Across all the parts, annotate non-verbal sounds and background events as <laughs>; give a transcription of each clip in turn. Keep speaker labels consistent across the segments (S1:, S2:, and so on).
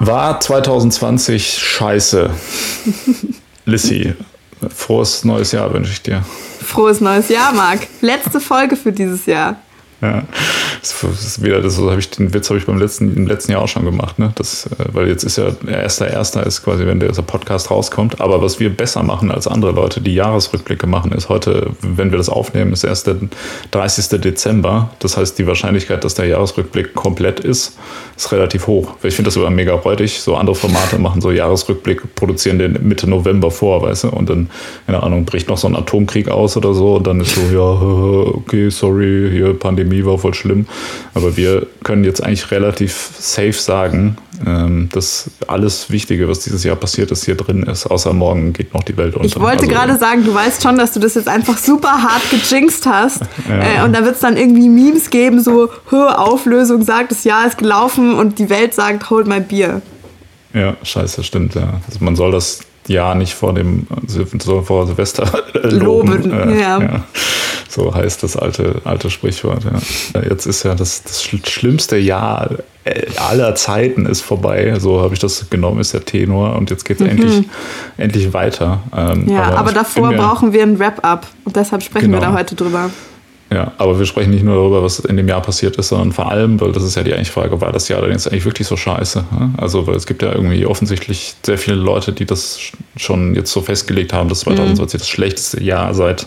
S1: War 2020 scheiße. <laughs> Lissy, frohes neues Jahr wünsche ich dir.
S2: Frohes neues Jahr, Marc. Letzte Folge für dieses Jahr.
S1: Ja, das ist wieder, das habe ich, den Witz habe ich beim letzten, im letzten Jahr auch schon gemacht, ne? Das, äh, weil jetzt ist ja erster, erster ist quasi, wenn der Podcast rauskommt. Aber was wir besser machen als andere Leute, die Jahresrückblicke machen, ist heute, wenn wir das aufnehmen, ist erst der 30. Dezember. Das heißt, die Wahrscheinlichkeit, dass der Jahresrückblick komplett ist, ist relativ hoch. Ich finde das sogar mega räudig. So andere Formate machen so Jahresrückblick, produzieren den Mitte November vor, weißt du, und dann, keine Ahnung, bricht noch so ein Atomkrieg aus oder so und dann ist so, ja, <laughs> okay, sorry, hier Pandemie war voll schlimm. Aber wir können jetzt eigentlich relativ safe sagen, ähm, dass alles Wichtige, was dieses Jahr passiert ist, hier drin ist, außer morgen geht noch die Welt unter.
S2: Ich wollte also, gerade sagen, du weißt schon, dass du das jetzt einfach super hart gejinxt hast. <laughs> Ja. Äh, und da wird es dann irgendwie Memes geben, so, hohe Auflösung sagt, das Jahr ist gelaufen und die Welt sagt, hold my beer.
S1: Ja, scheiße, stimmt, ja. Also man soll das Jahr nicht vor dem vor Silvester <laughs> loben. loben äh, ja. ja. So heißt das alte, alte Sprichwort. Ja. Jetzt ist ja das, das schlimmste Jahr aller Zeiten ist vorbei. So habe ich das genommen, ist der Tenor. Und jetzt geht es mhm. endlich, endlich weiter.
S2: Ähm, ja, aber, aber davor brauchen wir ein Wrap-up. Und deshalb sprechen genau. wir da heute drüber.
S1: Ja, aber wir sprechen nicht nur darüber, was in dem Jahr passiert ist, sondern vor allem, weil das ist ja die eigentliche Frage, war das Jahr denn jetzt eigentlich wirklich so scheiße? Also, weil es gibt ja irgendwie offensichtlich sehr viele Leute, die das schon jetzt so festgelegt haben, dass 2020 mhm. das schlechteste Jahr seit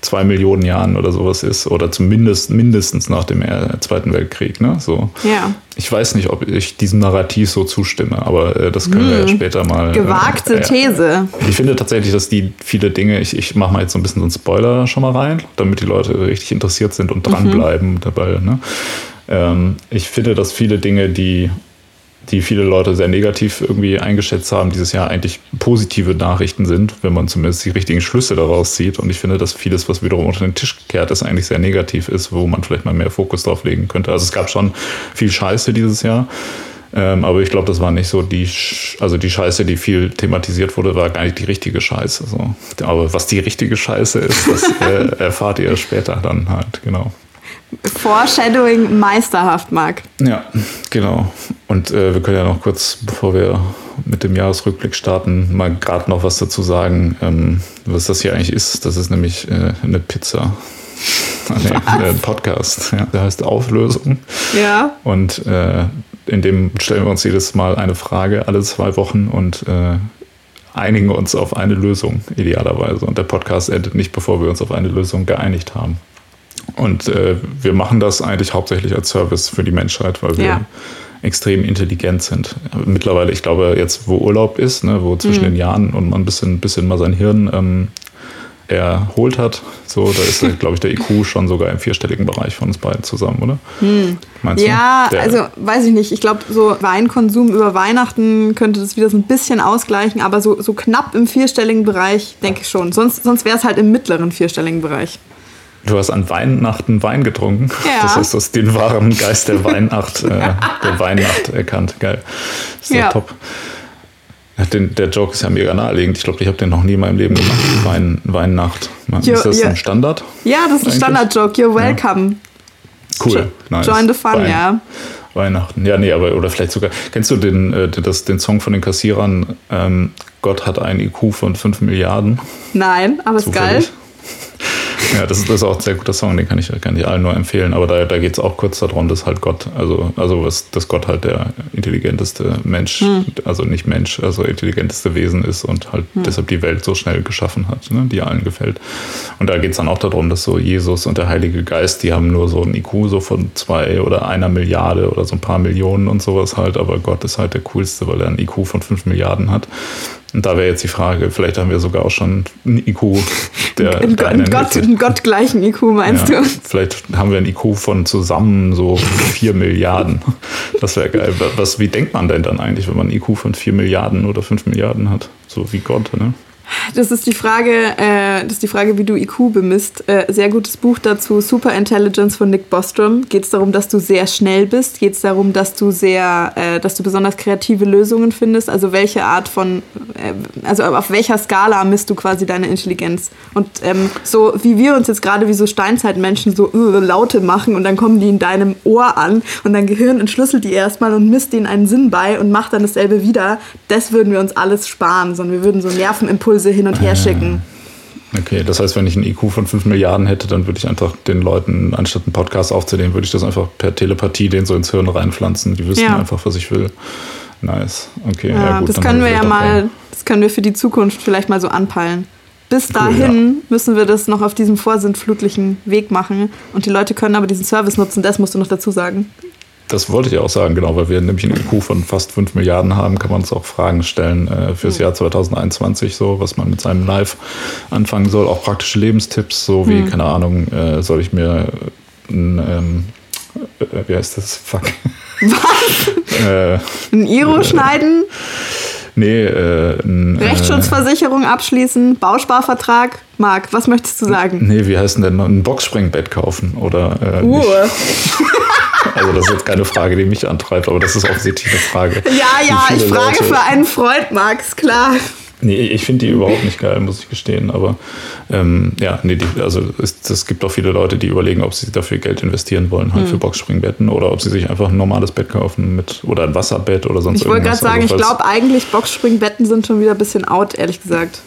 S1: zwei Millionen Jahren oder sowas ist oder zumindest mindestens nach dem Zweiten Weltkrieg. Ne? So.
S2: Ja.
S1: Ich weiß nicht, ob ich diesem Narrativ so zustimme, aber äh, das können hm. wir ja hm. später mal.
S2: Gewagte äh, These.
S1: Ich finde tatsächlich, dass die viele Dinge, ich, ich mache mal jetzt so ein bisschen so einen Spoiler schon mal rein, damit die Leute richtig interessiert sind und dranbleiben mhm. dabei. Ne? Ähm, ich finde, dass viele Dinge, die die viele Leute sehr negativ irgendwie eingeschätzt haben, dieses Jahr eigentlich positive Nachrichten sind, wenn man zumindest die richtigen Schlüsse daraus zieht. Und ich finde, dass vieles, was wiederum unter den Tisch gekehrt ist, eigentlich sehr negativ ist, wo man vielleicht mal mehr Fokus drauf legen könnte. Also es gab schon viel Scheiße dieses Jahr. Ähm, aber ich glaube, das war nicht so die, also die Scheiße, die viel thematisiert wurde, war gar nicht die richtige Scheiße. So. Aber was die richtige Scheiße ist, das <laughs> äh, erfahrt ihr später dann halt, genau.
S2: Foreshadowing meisterhaft, Marc.
S1: Ja, genau. Und äh, wir können ja noch kurz, bevor wir mit dem Jahresrückblick starten, mal gerade noch was dazu sagen, ähm, was das hier eigentlich ist. Das ist nämlich äh, eine Pizza. <laughs> nee, ein Podcast. Ja. Der heißt Auflösung.
S2: Ja.
S1: Und äh, in dem stellen wir uns jedes Mal eine Frage alle zwei Wochen und äh, einigen uns auf eine Lösung, idealerweise. Und der Podcast endet nicht, bevor wir uns auf eine Lösung geeinigt haben. Und äh, wir machen das eigentlich hauptsächlich als Service für die Menschheit, weil wir ja. extrem intelligent sind. Mittlerweile, ich glaube, jetzt, wo Urlaub ist, ne, wo zwischen mhm. den Jahren und man ein bisschen, bisschen mal sein Hirn ähm, erholt hat, so, da ist, <laughs> glaube ich, der IQ schon sogar im vierstelligen Bereich von uns beiden zusammen, oder?
S2: Hm. Meinst ja, du? also weiß ich nicht. Ich glaube, so Weinkonsum über Weihnachten könnte das wieder so ein bisschen ausgleichen, aber so, so knapp im vierstelligen Bereich, denke ich schon. Sonst, sonst wäre es halt im mittleren vierstelligen Bereich.
S1: Du hast an Weihnachten Wein getrunken.
S2: Ja.
S1: Das heißt, du hast den wahren Geist der Weihnacht, äh, <laughs> der Weihnacht erkannt. Geil. Ist ja top. Den, der Joke ist ja mega naheliegend. Ich glaube, ich habe den noch nie in meinem Leben gemacht. Wein, Weinnacht. Ist das ein Standard?
S2: Ja, das ist ein Standard-Joke. You're welcome.
S1: Ja. Cool.
S2: Nice. Join the fun, Wein. ja.
S1: Weihnachten. Ja, nee, aber oder vielleicht sogar. Kennst du den, äh, das, den Song von den Kassierern? Ähm, Gott hat einen IQ von 5 Milliarden.
S2: Nein, aber ist geil.
S1: Ja, das ist, das ist auch ein sehr guter Song, den kann ich, kann ich allen nur empfehlen. Aber da, da geht es auch kurz darum, dass halt Gott, also, also was, dass Gott halt der intelligenteste Mensch, hm. also nicht Mensch, also intelligenteste Wesen ist und halt hm. deshalb die Welt so schnell geschaffen hat, ne, die allen gefällt. Und da geht es dann auch darum, dass so Jesus und der Heilige Geist, die haben nur so ein IQ so von zwei oder einer Milliarde oder so ein paar Millionen und sowas halt, aber Gott ist halt der coolste, weil er ein IQ von fünf Milliarden hat. Und da wäre jetzt die Frage, vielleicht haben wir sogar auch schon einen IQ, der.
S2: Ein, ein, Gott, einen gottgleichen IQ, meinst ja, du?
S1: Vielleicht haben wir einen IQ von zusammen so vier Milliarden. Das wäre geil. Was, wie denkt man denn dann eigentlich, wenn man einen IQ von vier Milliarden oder fünf Milliarden hat? So wie Gott, ne?
S2: Das ist die Frage, äh, das ist die Frage, wie du IQ bemisst. Äh, sehr gutes Buch dazu, Super Intelligence von Nick Bostrom. Geht es darum, dass du sehr schnell bist? Geht es darum, dass du sehr, äh, dass du besonders kreative Lösungen findest? Also welche Art von, äh, also auf welcher Skala misst du quasi deine Intelligenz? Und ähm, so wie wir uns jetzt gerade wie so Steinzeitmenschen so uh, Laute machen und dann kommen die in deinem Ohr an und dein Gehirn entschlüsselt die erstmal und misst ihnen einen Sinn bei und macht dann dasselbe wieder. Das würden wir uns alles sparen, sondern wir würden so Nervenimpuls Impulse hin und her schicken.
S1: Okay, das heißt, wenn ich einen IQ von 5 Milliarden hätte, dann würde ich einfach den Leuten, anstatt einen Podcast aufzunehmen, würde ich das einfach per Telepathie den so ins Hirn reinpflanzen. Die wüssten ja. einfach, was ich will. Nice. Okay,
S2: ja, ja gut. Das können wir ja mal, das können wir für die Zukunft vielleicht mal so anpeilen. Bis dahin cool, ja. müssen wir das noch auf diesem vorsintflutlichen Weg machen und die Leute können aber diesen Service nutzen, das musst du noch dazu sagen.
S1: Das wollte ich auch sagen, genau, weil wir nämlich einen IQ von fast 5 Milliarden haben, kann man uns auch Fragen stellen äh, fürs mhm. Jahr 2021, so was man mit seinem Live anfangen soll. Auch praktische Lebenstipps, so wie, mhm. keine Ahnung, äh, soll ich mir ein, ähm, äh, wie heißt das? Fuck.
S2: Was? <laughs> äh, ein Iro äh, schneiden?
S1: Nee, äh, ein,
S2: äh, Rechtsschutzversicherung abschließen, Bausparvertrag. Marc, was möchtest du sagen?
S1: Nee, wie heißt denn ein Boxspringbett kaufen? Oder, äh, uh. <laughs> Also das ist jetzt keine Frage, die mich antreibt, aber das ist offensichtlich eine Frage. <laughs>
S2: Ja, ja, ich frage Leute, für einen Freund, Max, klar.
S1: Nee, ich finde die überhaupt nicht geil, muss ich gestehen. Aber ähm, ja, nee, die, also es, gibt auch viele Leute, die überlegen, ob sie dafür Geld investieren wollen, halt hm. für Boxspringbetten oder ob sie sich einfach ein normales Bett kaufen mit oder ein Wasserbett oder sonst
S2: ich irgendwas. Ich wollte gerade sagen, also, ich glaube eigentlich Boxspringbetten sind schon wieder ein bisschen out, ehrlich gesagt.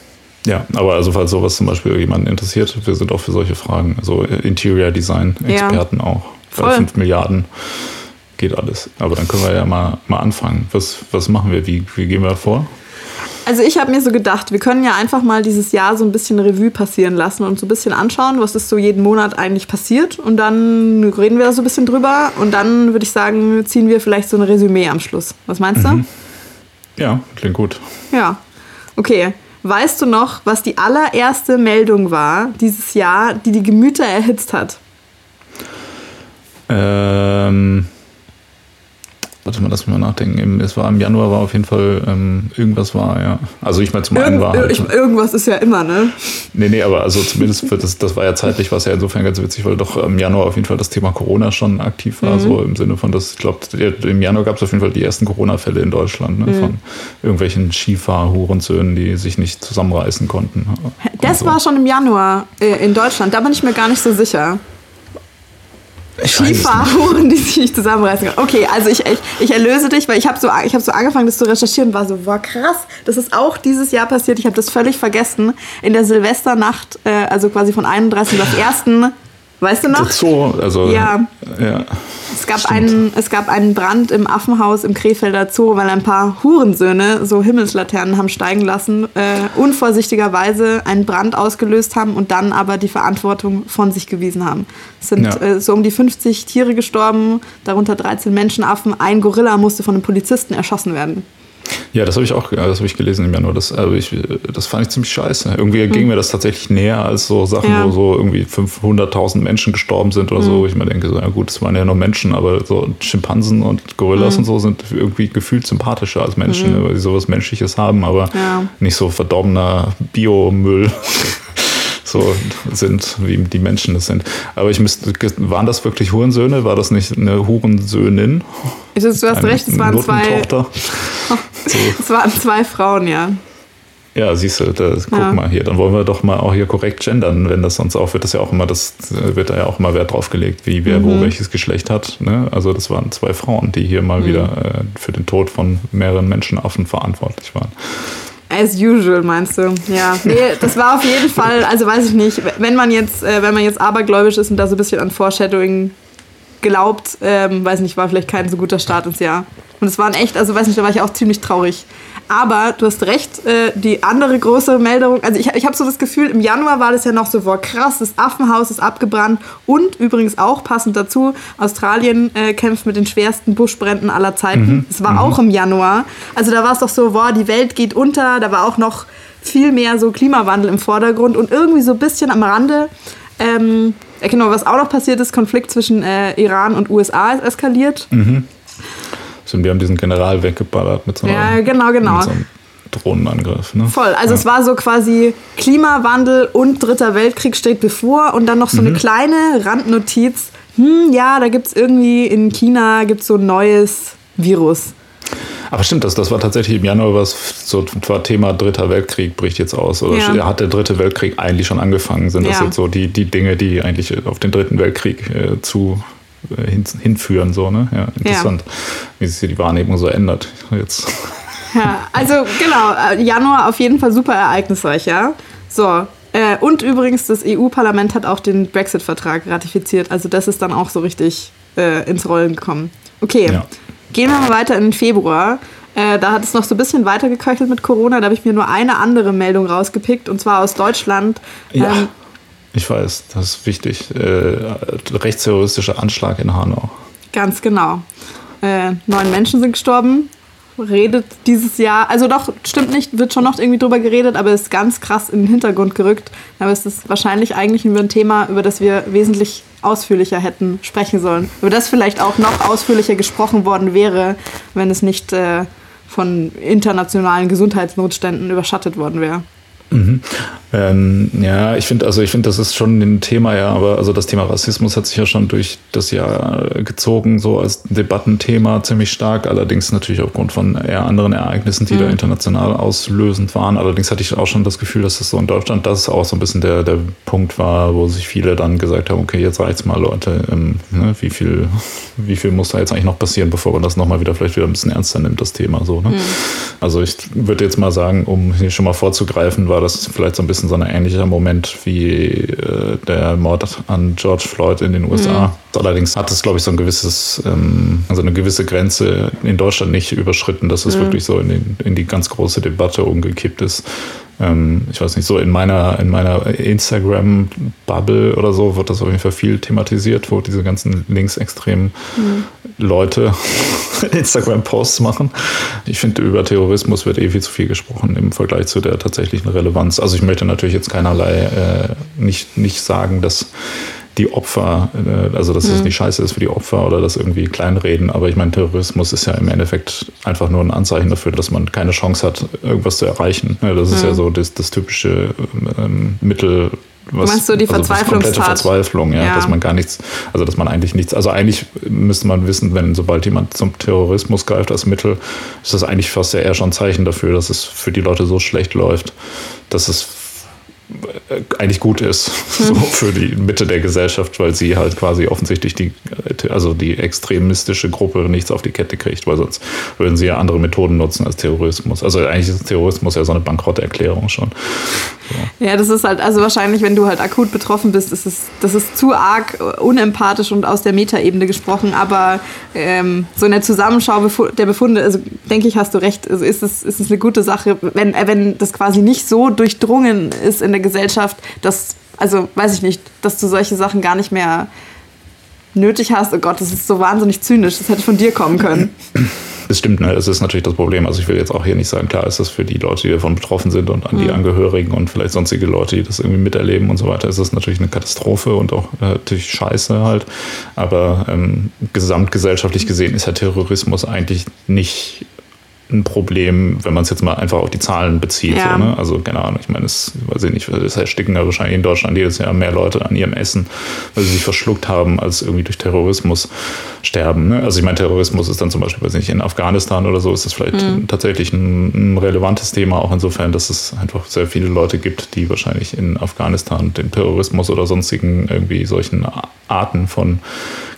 S1: Ja, aber also falls sowas zum Beispiel jemanden interessiert, wir sind auch für solche Fragen, also Interior Design Experten ja. auch. Voll. Bei 5 Milliarden geht alles. Aber dann können wir ja mal, mal anfangen. Was, was machen wir? Wie, wie gehen wir vor?
S2: Also ich habe mir so gedacht, wir können ja einfach mal dieses Jahr so ein bisschen Revue passieren lassen und so ein bisschen anschauen, was ist so jeden Monat eigentlich passiert. Und dann reden wir da so ein bisschen drüber. Und dann würde ich sagen, ziehen wir vielleicht so ein Resümee am Schluss. Was meinst mhm.
S1: du? Ja, klingt gut.
S2: Ja. Okay. Weißt du noch, was die allererste Meldung war dieses Jahr, die die Gemüter erhitzt hat?
S1: Ähm, warte mal, lass mich mal nachdenken. Es war im Januar, war auf jeden Fall ähm, irgendwas war, ja. Also ich meine, zum einen war halt,
S2: ich, Irgendwas ist ja immer, ne?
S1: Nee, nee, aber also zumindest für das, das war ja zeitlich, was ja insofern ganz witzig, weil doch im Januar auf jeden Fall das Thema Corona schon aktiv war. Mhm. So im Sinne von, dass ich glaube, im Januar gab es auf jeden Fall die ersten Corona-Fälle in Deutschland, ne? Mhm. Von irgendwelchen Skifahr-Hurensöhnen, die sich nicht zusammenreißen konnten.
S2: Das so. war schon im Januar äh, in Deutschland, da bin ich mir gar nicht so sicher. Skifahren, die sich nicht zusammenreißen können. Okay, also ich, ich, ich erlöse dich, weil ich habe so, hab so angefangen, das zu recherchieren und war so, wow, krass, das ist auch dieses Jahr passiert. Ich habe das völlig vergessen. In der Silvesternacht, äh, also quasi von 31. auf 1. Weißt du noch?
S1: Zoo, also.
S2: Ja. ja es, gab einen, es gab einen Brand im Affenhaus im Krefelder Zoo, weil ein paar Hurensöhne so Himmelslaternen haben steigen lassen, äh, unvorsichtigerweise einen Brand ausgelöst haben und dann aber die Verantwortung von sich gewiesen haben. Es sind ja. äh, so um die 50 Tiere gestorben, darunter 13 Menschenaffen. Ein Gorilla musste von einem Polizisten erschossen werden.
S1: Ja, das habe ich auch das hab ich gelesen im Januar. Das, also ich, das fand ich ziemlich scheiße. Irgendwie mhm. ging mir das tatsächlich näher als so Sachen, ja. wo so irgendwie 500.000 Menschen gestorben sind oder mhm. so. Ich mir denke, so, ja gut, das waren ja nur Menschen, aber so Schimpansen und Gorillas mhm. und so sind irgendwie gefühlt sympathischer als Menschen, mhm. weil sie sowas Menschliches haben, aber ja. nicht so verdorbener Biomüll. So sind, wie die Menschen es sind. Aber ich müsste, waren das wirklich Hurensöhne? War das nicht eine Hurensöhnin?
S2: du hast recht, es waren zwei. <laughs> Es waren zwei Frauen, ja.
S1: Ja, siehst du, das, guck ja. mal hier, dann wollen wir doch mal auch hier korrekt gendern, wenn das sonst auch wird das ja auch immer, das wird da ja auch immer Wert drauf gelegt, wie wer mhm. wo welches Geschlecht hat. Ne? Also das waren zwei Frauen, die hier mal mhm. wieder äh, für den Tod von mehreren Menschenaffen verantwortlich waren.
S2: As usual, meinst du? Ja. Nee, das war auf jeden Fall, also weiß ich nicht, wenn man jetzt, äh, wenn man jetzt abergläubisch ist und da so ein bisschen an Foreshadowing glaubt, ähm, weiß nicht, war vielleicht kein so guter Start ins Jahr. Und es waren echt, also weiß nicht, da war ich auch ziemlich traurig. Aber du hast recht, äh, die andere große Meldung, also ich, ich habe so das Gefühl, im Januar war das ja noch so, boah, krass, das Affenhaus ist abgebrannt. Und übrigens auch passend dazu, Australien äh, kämpft mit den schwersten Buschbränden aller Zeiten. Es mhm. war mhm. auch im Januar. Also da war es doch so, boah, die Welt geht unter. Da war auch noch viel mehr so Klimawandel im Vordergrund und irgendwie so ein bisschen am Rande. Ähm, genau, was auch noch passiert ist, Konflikt zwischen äh, Iran und USA ist eskaliert.
S1: Mhm. Stimmt, die haben diesen General weggeballert mit so
S2: einer. Ja, genau, genau.
S1: So Drohnenangriff. Ne?
S2: Voll. Also ja. es war so quasi Klimawandel und Dritter Weltkrieg steht bevor und dann noch so mhm. eine kleine Randnotiz. Hm, ja, da gibt es irgendwie in China gibt's so ein neues Virus.
S1: Aber stimmt, das, das war tatsächlich im Januar was so war Thema Dritter Weltkrieg bricht jetzt aus. Oder ja. hat der Dritte Weltkrieg eigentlich schon angefangen? Sind das jetzt so die, die Dinge, die eigentlich auf den Dritten Weltkrieg äh, zu hin, hinführen? So, ne? Ja, interessant, ja. wie sich hier die Wahrnehmung so ändert. Jetzt.
S2: Ja, also genau, äh, Januar auf jeden Fall super ereignisreich, ja. So, äh, und übrigens, das EU-Parlament hat auch den Brexit-Vertrag ratifiziert. Also das ist dann auch so richtig äh, ins Rollen gekommen. Okay, ja. Gehen wir mal weiter in den Februar. Äh, da hat es noch so ein bisschen weitergeköchelt mit Corona. Da habe ich mir nur eine andere Meldung rausgepickt und zwar aus Deutschland.
S1: Ja, ähm, ich weiß, das ist wichtig. Äh, rechtsterroristischer Anschlag in Hanau.
S2: Ganz genau. Äh, neun Menschen sind gestorben redet dieses Jahr, also doch, stimmt nicht, wird schon noch irgendwie drüber geredet, aber ist ganz krass in den Hintergrund gerückt. Aber es ist wahrscheinlich eigentlich ein Thema, über das wir wesentlich ausführlicher hätten sprechen sollen. Über das vielleicht auch noch ausführlicher gesprochen worden wäre, wenn es nicht äh, von internationalen Gesundheitsnotständen überschattet worden wäre.
S1: Mhm. Ähm, ja, ich finde, also ich finde, das ist schon ein Thema, ja, aber also das Thema Rassismus hat sich ja schon durch das Jahr gezogen, so als Debattenthema ziemlich stark, allerdings natürlich aufgrund von eher anderen Ereignissen, die mhm. da international auslösend waren. Allerdings hatte ich auch schon das Gefühl, dass das so in Deutschland das auch so ein bisschen der, der Punkt war, wo sich viele dann gesagt haben, okay, jetzt reicht's mal, Leute, ähm, ne, wie viel, wie viel muss da jetzt eigentlich noch passieren, bevor man das nochmal wieder vielleicht wieder ein bisschen ernster nimmt, das Thema so. Ne? Mhm. Also ich würde jetzt mal sagen, um hier schon mal vorzugreifen, war das vielleicht so ein bisschen so ein ähnlicher Moment wie äh, der Mord an George Floyd in den USA. Mhm. Allerdings hat es, glaube ich, so ein gewisses, ähm, also eine gewisse Grenze in Deutschland nicht überschritten, dass es mhm. wirklich so in, den, in die ganz große Debatte umgekippt ist ähm, ich weiß nicht, so in meiner, in meiner Instagram-Bubble oder so wird das auf jeden Fall viel thematisiert, wo diese ganzen linksextremen mhm. Leute <laughs> Instagram-Posts machen. Ich finde, über Terrorismus wird eh viel zu viel gesprochen im Vergleich zu der tatsächlichen Relevanz. Also ich möchte natürlich jetzt keinerlei äh, nicht, nicht sagen, dass die Opfer, äh, also dass es mhm. nicht scheiße ist für die Opfer oder das irgendwie kleinreden, aber ich meine, Terrorismus ist ja im Endeffekt einfach nur ein Anzeichen dafür, dass man keine Chance hat, irgendwas zu erreichen. Das ist mhm. ja so das, das typische ähm, Mittel,
S2: was, Meinst du die also komplette
S1: Verzweiflung, ja, ja, dass man gar nichts, also dass man eigentlich nichts, also eigentlich müsste man wissen, wenn sobald jemand zum Terrorismus greift als Mittel, ist das eigentlich fast ja eher schon ein Zeichen dafür, dass es für die Leute so schlecht läuft, dass es eigentlich gut ist <laughs> so für die Mitte der Gesellschaft, weil sie halt quasi offensichtlich die, also die extremistische Gruppe nichts auf die Kette kriegt, weil sonst würden sie ja andere Methoden nutzen als Terrorismus. Also eigentlich ist Terrorismus ja so eine Bankrotterklärung schon.
S2: So. Ja, das ist halt, also wahrscheinlich, wenn du halt akut betroffen bist, ist es, das ist zu arg unempathisch und aus der Metaebene gesprochen, aber ähm, so in der Zusammenschau der Befunde, also denke ich, hast du recht, also ist es, ist es eine gute Sache, wenn, wenn das quasi nicht so durchdrungen ist in der Gesellschaft, dass, also weiß ich nicht, dass du solche Sachen gar nicht mehr nötig hast. Oh Gott, das ist so wahnsinnig zynisch. Das hätte von dir kommen können. <clears throat>
S1: Das stimmt, ne? Das ist natürlich das Problem. Also ich will jetzt auch hier nicht sagen, klar ist das für die Leute, die davon betroffen sind und an die mhm. Angehörigen und vielleicht sonstige Leute, die das irgendwie miterleben und so weiter, ist das natürlich eine Katastrophe und auch äh, natürlich scheiße halt. Aber ähm, gesamtgesellschaftlich gesehen ist ja Terrorismus eigentlich nicht ein Problem, wenn man es jetzt mal einfach auf die Zahlen bezieht. Ja. So, ne? Also keine Ahnung, ich meine, es weiß ich nicht, es ersticken ja wahrscheinlich in Deutschland jedes Jahr mehr Leute an ihrem Essen, weil sie sich verschluckt haben, als irgendwie durch Terrorismus sterben. Ne? Also ich meine, Terrorismus ist dann zum Beispiel, weiß ich nicht, in Afghanistan oder so ist das vielleicht mhm. tatsächlich ein, ein, relevantes Thema, auch insofern, dass es einfach sehr viele Leute gibt, die wahrscheinlich in Afghanistan den Terrorismus oder sonstigen irgendwie solchen Arten von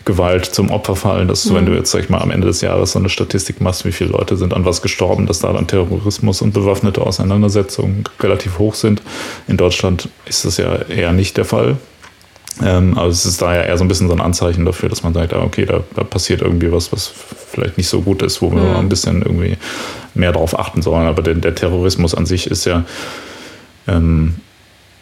S1: Gewalt zum Opfer fallen, dass mhm. wenn du jetzt, sag ich mal, am Ende des Jahres so eine Statistik machst, wie viele Leute sind an was gestorben, dass da dann Terrorismus und bewaffnete Auseinandersetzungen relativ hoch sind. In Deutschland ist das ja eher nicht der Fall. Ähm, also es ist da ja eher so ein bisschen so ein Anzeichen dafür, dass man sagt, ah, okay, da, da passiert irgendwie was, was vielleicht nicht so gut ist, wo wir mhm. ein bisschen irgendwie mehr darauf achten sollen. Aber der, der Terrorismus an sich ist ja ähm,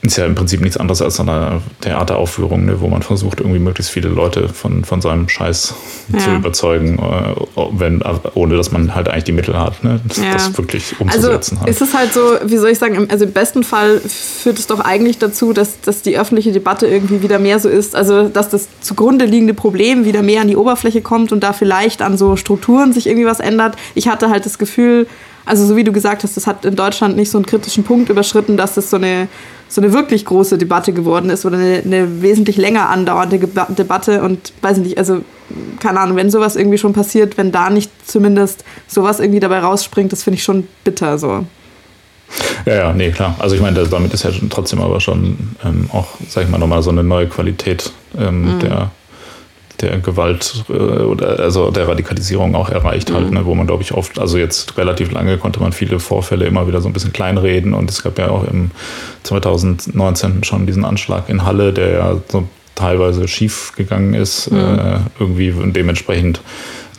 S1: ist ja im Prinzip nichts anderes als eine Theateraufführung, ne, wo man versucht, irgendwie möglichst viele Leute von, von seinem Scheiß ja. zu überzeugen, äh, wenn, ohne dass man halt eigentlich die Mittel hat, ne, das, ja. das wirklich umzusetzen.
S2: Also halt. ist es halt so, wie soll ich sagen, also im besten Fall führt es doch eigentlich dazu, dass, dass die öffentliche Debatte irgendwie wieder mehr so ist, also dass das zugrunde liegende Problem wieder mehr an die Oberfläche kommt und da vielleicht an so Strukturen sich irgendwie was ändert. Ich hatte halt das Gefühl, also so wie du gesagt hast, das hat in Deutschland nicht so einen kritischen Punkt überschritten, dass das so eine, so eine wirklich große Debatte geworden ist oder eine, eine wesentlich länger andauernde Geba Debatte und weiß ich nicht, also keine Ahnung, wenn sowas irgendwie schon passiert, wenn da nicht zumindest sowas irgendwie dabei rausspringt, das finde ich schon bitter so.
S1: Ja, ja, nee, klar. Also ich meine, damit ist ja trotzdem aber schon ähm, auch, sag ich mal, nochmal so eine neue Qualität ähm, mhm. der der Gewalt äh, oder also der Radikalisierung auch erreicht halt, mhm. halt, ne, wo man glaube ich oft, also jetzt relativ lange konnte man viele Vorfälle immer wieder so ein bisschen kleinreden und es gab ja auch im 2019 schon diesen Anschlag in Halle, der ja so teilweise schief gegangen ist, mhm. äh, irgendwie und dementsprechend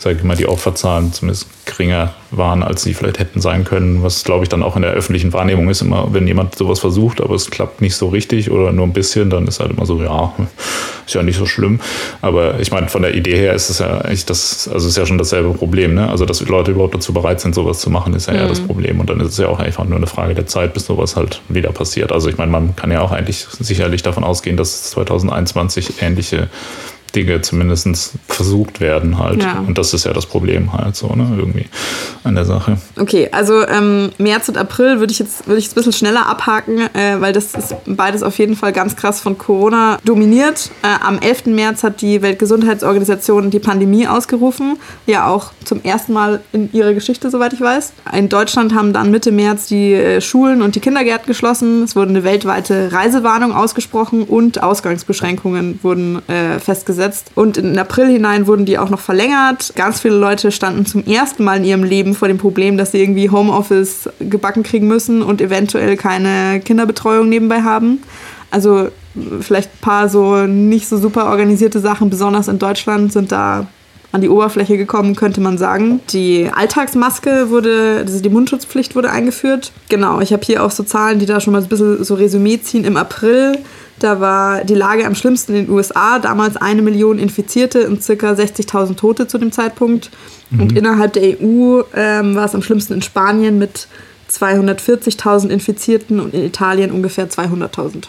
S1: sage ich mal, die Opferzahlen zumindest geringer waren, als sie vielleicht hätten sein können, was glaube ich dann auch in der öffentlichen Wahrnehmung ist. Immer, wenn jemand sowas versucht, aber es klappt nicht so richtig oder nur ein bisschen, dann ist halt immer so, ja, <laughs> ist ja nicht so schlimm. Aber ich meine, von der Idee her ist es ja eigentlich das, also ist ja schon dasselbe Problem, ne? Also, dass Leute überhaupt dazu bereit sind, sowas zu machen, ist ja mhm. eher das mhm. Problem. Und dann ist es ja auch einfach nur eine Frage der Zeit, bis sowas halt wieder passiert. Also, ich meine, man kann ja auch eigentlich sicherlich davon ausgehen, dass 2021 ähnliche Dinge zumindest versucht werden halt. Ja. Und das ist ja das Problem halt so, ne, irgendwie an der Sache.
S2: Okay, also ähm, März und April würde ich jetzt würde ich ein bisschen schneller abhaken, äh, weil das ist beides auf jeden Fall ganz krass von Corona dominiert. Äh, am 11. März hat die Weltgesundheitsorganisation die Pandemie ausgerufen, ja auch zum ersten Mal in ihrer Geschichte, soweit ich weiß. In Deutschland haben dann Mitte März die äh, Schulen und die Kindergärten geschlossen. Es wurde eine weltweite Reisewarnung ausgesprochen und Ausgangsbeschränkungen wurden äh, festgesetzt gesetzt. Und in April hinein wurden die auch noch verlängert. Ganz viele Leute standen zum ersten Mal in ihrem Leben vor dem Problem, dass sie irgendwie Homeoffice gebacken kriegen müssen und eventuell keine Kinderbetreuung nebenbei haben. Also vielleicht ein paar so nicht so super organisierte Sachen, besonders in Deutschland, sind da an die Oberfläche gekommen, könnte man sagen. Die Alltagsmaske wurde, also die Mundschutzpflicht wurde eingeführt. Genau, ich habe hier auch so Zahlen, die da schon mal ein bisschen so Resümee ziehen. Im April da war die Lage am schlimmsten in den USA, damals eine Million Infizierte und circa 60.000 Tote zu dem Zeitpunkt. Mhm. Und innerhalb der EU ähm, war es am schlimmsten in Spanien mit 240.000 Infizierten und in Italien ungefähr 200.000.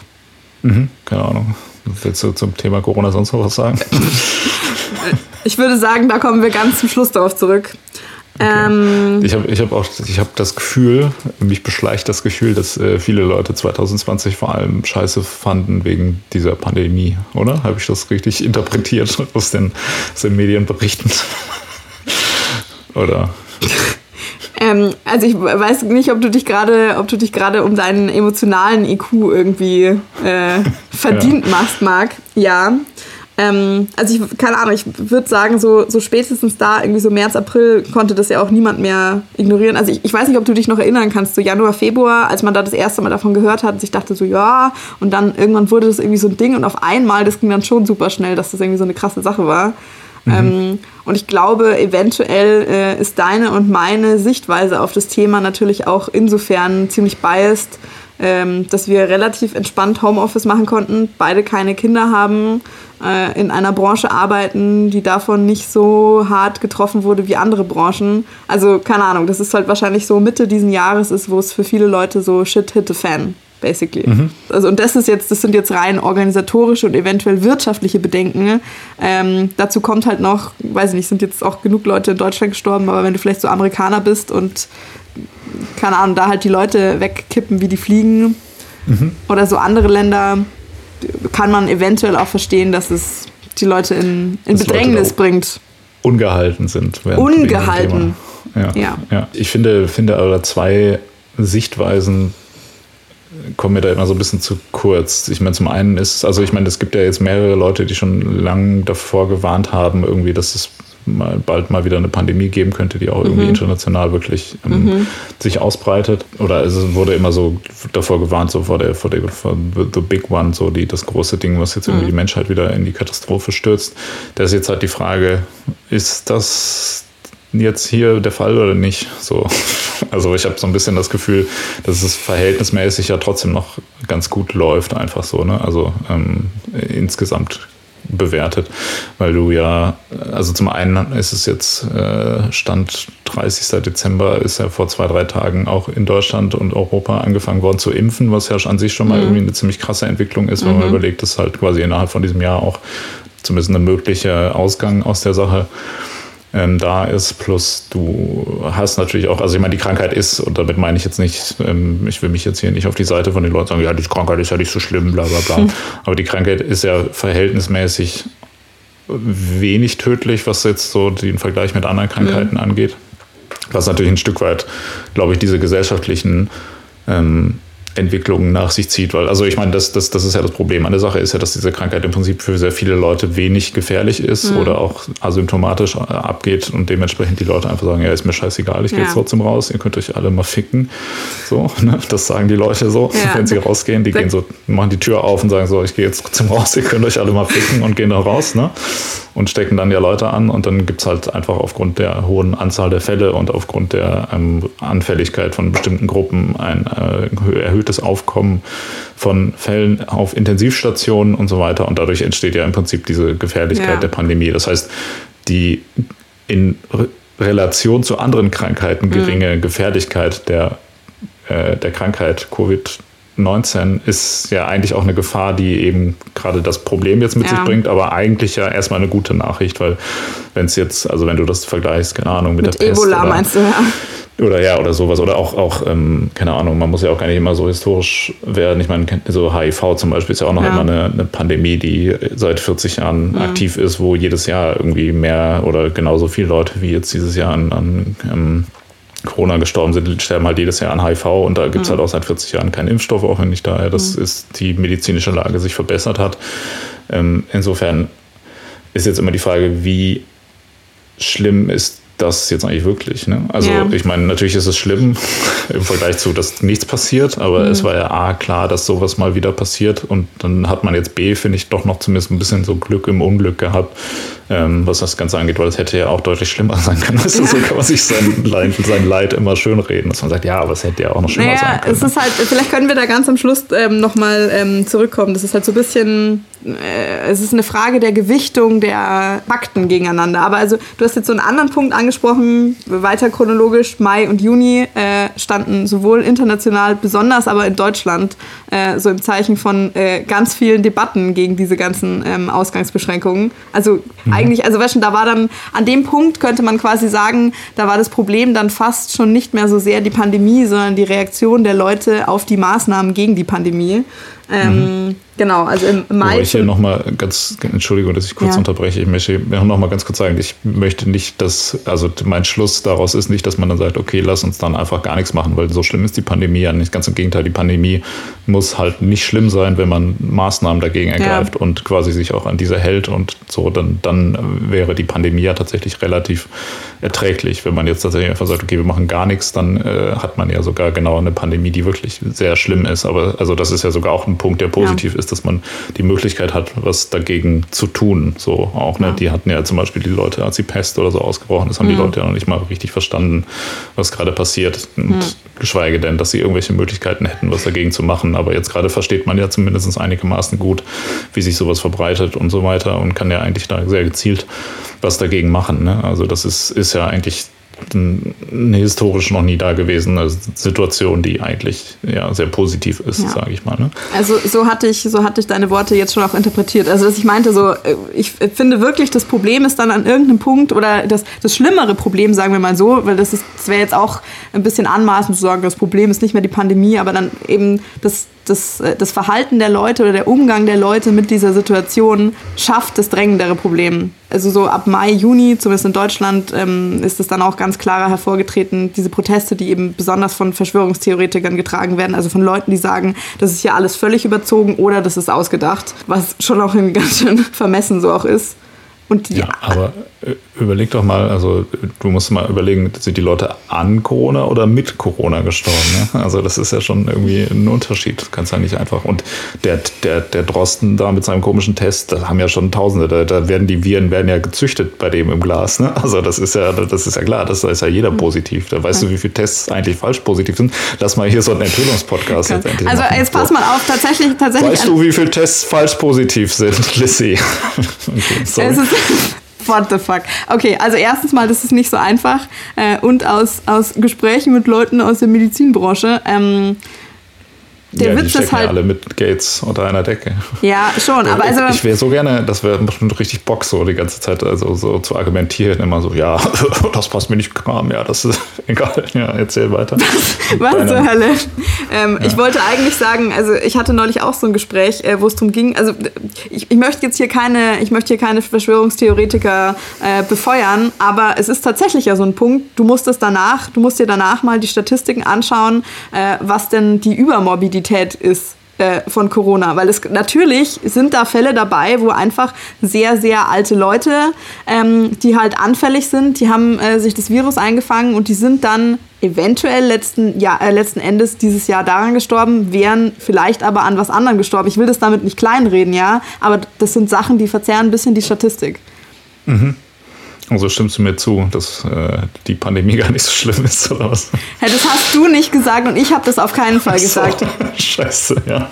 S1: Mhm, keine Ahnung. Willst du zum Thema Corona sonst noch was sagen? <laughs>
S2: ich würde sagen, da kommen wir ganz zum Schluss darauf zurück.
S1: Okay. Ähm, ich habe ich hab auch ich hab das Gefühl, mich beschleicht das Gefühl, dass äh, viele Leute 2020 vor allem scheiße fanden wegen dieser Pandemie, oder? Habe ich das richtig interpretiert <laughs> aus den, aus den Medienberichten? <laughs> oder?
S2: Ähm, also ich weiß nicht, ob du dich gerade, ob du dich gerade um deinen emotionalen IQ irgendwie äh, <laughs> verdient ja. machst, Marc. Ja. Ähm, also ich, keine Ahnung, ich würde sagen, so, so spätestens da, irgendwie so März, April, konnte das ja auch niemand mehr ignorieren. Also ich, ich weiß nicht, ob du dich noch erinnern kannst, so Januar, Februar, als man da das erste Mal davon gehört hat, ich dachte so, ja, und dann irgendwann wurde das irgendwie so ein Ding und auf einmal, das ging dann schon super schnell, dass das irgendwie so eine krasse Sache war. Mhm. Ähm, und ich glaube, eventuell äh, ist deine und meine Sichtweise auf das Thema natürlich auch insofern ziemlich biased, ähm, dass wir relativ entspannt Homeoffice machen konnten, beide keine Kinder haben, äh, in einer Branche arbeiten, die davon nicht so hart getroffen wurde wie andere Branchen. Also keine Ahnung, das ist halt wahrscheinlich so Mitte diesen Jahres ist, wo es für viele Leute so Shit hit the fan. Basically. Mhm. Also, und das ist jetzt, das sind jetzt rein organisatorische und eventuell wirtschaftliche Bedenken. Ähm, dazu kommt halt noch, weiß ich nicht, sind jetzt auch genug Leute in Deutschland gestorben, aber wenn du vielleicht so Amerikaner bist und keine Ahnung, da halt die Leute wegkippen, wie die fliegen. Mhm. Oder so andere Länder kann man eventuell auch verstehen, dass es die Leute in, in Bedrängnis bringt.
S1: Ungehalten sind.
S2: Ungehalten.
S1: Ja, ja. ja. Ich finde, finde aber zwei Sichtweisen kommen mir da immer so ein bisschen zu kurz. Ich meine, zum einen ist, also ich meine, es gibt ja jetzt mehrere Leute, die schon lange davor gewarnt haben, irgendwie, dass es mal, bald mal wieder eine Pandemie geben könnte, die auch irgendwie mhm. international wirklich ähm, mhm. sich ausbreitet. Oder es wurde immer so davor gewarnt, so vor der, vor der vor the big one, so die, das große Ding, was jetzt irgendwie mhm. die Menschheit wieder in die Katastrophe stürzt. Da ist jetzt halt die Frage, ist das jetzt hier der Fall oder nicht? So. Also ich habe so ein bisschen das Gefühl, dass es verhältnismäßig ja trotzdem noch ganz gut läuft, einfach so. Ne? Also ähm, insgesamt bewertet, weil du ja, also zum einen ist es jetzt äh, Stand 30. Dezember, ist ja vor zwei, drei Tagen auch in Deutschland und Europa angefangen worden zu impfen, was ja an sich schon mal mhm. irgendwie eine ziemlich krasse Entwicklung ist, wenn mhm. man überlegt, dass halt quasi innerhalb von diesem Jahr auch zumindest ein möglicher Ausgang aus der Sache ähm, da ist. Plus du hast natürlich auch, also ich meine, die Krankheit ist, und damit meine ich jetzt nicht, ähm, ich will mich jetzt hier nicht auf die Seite von den Leuten sagen, ja, die Krankheit ist ja nicht so schlimm, bla bla bla. Hm. <laughs> Aber die Krankheit ist ja verhältnismäßig wenig tödlich, was jetzt so den Vergleich mit anderen Krankheiten mhm. angeht. Was natürlich ein Stück weit, glaube ich, diese gesellschaftlichen ähm, Entwicklungen nach sich zieht. Weil, also ich meine, das, das, das ist ja das Problem an der Sache, ist ja, dass diese Krankheit im Prinzip für sehr viele Leute wenig gefährlich ist mhm. oder auch asymptomatisch abgeht und dementsprechend die Leute einfach sagen, ja, ist mir scheißegal, ich gehe jetzt trotzdem raus, ihr könnt euch alle mal ficken. So, <laughs> ne? Das sagen die Leute so, ja. wenn sie rausgehen. Die gehen so, machen die Tür auf und sagen so, ich gehe jetzt trotzdem raus, ihr könnt euch alle mal ficken und gehen da raus. Ne? und stecken dann ja Leute an und dann gibt es halt einfach aufgrund der hohen Anzahl der Fälle und aufgrund der ähm, Anfälligkeit von bestimmten Gruppen ein äh, erhöhtes Aufkommen von Fällen auf Intensivstationen und so weiter und dadurch entsteht ja im Prinzip diese Gefährlichkeit ja. der Pandemie. Das heißt, die in Relation zu anderen Krankheiten geringe mhm. Gefährlichkeit der, äh, der Krankheit Covid 19 ist ja eigentlich auch eine Gefahr, die eben gerade das Problem jetzt mit ja. sich bringt, aber eigentlich ja erstmal eine gute Nachricht, weil wenn es jetzt, also wenn du das vergleichst, keine Ahnung, mit, mit der Ebola Pest oder, meinst du, ja. Oder ja, oder sowas. Oder auch, auch ähm, keine Ahnung, man muss ja auch gar nicht immer so historisch werden. Ich meine, so HIV zum Beispiel ist ja auch noch ja. immer eine, eine, Pandemie, die seit 40 Jahren mhm. aktiv ist, wo jedes Jahr irgendwie mehr oder genauso viele Leute wie jetzt dieses Jahr an, an ähm, Corona gestorben sind, sterben halt jedes Jahr an HIV und da gibt es mhm. halt auch seit 40 Jahren keinen Impfstoff, auch wenn nicht daher, dass mhm. ist die medizinische Lage sich verbessert hat. Ähm, insofern ist jetzt immer die Frage, wie schlimm ist das jetzt eigentlich wirklich. Ne? Also ja. ich meine, natürlich ist es schlimm <laughs> im Vergleich zu, dass nichts passiert, aber mhm. es war ja A klar, dass sowas mal wieder passiert und dann hat man jetzt B, finde ich, doch noch zumindest ein bisschen so Glück im Unglück gehabt, ähm, was das Ganze angeht, weil es hätte ja auch deutlich schlimmer <laughs> sein können. Weißt du, so kann man sich sein <laughs> Leid, sein Leid immer schön reden, dass man sagt, ja, aber es hätte ja auch noch schlimmer naja, sein können.
S2: Es ist halt, vielleicht können wir da ganz am Schluss ähm, nochmal ähm, zurückkommen. Das ist halt so ein bisschen, äh, es ist eine Frage der Gewichtung der Fakten gegeneinander. Aber also, du hast jetzt so einen anderen Punkt angesprochen, weiter chronologisch, Mai und Juni äh, standen sowohl international, besonders aber in Deutschland, äh, so im Zeichen von äh, ganz vielen Debatten gegen diese ganzen ähm, Ausgangsbeschränkungen. Also mhm. eigentlich, also weißt du, da war dann, an dem Punkt könnte man quasi sagen, da war das Problem dann fast schon nicht mehr so sehr die Pandemie, sondern die Reaktion der Leute auf die Maßnahmen gegen die Pandemie. Ähm, mhm. Genau, also im Mai.
S1: Aber ich hier nochmal ganz, Entschuldigung, dass ich kurz ja. unterbreche, ich möchte nochmal ganz kurz sagen, ich möchte nicht, dass, also mein Schluss daraus ist nicht, dass man dann sagt, okay, lass uns dann einfach gar nichts machen, weil so schlimm ist die Pandemie ja nicht. Ganz im Gegenteil, die Pandemie muss halt nicht schlimm sein, wenn man Maßnahmen dagegen ergreift ja. und quasi sich auch an diese hält und so, dann, dann wäre die Pandemie ja tatsächlich relativ erträglich. Wenn man jetzt tatsächlich einfach sagt, okay, wir machen gar nichts, dann äh, hat man ja sogar genau eine Pandemie, die wirklich sehr schlimm ist. Aber also das ist ja sogar auch ein Punkt, der positiv ja. ist ist, dass man die Möglichkeit hat, was dagegen zu tun. So auch, ne? Ja. Die hatten ja zum Beispiel die Leute, als die Pest oder so ausgebrochen ist, haben mhm. die Leute ja noch nicht mal richtig verstanden, was gerade passiert. Und geschweige denn, dass sie irgendwelche Möglichkeiten hätten, was dagegen zu machen. Aber jetzt gerade versteht man ja zumindest einigermaßen gut, wie sich sowas verbreitet und so weiter und kann ja eigentlich da sehr gezielt was dagegen machen. Ne? Also das ist, ist ja eigentlich eine historisch noch nie dagewesene Situation, die eigentlich ja, sehr positiv ist, ja. sage ich mal. Ne?
S2: Also so hatte, ich, so hatte ich deine Worte jetzt schon auch interpretiert. Also dass ich meinte so, äh, ich finde wirklich, das Problem ist dann an irgendeinem Punkt oder das, das schlimmere Problem, sagen wir mal so, weil das, das wäre jetzt auch ein bisschen anmaßend zu sagen, das Problem ist nicht mehr die Pandemie, aber dann eben das, das, äh, das Verhalten der Leute oder der Umgang der Leute mit dieser Situation schafft das drängendere Problem. Also so ab Mai, Juni, zumindest in Deutschland, ähm, ist es dann auch ganz klarer hervorgetreten, diese Proteste, die eben besonders von Verschwörungstheoretikern getragen werden, also von Leuten, die sagen, das ist hier alles völlig überzogen oder das ist ausgedacht, was schon auch irgendwie <laughs> ganz schön vermessen so auch ist. Und die
S1: ja, aber überleg doch mal, also du musst mal überlegen, sind die Leute an Corona oder mit Corona gestorben? Ne? Also das ist ja schon irgendwie ein Unterschied. Das kannst ja nicht einfach. Und der, der, der Drosten da mit seinem komischen Test, da haben ja schon Tausende, da, da werden die Viren werden ja gezüchtet bei dem im Glas. Ne? Also das ist ja, das ist ja klar, das, da ist ja jeder hm. positiv. Da weißt du, wie viele Tests eigentlich falsch positiv sind. Lass mal hier so einen Enthüllungspodcast
S2: jetzt endlich Also machen. jetzt pass mal auf, tatsächlich, tatsächlich.
S1: Weißt du, wie viele Tests falsch positiv sind, <laughs> Lissy? <laughs>
S2: okay, sorry. What the fuck? Okay, also erstens mal, das ist nicht so einfach. Äh, und aus, aus Gesprächen mit Leuten aus der Medizinbranche. Ähm,
S1: der ja, Witz die ist halt. alle mit Gates unter einer Decke.
S2: Ja, schon, aber also.
S1: Ich wäre so gerne, das wäre bestimmt richtig Bock, so die ganze Zeit also so zu argumentieren, immer so, ja, <laughs> das passt mir nicht Kram, ja, das ist <laughs> egal, ja, erzähl weiter.
S2: Was zur Hölle? Ähm, ja. Ich wollte eigentlich sagen, also ich hatte neulich auch so ein Gespräch, äh, wo es darum ging, also ich, ich, möchte jetzt hier keine, ich möchte hier keine Verschwörungstheoretiker äh, befeuern, aber es ist tatsächlich ja so ein Punkt, du musst es danach, du musst dir danach mal die Statistiken anschauen, äh, was denn die Übermorbidität Realität ist äh, von Corona, weil es natürlich sind da Fälle dabei, wo einfach sehr, sehr alte Leute, ähm, die halt anfällig sind, die haben äh, sich das Virus eingefangen und die sind dann eventuell letzten, ja, äh, letzten Endes dieses Jahr daran gestorben, wären vielleicht aber an was anderem gestorben. Ich will das damit nicht kleinreden, ja, aber das sind Sachen, die verzerren ein bisschen die Statistik.
S1: Mhm. Also stimmst du mir zu, dass äh, die Pandemie <laughs> gar nicht so schlimm ist, oder was?
S2: Ja, das hast du nicht gesagt und ich habe das auf keinen Fall gesagt. So, <laughs>
S1: scheiße, ja.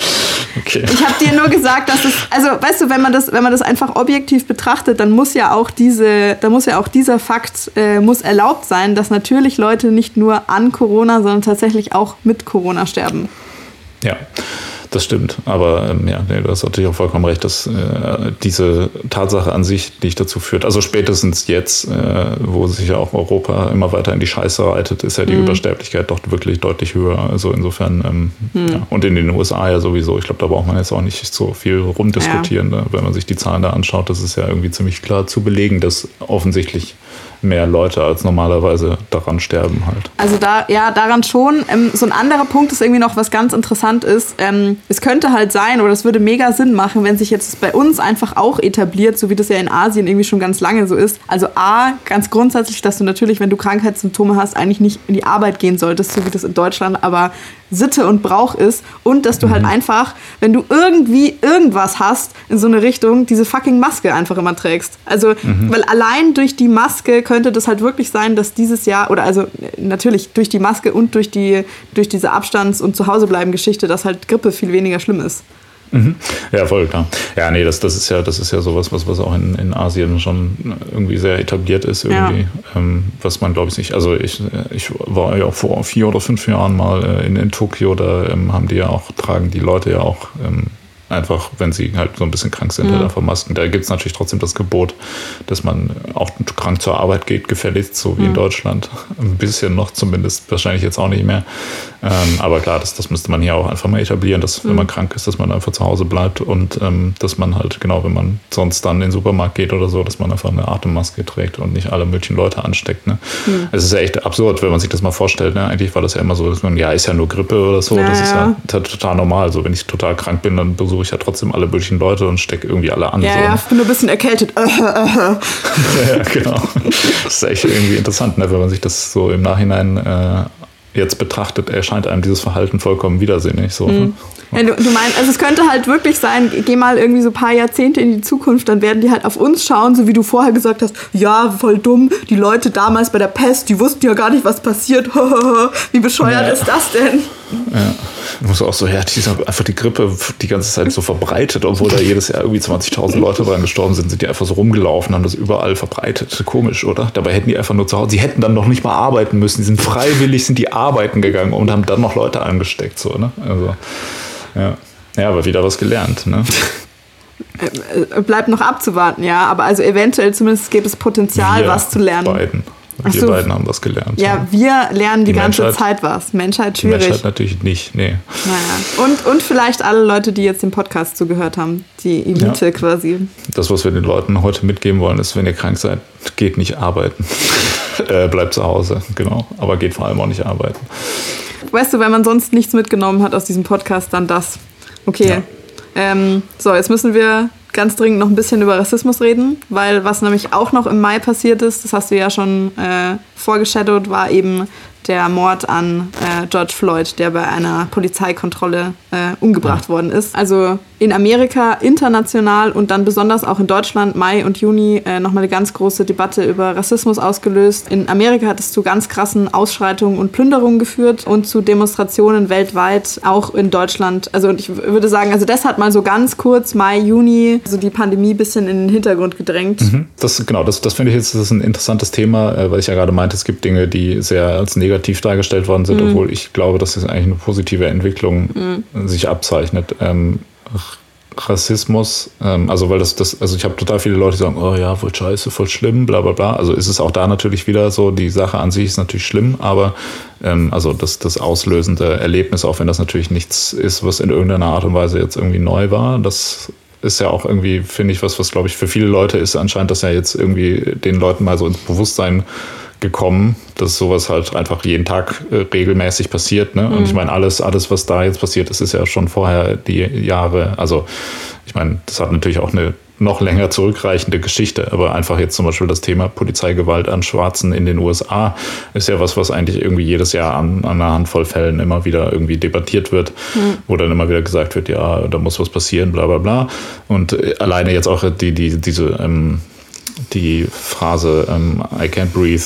S1: Okay.
S2: Ich habe dir nur gesagt, dass es, also weißt du, wenn man das, wenn man das einfach objektiv betrachtet, dann muss ja auch diese, dann muss ja auch dieser Fakt äh, muss erlaubt sein, dass natürlich Leute nicht nur an Corona, sondern tatsächlich auch mit Corona sterben.
S1: Ja. Das stimmt, aber ähm, ja, nee, du hast natürlich auch vollkommen recht, dass äh, diese Tatsache an sich nicht dazu führt. Also spätestens jetzt, äh, wo sich ja auch Europa immer weiter in die Scheiße reitet, ist ja die mhm. Übersterblichkeit doch wirklich deutlich höher. Also insofern, ähm, mhm. ja, und in den USA ja sowieso. Ich glaube, da braucht man jetzt auch nicht so viel rumdiskutieren, ja. ne? wenn man sich die Zahlen da anschaut. Das ist ja irgendwie ziemlich klar zu belegen, dass offensichtlich mehr Leute als normalerweise daran sterben halt.
S2: Also da, ja, daran schon. Ähm, so ein anderer Punkt ist irgendwie noch, was ganz interessant ist. Ähm, es könnte halt sein, oder es würde mega Sinn machen, wenn sich jetzt bei uns einfach auch etabliert, so wie das ja in Asien irgendwie schon ganz lange so ist. Also A, ganz grundsätzlich, dass du natürlich, wenn du Krankheitssymptome hast, eigentlich nicht in die Arbeit gehen solltest, so wie das in Deutschland aber Sitte und Brauch ist. Und dass du halt mhm. einfach, wenn du irgendwie irgendwas hast in so eine Richtung, diese fucking Maske einfach immer trägst. Also, mhm. weil allein durch die Maske könnte das halt wirklich sein, dass dieses Jahr, oder also natürlich durch die Maske und durch, die, durch diese Abstands- und Zuhausebleiben-Geschichte, dass halt Grippe viel weniger schlimm ist.
S1: Mhm. Ja, voll klar. Ja, nee, das, das ist ja, das ist ja sowas, was, was auch in, in Asien schon irgendwie sehr etabliert ist, irgendwie. Ja. Ähm, was man, glaube ich, nicht. Also ich, ich war ja vor vier oder fünf Jahren mal äh, in, in Tokio, da ähm, haben die ja auch, tragen die Leute ja auch ähm, Einfach, wenn sie halt so ein bisschen krank sind, mhm. halt einfach Masken. Da gibt es natürlich trotzdem das Gebot, dass man auch krank zur Arbeit geht, gefälligst, so wie mhm. in Deutschland. Ein bisschen noch zumindest, wahrscheinlich jetzt auch nicht mehr. Ähm, aber klar, das, das müsste man hier auch einfach mal etablieren, dass mhm. wenn man krank ist, dass man einfach zu Hause bleibt und ähm, dass man halt, genau, wenn man sonst dann in den Supermarkt geht oder so, dass man einfach eine Atemmaske trägt und nicht alle möglichen Leute ansteckt. Ne? Mhm. Es ist ja echt absurd, wenn man sich das mal vorstellt. Ne? Eigentlich war das ja immer so, dass man, ja, ist ja nur Grippe oder so. Ja, das ist ja, total normal. So, wenn ich total krank bin, dann besuche ich ja trotzdem alle möglichen Leute und stecke irgendwie alle an.
S2: Ja,
S1: so.
S2: ja, ich bin nur ein bisschen erkältet. <laughs> <laughs>
S1: ja, genau. Das ist echt irgendwie interessant, ne, wenn man sich das so im Nachhinein äh, jetzt betrachtet, erscheint einem dieses Verhalten vollkommen widersinnig. So, mhm.
S2: Ja, du, du, meinst, also es könnte halt wirklich sein, geh mal irgendwie so ein paar Jahrzehnte in die Zukunft, dann werden die halt auf uns schauen, so wie du vorher gesagt hast, ja, voll dumm, die Leute damals bei der Pest, die wussten ja gar nicht, was passiert. <laughs> wie bescheuert ja. ist das denn?
S1: Ja, ich muss auch so, ja, die ist einfach die Grippe die ganze Zeit so verbreitet, obwohl da jedes Jahr irgendwie 20.000 Leute dran gestorben sind, sind die einfach so rumgelaufen, haben das überall verbreitet. Komisch, oder? Dabei hätten die einfach nur zu Hause, sie hätten dann noch nicht mal arbeiten müssen, die sind freiwillig, sind die arbeiten gegangen und haben dann noch Leute angesteckt, so, ne? Also. Ja, ja aber wieder was gelernt. Ne?
S2: Äh, bleibt noch abzuwarten, ja. Aber also eventuell zumindest gibt es Potenzial, wir was zu lernen.
S1: Beiden. Wir so. beiden haben was gelernt.
S2: Ja, ja. wir lernen die, die ganze Menschheit, Zeit was. Menschheit schwierig. Die Menschheit
S1: natürlich nicht, nee.
S2: Naja. Und, und vielleicht alle Leute, die jetzt den Podcast zugehört haben. Die Elite ja. quasi.
S1: Das, was wir den Leuten heute mitgeben wollen, ist, wenn ihr krank seid, geht nicht arbeiten. <laughs> äh, bleibt zu Hause, genau. Aber geht vor allem auch nicht arbeiten.
S2: Weißt du, wenn man sonst nichts mitgenommen hat aus diesem Podcast, dann das. Okay. Ja. Ähm, so, jetzt müssen wir ganz dringend noch ein bisschen über Rassismus reden, weil was nämlich auch noch im Mai passiert ist, das hast du ja schon äh, vorgeshadowt, war eben der Mord an äh, George Floyd, der bei einer Polizeikontrolle äh, umgebracht worden ist. Also in Amerika international und dann besonders auch in Deutschland Mai und Juni äh, nochmal eine ganz große Debatte über Rassismus ausgelöst. In Amerika hat es zu ganz krassen Ausschreitungen und Plünderungen geführt und zu Demonstrationen weltweit, auch in Deutschland. Also ich würde sagen, also das hat mal so ganz kurz Mai, Juni so die Pandemie ein bisschen in den Hintergrund gedrängt.
S1: Mhm. Das, genau, das, das finde ich jetzt das ist ein interessantes Thema, äh, weil ich ja gerade meinte, es gibt Dinge, die sehr als negativ dargestellt worden sind, mhm. obwohl ich glaube, dass es eigentlich eine positive Entwicklung mhm. sich abzeichnet. Ähm, Rassismus, ähm, also weil das, das, also ich habe total viele Leute, die sagen, oh ja, voll scheiße, voll schlimm, bla bla bla. Also ist es auch da natürlich wieder so, die Sache an sich ist natürlich schlimm, aber ähm, also das, das auslösende Erlebnis, auch wenn das natürlich nichts ist, was in irgendeiner Art und Weise jetzt irgendwie neu war, das ist ja auch irgendwie, finde ich, was, was glaube ich für viele Leute ist anscheinend, dass ja jetzt irgendwie den Leuten mal so ins Bewusstsein gekommen, dass sowas halt einfach jeden Tag äh, regelmäßig passiert. Ne? Mhm. Und ich meine, alles, alles, was da jetzt passiert ist, ist ja schon vorher die Jahre, also ich meine, das hat natürlich auch eine noch länger zurückreichende Geschichte, aber einfach jetzt zum Beispiel das Thema Polizeigewalt an Schwarzen in den USA ist ja was, was eigentlich irgendwie jedes Jahr an, an einer Handvoll Fällen immer wieder irgendwie debattiert wird, mhm. wo dann immer wieder gesagt wird, ja, da muss was passieren, bla bla bla. Und äh, alleine jetzt auch die, die, diese ähm, die Phrase ähm, I can't breathe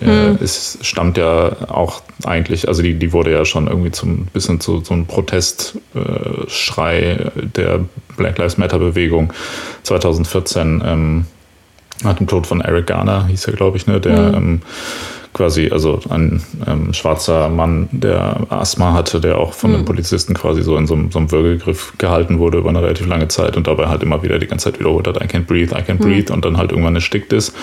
S1: äh, hm. ist, stammt ja auch eigentlich, also die, die wurde ja schon irgendwie zum bisschen zu so einem Protestschrei äh, der Black Lives Matter Bewegung 2014 ähm, nach dem Tod von Eric Garner, hieß er, glaube ich, ne, der hm. ähm, quasi, also ein ähm, schwarzer Mann, der Asthma hatte, der auch von mhm. den Polizisten quasi so in so, so, einem Würgegriff gehalten wurde über eine relativ lange Zeit und dabei halt immer wieder die ganze Zeit wiederholt hat, I can't breathe, I can't mhm. breathe und dann halt irgendwann erstickt ist.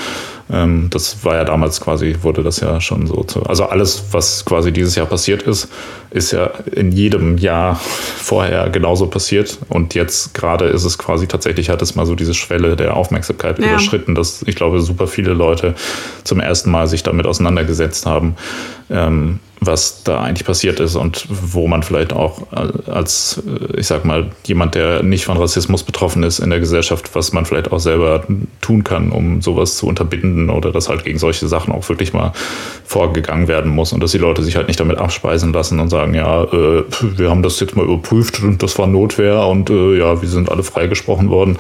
S1: Ähm, das war ja damals quasi, wurde das ja schon so zu, also alles, was quasi dieses Jahr passiert ist, ist ja in jedem Jahr vorher genauso passiert und jetzt gerade ist es quasi tatsächlich, hat es mal so diese Schwelle der Aufmerksamkeit ja. überschritten, dass ich glaube, super viele Leute zum ersten Mal sich damit auseinandergesetzt haben. Ähm, was da eigentlich passiert ist und wo man vielleicht auch als, äh, ich sag mal, jemand, der nicht von Rassismus betroffen ist in der Gesellschaft, was man vielleicht auch selber tun kann, um sowas zu unterbinden oder dass halt gegen solche Sachen auch wirklich mal vorgegangen werden muss und dass die Leute sich halt nicht damit abspeisen lassen und sagen, ja, äh, wir haben das jetzt mal überprüft und das war Notwehr und äh, ja, wir sind alle freigesprochen worden,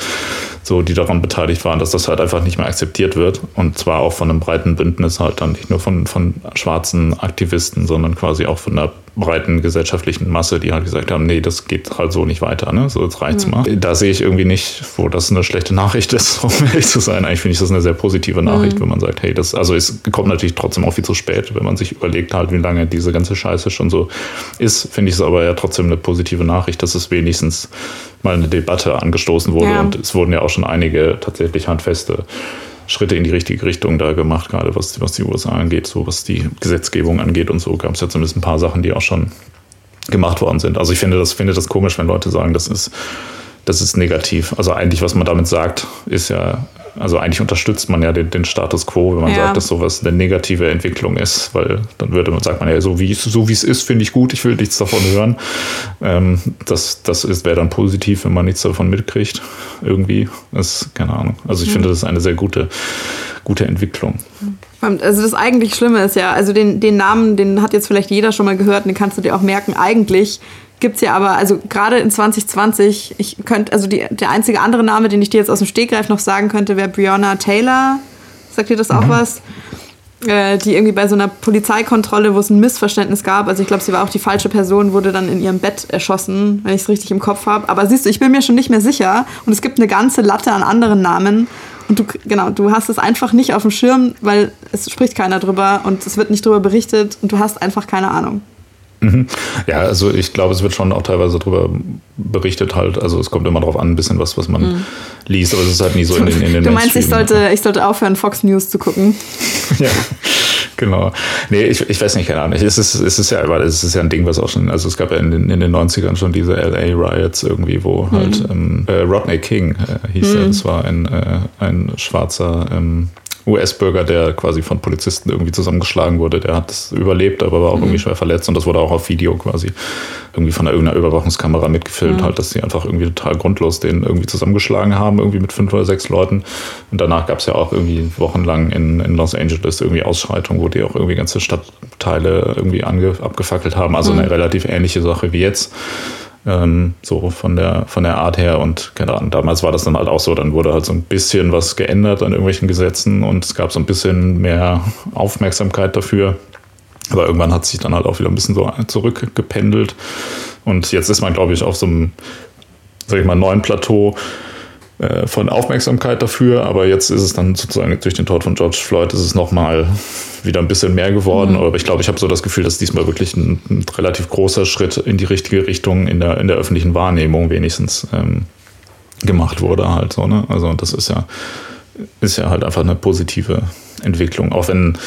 S1: so die daran beteiligt waren, dass das halt einfach nicht mehr akzeptiert wird und zwar auch von einem breiten Bündnis halt dann nicht nur von, von schwarzen Aktivisten, sondern quasi auch von einer breiten gesellschaftlichen Masse, die halt gesagt haben, nee, das geht halt so nicht weiter, ne? So, jetzt reicht's mhm. mal. Da sehe ich irgendwie nicht, wo das eine schlechte Nachricht ist, <laughs> um ehrlich zu sein. Eigentlich finde ich das eine sehr positive Nachricht, mhm. wenn man sagt, hey, das, also es kommt natürlich trotzdem auch viel zu spät, wenn man sich überlegt halt, wie lange diese ganze Scheiße schon so ist, finde ich es aber ja trotzdem eine positive Nachricht, dass es wenigstens mal eine Debatte angestoßen wurde ja. und es wurden ja auch schon einige tatsächlich handfeste Schritte in die richtige Richtung da gemacht, gerade was, was die USA angeht, so was die Gesetzgebung angeht und so gab es ja zumindest ein paar Sachen, die auch schon gemacht worden sind. Also ich finde das, finde das komisch, wenn Leute sagen, das ist, das ist negativ. Also eigentlich, was man damit sagt, ist ja also eigentlich unterstützt man ja den, den Status quo, wenn man ja. sagt, dass sowas eine negative Entwicklung ist, weil dann würde man, sagt man ja, so wie es so wie es ist, finde ich gut, ich will nichts davon hören. Ähm, das das wäre dann positiv, wenn man nichts davon mitkriegt. Irgendwie. Ist, keine Ahnung. Also ich mhm. finde, das ist eine sehr gute, gute Entwicklung.
S2: Also das eigentlich Schlimme ist ja, also den, den Namen, den hat jetzt vielleicht jeder schon mal gehört, den kannst du dir auch merken. Eigentlich gibt es ja aber, also gerade in 2020, ich könnte, also die, der einzige andere Name, den ich dir jetzt aus dem Stegreif noch sagen könnte, wäre Breonna Taylor. Sagt dir das auch mhm. was? Äh, die irgendwie bei so einer Polizeikontrolle, wo es ein Missverständnis gab, also ich glaube, sie war auch die falsche Person, wurde dann in ihrem Bett erschossen, wenn ich es richtig im Kopf habe. Aber siehst du, ich bin mir schon nicht mehr sicher und es gibt eine ganze Latte an anderen Namen. Und du, genau, du hast es einfach nicht auf dem Schirm, weil es spricht keiner drüber und es wird nicht drüber berichtet und du hast einfach keine Ahnung.
S1: Mhm. Ja, also ich glaube, es wird schon auch teilweise darüber berichtet halt. Also es kommt immer darauf an, ein bisschen was, was man mhm. liest, aber es ist halt nie so in den in den
S2: Du meinst, ich sollte, ich sollte aufhören, Fox News zu gucken? <laughs>
S1: ja, genau. Nee, ich, ich weiß nicht, keine Ahnung. Es ist, es ist ja, es ist ja ein Ding, was auch schon, also es gab ja in den, in den 90ern schon diese LA-Riots irgendwie, wo mhm. halt ähm, äh, Rodney King äh, hieß mhm. er, das war ein, äh, ein schwarzer ähm, US-Bürger, der quasi von Polizisten irgendwie zusammengeschlagen wurde, der hat es überlebt, aber war auch mhm. irgendwie schwer verletzt und das wurde auch auf Video quasi irgendwie von irgendeiner Überwachungskamera mitgefilmt, mhm. halt, dass sie einfach irgendwie total grundlos den irgendwie zusammengeschlagen haben, irgendwie mit fünf oder sechs Leuten. Und danach gab es ja auch irgendwie wochenlang in, in Los Angeles irgendwie Ausschreitungen, wo die auch irgendwie ganze Stadtteile irgendwie ange, abgefackelt haben. Also mhm. eine relativ ähnliche Sache wie jetzt ähm, so von der, von der Art her. Und keine Ahnung, damals war das dann halt auch so, dann wurde halt so ein bisschen was geändert an irgendwelchen Gesetzen und es gab so ein bisschen mehr Aufmerksamkeit dafür. Aber irgendwann hat sich dann halt auch wieder ein bisschen so zurückgependelt. Und jetzt ist man, glaube ich, auf so einem, sag ich mal, neuen Plateau, äh, von Aufmerksamkeit dafür, aber jetzt ist es dann sozusagen durch den Tod von George Floyd ist es nochmal wieder ein bisschen mehr geworden. Mhm. Aber ich glaube, ich habe so das Gefühl, dass diesmal wirklich ein, ein, relativ großer Schritt in die richtige Richtung in der, in der öffentlichen Wahrnehmung wenigstens ähm, gemacht wurde halt so. Ne? Also das ist ja, ist ja halt einfach eine positive Entwicklung, auch wenn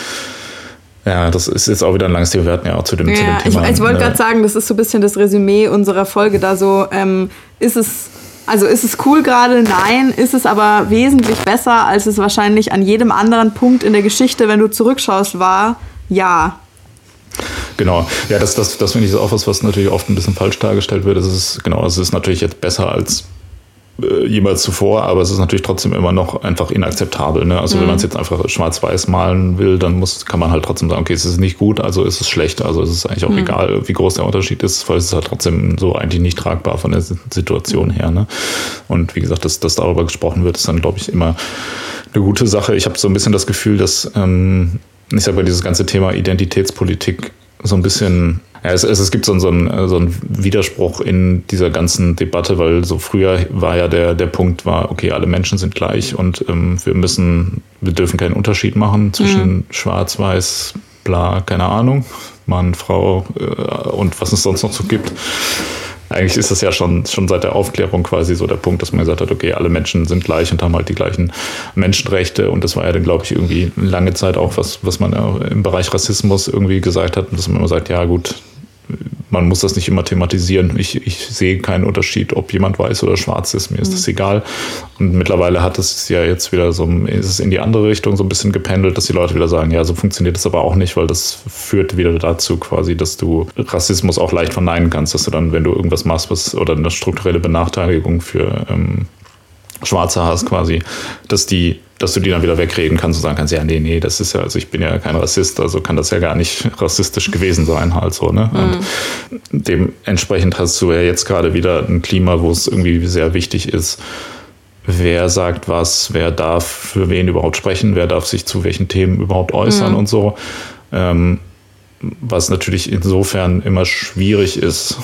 S1: ja, das ist jetzt auch wieder ein langes Thema. Wir hatten ja auch zu dem, ja, zu dem
S2: Thema. Ich, ich wollte gerade sagen, das ist so ein bisschen das Resümee unserer Folge da so. Ähm, ist es also ist es cool gerade? Nein. Ist es aber wesentlich besser, als es wahrscheinlich an jedem anderen Punkt in der Geschichte, wenn du zurückschaust, war? Ja.
S1: Genau, ja, das, das, das finde ich auch was, was natürlich oft ein bisschen falsch dargestellt wird. Es ist, genau, es ist natürlich jetzt besser als äh, jemals zuvor, aber es ist natürlich trotzdem immer noch einfach inakzeptabel. Ne? Also mhm. wenn man es jetzt einfach schwarz-weiß malen will, dann muss, kann man halt trotzdem sagen, okay, es ist nicht gut, also ist es schlecht. Also es ist eigentlich auch mhm. egal, wie groß der Unterschied ist, weil es ist halt trotzdem so eigentlich nicht tragbar von der Situation her. Ne? Und wie gesagt, dass, dass darüber gesprochen wird, ist dann, glaube ich, immer eine gute Sache. Ich habe so ein bisschen das Gefühl, dass ähm, ich sage mal, dieses ganze Thema Identitätspolitik so ein bisschen ja, es, es, gibt so, so, einen, so einen Widerspruch in dieser ganzen Debatte, weil so früher war ja der, der Punkt war, okay, alle Menschen sind gleich und ähm, wir müssen, wir dürfen keinen Unterschied machen zwischen mhm. Schwarz, Weiß, bla, keine Ahnung, Mann, Frau äh, und was es sonst noch so gibt eigentlich ist das ja schon, schon seit der Aufklärung quasi so der Punkt, dass man gesagt hat, okay, alle Menschen sind gleich und haben halt die gleichen Menschenrechte. Und das war ja dann, glaube ich, irgendwie lange Zeit auch was, was man im Bereich Rassismus irgendwie gesagt hat, dass man immer sagt, ja gut, man muss das nicht immer thematisieren. Ich, ich sehe keinen Unterschied, ob jemand weiß oder schwarz ist. Mir ist mhm. das egal. Und mittlerweile hat es ja jetzt wieder so, ist es in die andere Richtung so ein bisschen gependelt, dass die Leute wieder sagen, ja, so funktioniert das aber auch nicht, weil das führt wieder dazu quasi, dass du Rassismus auch leicht verneinen kannst, dass du dann, wenn du irgendwas machst, was oder eine strukturelle Benachteiligung für ähm, Schwarze hast quasi, dass die dass du die dann wieder wegreden kannst und sagen kannst, ja, nee, nee, das ist ja, also ich bin ja kein Rassist, also kann das ja gar nicht rassistisch gewesen sein, halt so, ne? Mhm. Und dementsprechend hast du ja jetzt gerade wieder ein Klima, wo es irgendwie sehr wichtig ist, wer sagt was, wer darf für wen überhaupt sprechen, wer darf sich zu welchen Themen überhaupt äußern mhm. und so. Ähm, was natürlich insofern immer schwierig ist,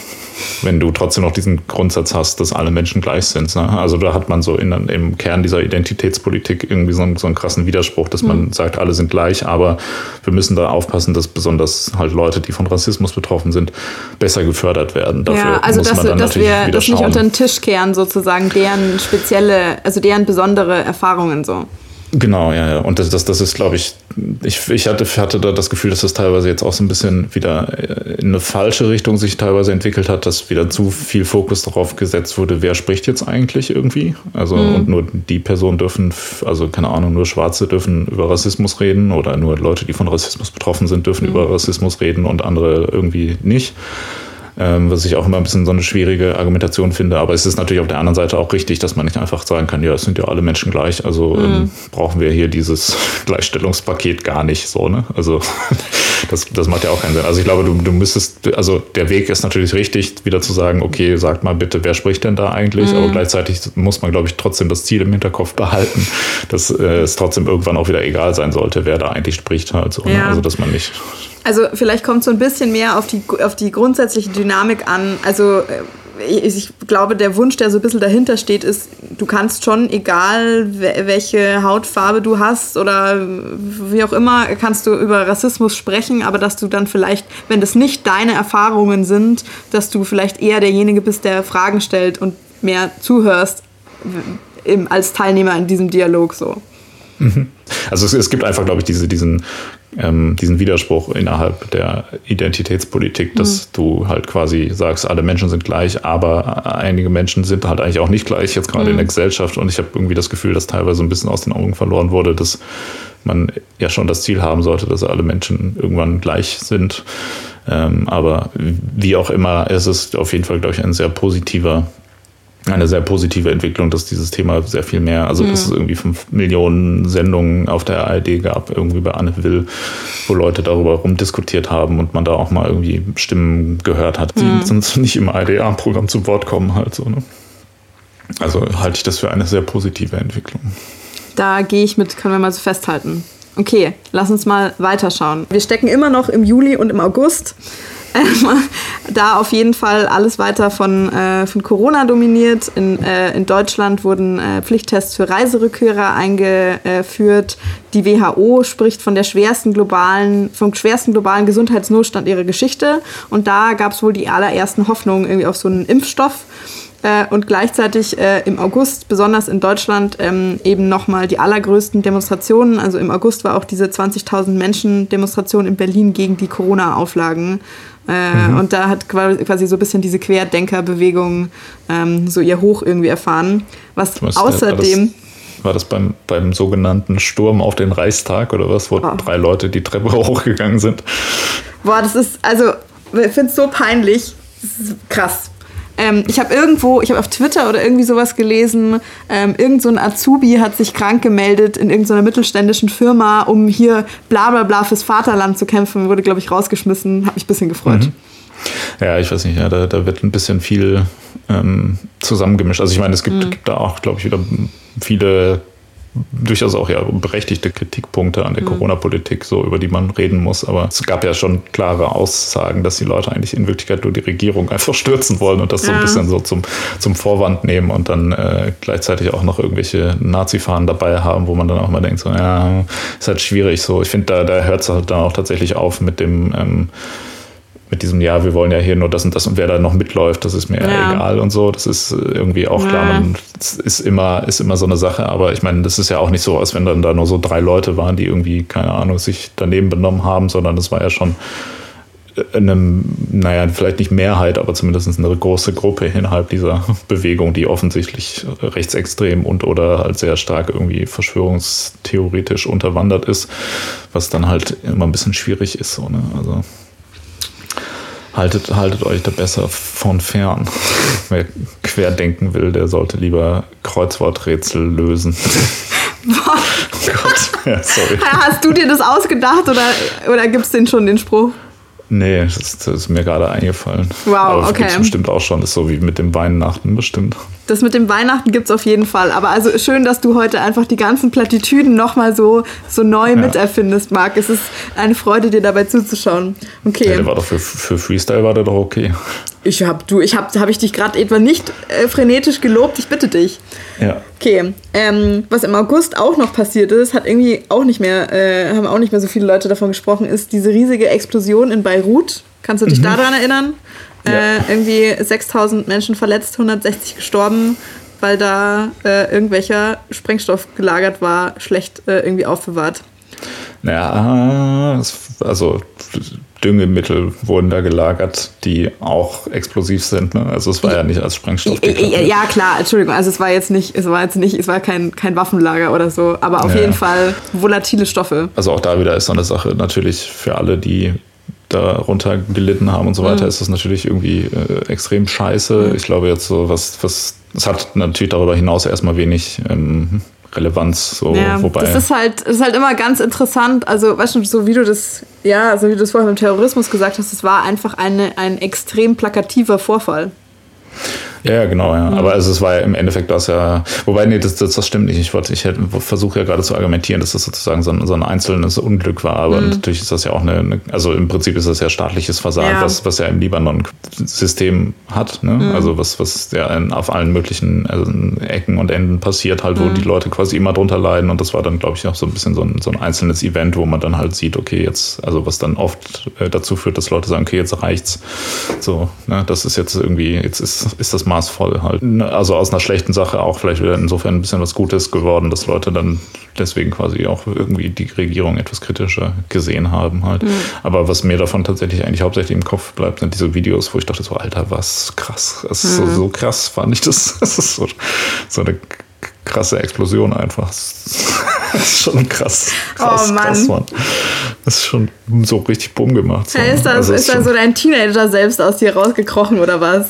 S1: wenn du trotzdem noch diesen Grundsatz hast, dass alle Menschen gleich sind. Ne? Also da hat man so in, im Kern dieser Identitätspolitik irgendwie so einen, so einen krassen Widerspruch, dass man mhm. sagt, alle sind gleich, aber wir müssen da aufpassen, dass besonders halt Leute, die von Rassismus betroffen sind, besser gefördert werden.
S2: Dafür ja, also muss dass, man dann dass wir das nicht unter den Tisch kehren, sozusagen, deren spezielle, also deren besondere Erfahrungen so.
S1: Genau, ja, ja. Und das, das, das ist, glaube ich, ich, ich hatte, hatte da das Gefühl, dass das teilweise jetzt auch so ein bisschen wieder äh, in eine falsche Richtung sich teilweise entwickelt hat, dass wieder zu viel Fokus darauf gesetzt wurde, wer spricht jetzt eigentlich irgendwie. Also mhm. und nur die Personen dürfen, also keine Ahnung, nur Schwarze dürfen über Rassismus reden oder nur Leute, die von Rassismus betroffen sind, dürfen mhm. über Rassismus reden und andere irgendwie nicht ähm, was ich auch immer ein bisschen so eine schwierige Argumentation finde. Aber es ist natürlich auf der anderen Seite auch richtig, dass man nicht einfach sagen kann, ja, es sind ja alle Menschen gleich, also mhm. ähm, brauchen wir hier dieses <laughs> Gleichstellungspaket gar nicht so, ne? Also <laughs> das, das macht ja auch keinen Sinn. Also ich glaube, du, du müsstest, also der Weg ist natürlich richtig, wieder zu sagen, okay, sagt mal bitte, wer spricht denn da eigentlich? Mhm. Aber gleichzeitig muss man, glaube ich, trotzdem das Ziel im Hinterkopf behalten, dass äh, es trotzdem irgendwann auch wieder egal sein sollte, wer da eigentlich spricht halt so. Ne? Ja. Ne? Also dass man nicht
S2: also vielleicht kommt so ein bisschen mehr auf die, auf die grundsätzliche Dynamik an. Also äh, ich glaube, der Wunsch, der so ein bisschen dahinter steht, ist, du kannst schon, egal welche Hautfarbe du hast oder wie auch immer, kannst du über Rassismus sprechen, aber dass du dann vielleicht, wenn das nicht deine Erfahrungen sind, dass du vielleicht eher derjenige bist, der Fragen stellt und mehr zuhörst als Teilnehmer in diesem Dialog so.
S1: Mhm. Also es, es, gibt einfach, glaube ich, diese, diesen, ähm, diesen Widerspruch innerhalb der Identitätspolitik, dass mhm. du halt quasi sagst, alle Menschen sind gleich, aber einige Menschen sind halt eigentlich auch nicht gleich, jetzt gerade mhm. in der Gesellschaft. Und ich habe irgendwie das Gefühl, dass teilweise ein bisschen aus den Augen verloren wurde, dass man ja schon das Ziel haben sollte, dass alle Menschen irgendwann gleich sind. Ähm, aber wie auch immer, es ist auf jeden Fall, glaube ich, ein sehr positiver eine sehr positive Entwicklung, dass dieses Thema sehr viel mehr, also mhm. dass es irgendwie fünf Millionen Sendungen auf der ARD gab, irgendwie bei Anne Will, wo Leute darüber rumdiskutiert haben und man da auch mal irgendwie Stimmen gehört hat, die mhm. sonst nicht im ARD-Programm zu Wort kommen halt so. Ne? Also halte ich das für eine sehr positive Entwicklung.
S2: Da gehe ich mit, können wir mal so festhalten. Okay, lass uns mal weiterschauen. Wir stecken immer noch im Juli und im August. <laughs> da auf jeden Fall alles weiter von, äh, von Corona dominiert. In, äh, in Deutschland wurden äh, Pflichttests für Reiserückkehrer eingeführt. Die WHO spricht von der schwersten globalen, vom schwersten globalen Gesundheitsnotstand ihrer Geschichte. Und da gab es wohl die allerersten Hoffnungen irgendwie auf so einen Impfstoff äh, und gleichzeitig äh, im August, besonders in Deutschland, ähm, eben nochmal die allergrößten Demonstrationen. Also im August war auch diese 20.000 Menschen Demonstration in Berlin gegen die Corona-Auflagen. Äh, mhm. Und da hat quasi so ein bisschen diese Querdenkerbewegung ähm, so ihr Hoch irgendwie erfahren. Was, was außerdem.
S1: War das beim, beim sogenannten Sturm auf den Reichstag oder was, wo oh. drei Leute die Treppe <laughs> hochgegangen sind?
S2: Boah, das ist, also, ich finde es so peinlich. Das ist krass. Ähm, ich habe irgendwo, ich habe auf Twitter oder irgendwie sowas gelesen, ähm, irgend so ein Azubi hat sich krank gemeldet in irgendeiner mittelständischen Firma, um hier bla bla bla fürs Vaterland zu kämpfen, wurde, glaube ich, rausgeschmissen. Hat mich ein bisschen gefreut. Mhm.
S1: Ja, ich weiß nicht, ja, da, da wird ein bisschen viel ähm, zusammengemischt. Also ich meine, es gibt, mhm. gibt da auch, glaube ich, wieder viele durchaus auch ja berechtigte Kritikpunkte an der mhm. Corona-Politik, so über die man reden muss. Aber es gab ja schon klare Aussagen, dass die Leute eigentlich in Wirklichkeit nur die Regierung <laughs> einfach stürzen wollen und das ja. so ein bisschen so zum, zum Vorwand nehmen und dann äh, gleichzeitig auch noch irgendwelche Nazi-Fahnen dabei haben, wo man dann auch mal denkt, so, ja, ist halt schwierig so. Ich finde, da, da hört es halt dann auch tatsächlich auf mit dem ähm, mit diesem, ja, wir wollen ja hier nur das und das und wer da noch mitläuft, das ist mir ja. egal und so. Das ist irgendwie auch ja. klar, man ist immer, ist immer so eine Sache, aber ich meine, das ist ja auch nicht so, als wenn dann da nur so drei Leute waren, die irgendwie, keine Ahnung, sich daneben benommen haben, sondern das war ja schon eine, naja, vielleicht nicht Mehrheit, aber zumindest eine große Gruppe innerhalb dieser <laughs> Bewegung, die offensichtlich rechtsextrem und oder halt sehr stark irgendwie verschwörungstheoretisch unterwandert ist, was dann halt immer ein bisschen schwierig ist. So, ne? Also haltet, haltet euch da besser von fern. <laughs> Wer querdenken will, der sollte lieber Kreuzworträtsel lösen. <laughs>
S2: Boah. Oh Gott. Ja, sorry. Hast du dir das ausgedacht oder, oder gibt es den schon, den Spruch?
S1: Nee, das ist, das ist mir gerade eingefallen.
S2: Wow, Aber okay.
S1: Gibt's bestimmt auch schon. Das ist so wie mit dem Weihnachten bestimmt.
S2: Das mit dem Weihnachten gibt es auf jeden Fall. Aber also schön, dass du heute einfach die ganzen Plattitüden nochmal so, so neu ja. miterfindest, Marc. Es ist eine Freude, dir dabei zuzuschauen. Okay. Ja,
S1: der war doch für, für Freestyle war der doch okay.
S2: Ich hab, du, ich hab, habe ich dich gerade etwa nicht äh, frenetisch gelobt? Ich bitte dich.
S1: Ja.
S2: Okay. Ähm, was im August auch noch passiert ist, hat irgendwie auch nicht mehr, äh, haben auch nicht mehr so viele Leute davon gesprochen, ist diese riesige Explosion in Beirut. Kannst du dich mhm. daran erinnern? Ja. Äh, irgendwie 6000 Menschen verletzt, 160 gestorben, weil da äh, irgendwelcher Sprengstoff gelagert war, schlecht äh, irgendwie aufbewahrt.
S1: Ja, also Düngemittel wurden da gelagert, die auch explosiv sind. Ne? Also es war ja nicht als Sprengstoff.
S2: Ja, ja, klar, Entschuldigung. Also es war jetzt nicht, es war jetzt nicht, es war kein, kein Waffenlager oder so, aber auf ja. jeden Fall volatile Stoffe.
S1: Also auch da wieder ist so eine Sache natürlich für alle, die darunter gelitten haben und so weiter, mhm. ist das natürlich irgendwie äh, extrem scheiße. Mhm. Ich glaube jetzt so, was, was, es hat natürlich darüber hinaus erstmal wenig ähm, Relevanz. So,
S2: ja, wobei das ist halt, ist halt immer ganz interessant. Also, weißt du, so wie du das, ja, so wie du das vorher mit Terrorismus gesagt hast, es war einfach eine, ein extrem plakativer Vorfall.
S1: Ja, genau, ja. Aber also es war ja im Endeffekt das ja, wobei, nee, das, das, das stimmt nicht. Ich, wollte, ich versuche ja gerade zu argumentieren, dass das sozusagen so ein, so ein einzelnes Unglück war. Aber mhm. natürlich ist das ja auch eine, eine, also im Prinzip ist das ja staatliches Versagen, ja. Was, was ja im Libanon-System hat. Ne? Mhm. Also was, was ja in, auf allen möglichen also Ecken und Enden passiert, halt, wo mhm. die Leute quasi immer drunter leiden. Und das war dann, glaube ich, auch so ein bisschen so ein, so ein einzelnes Event, wo man dann halt sieht, okay, jetzt, also was dann oft äh, dazu führt, dass Leute sagen, okay, jetzt reicht's. So, ne? das ist jetzt irgendwie, jetzt ist, ist das maßvoll halt. Also aus einer schlechten Sache auch vielleicht wieder insofern ein bisschen was Gutes geworden, dass Leute dann deswegen quasi auch irgendwie die Regierung etwas kritischer gesehen haben halt. Mhm. Aber was mir davon tatsächlich eigentlich hauptsächlich im Kopf bleibt, sind diese Videos, wo ich dachte so, Alter, was krass. Das ist mhm. so, so, krass fand ich das. <laughs> Das ist so, so eine krasse Explosion einfach. Das ist schon krass. krass
S2: oh Mann.
S1: Krass, Mann. Das ist schon so richtig bumm gemacht.
S2: So. ist, das, also ist, ist da so dein Teenager selbst aus dir rausgekrochen oder was?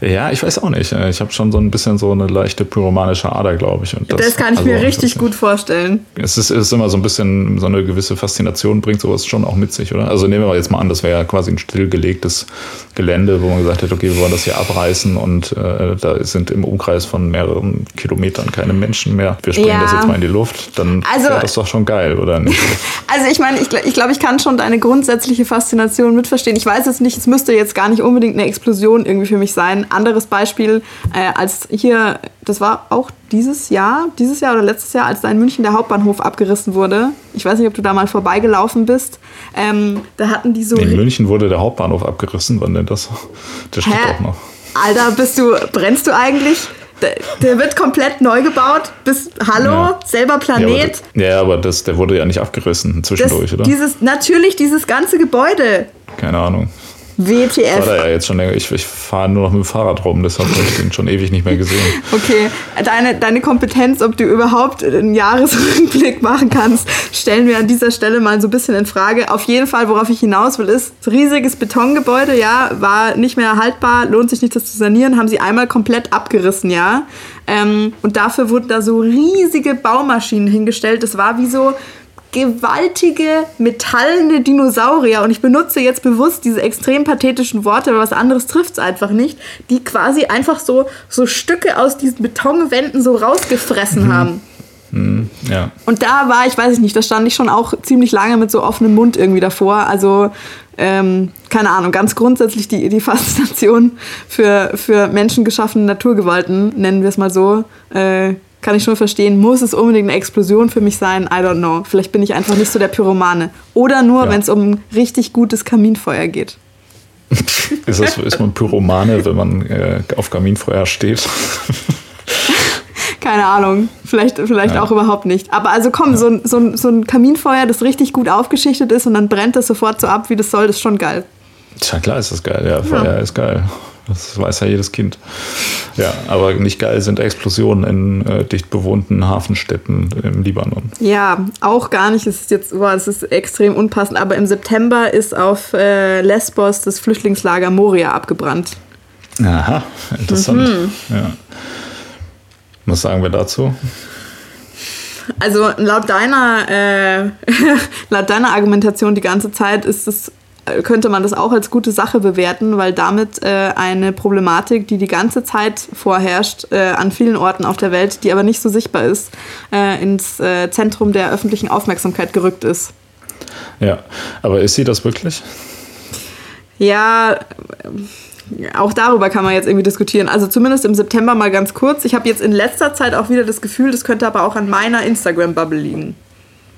S1: Ja, ich weiß auch nicht. Ich habe schon so ein bisschen so eine leichte pyromanische Ader, glaube ich.
S2: Das, das kann ich also, mir richtig gut vorstellen.
S1: Es ist, ist immer so ein bisschen, so eine gewisse Faszination bringt sowas schon auch mit sich, oder? Also nehmen wir jetzt mal an, das wäre ja quasi ein stillgelegtes Gelände, wo man gesagt hätte, okay, wir wollen das hier abreißen und äh, da sind im Umkreis von mehreren Kilometern keine Menschen mehr. Wir springen ja. das jetzt mal in die Luft. Dann also, wäre das doch schon geil, oder nicht? <laughs>
S2: also ich meine, ich, ich glaube, ich kann schon deine grundsätzliche Faszination mitverstehen. Ich weiß jetzt nicht, es müsste jetzt gar nicht unbedingt eine Explosion irgendwie für mich sein, anderes Beispiel, äh, als hier, das war auch dieses Jahr, dieses Jahr oder letztes Jahr, als da in München der Hauptbahnhof abgerissen wurde. Ich weiß nicht, ob du da mal vorbeigelaufen bist. Ähm, da hatten die so.
S1: In München wurde der Hauptbahnhof abgerissen, wann denn das? Der steht Hä? auch noch.
S2: Alter, bist du, brennst du eigentlich? Der, der, wird komplett neu gebaut. Bis, hallo, ja. selber Planet.
S1: Ja, aber, ja, aber das, der wurde ja nicht abgerissen zwischendurch, das, oder?
S2: Dieses, natürlich dieses ganze Gebäude.
S1: Keine Ahnung.
S2: WTF. Ich
S1: war da ja jetzt schon länger. Ich, ich fahre nur noch mit dem Fahrrad rum, deshalb habe ich den schon ewig nicht mehr gesehen. <laughs>
S2: Okay, deine, deine Kompetenz, ob du überhaupt einen Jahresrückblick machen kannst, stellen wir an dieser Stelle mal so ein bisschen in Frage. Auf jeden Fall, worauf ich hinaus will, ist, riesiges Betongebäude, ja, war nicht mehr haltbar, lohnt sich nicht, das zu sanieren, haben sie einmal komplett abgerissen, ja. Ähm, und dafür wurden da so riesige Baumaschinen hingestellt. Das war wie so gewaltige metallene Dinosaurier, und ich benutze jetzt bewusst diese extrem pathetischen Worte, aber was anderes trifft es einfach nicht, die quasi einfach so, so Stücke aus diesen Betonwänden so rausgefressen mhm. haben.
S1: Mhm, ja.
S2: Und da war ich, weiß ich nicht, da stand ich schon auch ziemlich lange mit so offenem Mund irgendwie davor. Also, ähm, keine Ahnung, ganz grundsätzlich die, die Faszination für, für menschengeschaffene Naturgewalten, nennen wir es mal so, äh, kann ich schon verstehen, muss es unbedingt eine Explosion für mich sein? I don't know. Vielleicht bin ich einfach nicht so der Pyromane. Oder nur, ja. wenn es um richtig gutes Kaminfeuer geht. <laughs>
S1: ist, das, ist man Pyromane, wenn man äh, auf Kaminfeuer steht? <laughs>
S2: Keine Ahnung. Vielleicht, vielleicht ja. auch überhaupt nicht. Aber also komm, ja. so, so, so ein Kaminfeuer, das richtig gut aufgeschichtet ist und dann brennt das sofort so ab, wie das soll, das ist schon geil.
S1: Tja, klar ist das geil. Ja, Feuer ist geil. Das weiß ja jedes Kind. Ja, aber nicht geil sind Explosionen in äh, dicht bewohnten Hafenstädten im Libanon.
S2: Ja, auch gar nicht. Es ist jetzt, boah, es ist extrem unpassend. Aber im September ist auf äh, Lesbos das Flüchtlingslager Moria abgebrannt.
S1: Aha, interessant. Mhm. Ja. Was sagen wir dazu?
S2: Also laut deiner, äh, <laughs> laut deiner Argumentation die ganze Zeit ist es könnte man das auch als gute Sache bewerten, weil damit äh, eine Problematik, die die ganze Zeit vorherrscht, äh, an vielen Orten auf der Welt, die aber nicht so sichtbar ist, äh, ins äh, Zentrum der öffentlichen Aufmerksamkeit gerückt ist.
S1: Ja, aber ist sie das wirklich?
S2: Ja, auch darüber kann man jetzt irgendwie diskutieren. Also zumindest im September mal ganz kurz. Ich habe jetzt in letzter Zeit auch wieder das Gefühl, das könnte aber auch an meiner Instagram-Bubble liegen.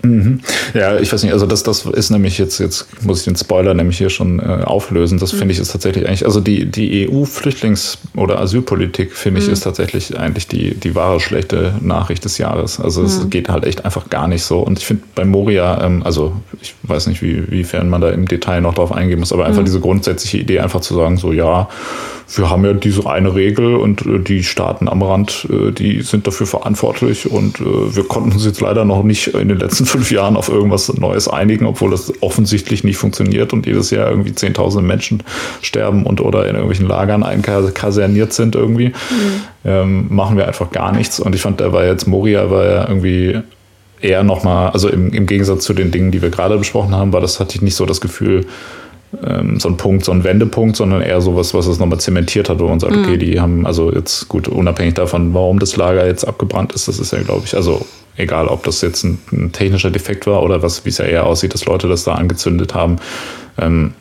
S1: Mhm. Ja, ich weiß nicht, also das, das ist nämlich jetzt, jetzt muss ich den Spoiler nämlich hier schon äh, auflösen. Das mhm. finde ich ist tatsächlich eigentlich, also die, die EU-Flüchtlings- oder Asylpolitik, finde ich, mhm. ist tatsächlich eigentlich die, die wahre schlechte Nachricht des Jahres. Also es mhm. geht halt echt einfach gar nicht so. Und ich finde bei Moria, ähm, also ich weiß nicht, wie, wiefern man da im Detail noch drauf eingehen muss, aber einfach mhm. diese grundsätzliche Idee, einfach zu sagen, so ja, wir haben ja diese eine Regel und äh, die Staaten am Rand, äh, die sind dafür verantwortlich und äh, wir konnten uns jetzt leider noch nicht in den letzten fünf Jahren auf irgendwas Neues einigen, obwohl das offensichtlich nicht funktioniert und jedes Jahr irgendwie zehntausende Menschen sterben und oder in irgendwelchen Lagern einkaserniert sind irgendwie. Mhm. Ähm, machen wir einfach gar nichts. Und ich fand, da war jetzt Moria war ja irgendwie eher nochmal, also im, im Gegensatz zu den Dingen, die wir gerade besprochen haben, war das, hatte ich nicht so das Gefühl, ähm, so ein Punkt, so ein Wendepunkt, sondern eher sowas, was es nochmal zementiert hat, wo man sagt, mhm. okay, die haben also jetzt gut, unabhängig davon, warum das Lager jetzt abgebrannt ist, das ist ja, glaube ich, also egal, ob das jetzt ein, ein, technischer Defekt war oder was, wie es ja eher aussieht, dass Leute das da angezündet haben, ähm,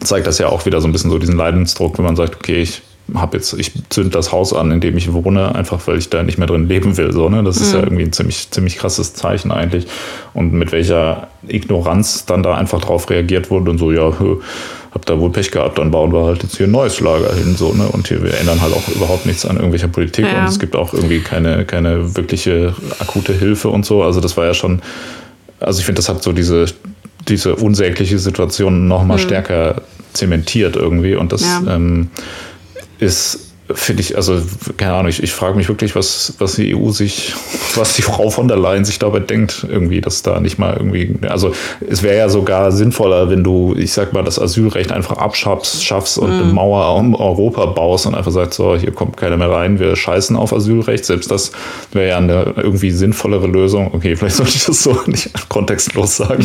S1: zeigt das ja auch wieder so ein bisschen so diesen Leidensdruck, wenn man sagt, okay, ich habe jetzt, ich zünd das Haus an, in dem ich wohne, einfach weil ich da nicht mehr drin leben will. So, ne? Das mhm. ist ja mhm. irgendwie ein ziemlich, ziemlich krasses Zeichen eigentlich. Und mit welcher Ignoranz dann da einfach drauf reagiert wurde und so, ja, habt da wohl Pech gehabt, dann bauen wir halt jetzt hier ein neues Lager hin, so, ne? Und hier, wir ändern halt auch überhaupt nichts an irgendwelcher Politik ja. und es gibt auch irgendwie keine, keine wirkliche akute Hilfe und so. Also das war ja schon, also ich finde, das hat so diese, diese unsägliche Situation noch mal mhm. stärker zementiert irgendwie und das ja. ähm, ist finde ich, also keine Ahnung, ich, ich frage mich wirklich, was, was die EU sich, <laughs> was die Frau von der Leyen sich dabei denkt, irgendwie, dass da nicht mal irgendwie, also es wäre ja sogar sinnvoller, wenn du, ich sag mal, das Asylrecht einfach abschaffst schaffst und mm. eine Mauer um Europa baust und einfach sagst, so, hier kommt keiner mehr rein, wir scheißen auf Asylrecht. Selbst das wäre ja eine irgendwie sinnvollere Lösung. Okay, vielleicht sollte ich das so <laughs> nicht kontextlos sagen.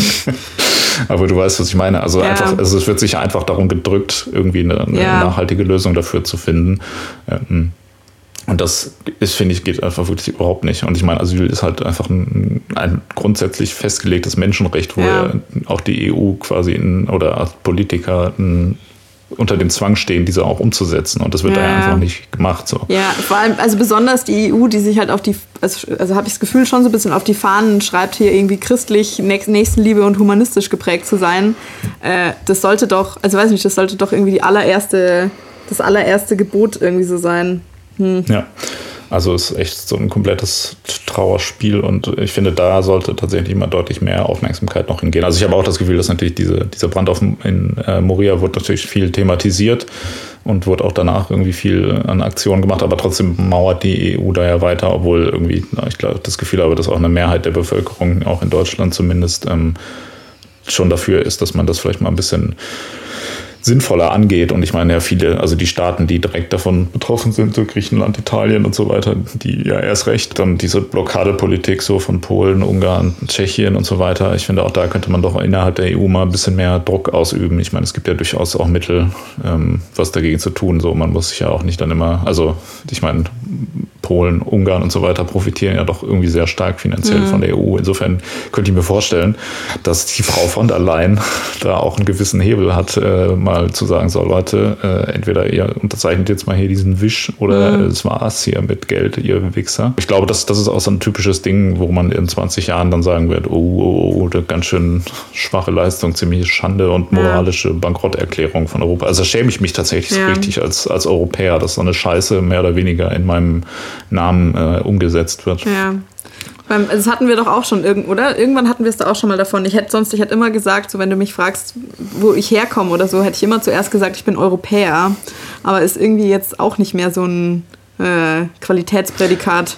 S1: Aber du weißt, was ich meine. Also ja. einfach, also es wird sich einfach darum gedrückt, irgendwie eine, eine ja. nachhaltige Lösung dafür zu finden. Ähm, und das ist, finde ich, geht einfach wirklich überhaupt nicht. Und ich meine, Asyl ist halt einfach ein, ein grundsätzlich festgelegtes Menschenrecht, wo ja. auch die EU quasi in, oder Politiker ein unter dem Zwang stehen, diese auch umzusetzen. Und das wird ja. da einfach nicht gemacht. So.
S2: Ja, vor allem, also besonders die EU, die sich halt auf die, also, also habe ich das Gefühl, schon so ein bisschen auf die Fahnen schreibt, hier irgendwie christlich, Nächstenliebe und humanistisch geprägt zu sein. Äh, das sollte doch, also weiß nicht, das sollte doch irgendwie die allererste, das allererste Gebot irgendwie so sein.
S1: Hm. Ja. Also ist echt so ein komplettes Trauerspiel und ich finde, da sollte tatsächlich mal deutlich mehr Aufmerksamkeit noch hingehen. Also ich habe auch das Gefühl, dass natürlich diese, dieser Brand auf, in äh, Moria wurde natürlich viel thematisiert und wurde auch danach irgendwie viel an Aktionen gemacht, aber trotzdem mauert die EU da ja weiter, obwohl irgendwie, ich glaube, das Gefühl habe, dass auch eine Mehrheit der Bevölkerung, auch in Deutschland zumindest, ähm, schon dafür ist, dass man das vielleicht mal ein bisschen sinnvoller angeht. Und ich meine ja viele, also die Staaten, die direkt davon betroffen sind, so Griechenland, Italien und so weiter, die ja erst recht, dann diese Blockadepolitik so von Polen, Ungarn, Tschechien und so weiter. Ich finde auch da könnte man doch innerhalb der EU mal ein bisschen mehr Druck ausüben. Ich meine, es gibt ja durchaus auch Mittel, ähm, was dagegen zu tun. So, man muss sich ja auch nicht dann immer, also ich meine, Polen, Ungarn und so weiter profitieren ja doch irgendwie sehr stark finanziell mhm. von der EU. Insofern könnte ich mir vorstellen, dass die Frau von der Leyen <laughs> da auch einen gewissen Hebel hat, äh, mal zu sagen, so Leute, äh, entweder ihr unterzeichnet jetzt mal hier diesen Wisch oder mhm. es war's hier mit Geld, ihr Wichser. Ich glaube, das, das ist auch so ein typisches Ding, wo man in 20 Jahren dann sagen wird, oh, oh, oh eine ganz schön schwache Leistung, ziemliche Schande und moralische ja. Bankrotterklärung von Europa. Also schäme ich mich tatsächlich ja. so richtig als, als Europäer, dass so eine Scheiße mehr oder weniger in meinem Namen äh, umgesetzt wird.
S2: Ja. Beim, das hatten wir doch auch schon, oder? Irgendwann hatten wir es da auch schon mal davon. Ich hätte sonst, ich hätte immer gesagt, so wenn du mich fragst, wo ich herkomme oder so, hätte ich immer zuerst gesagt, ich bin Europäer. Aber ist irgendwie jetzt auch nicht mehr so ein äh, Qualitätsprädikat.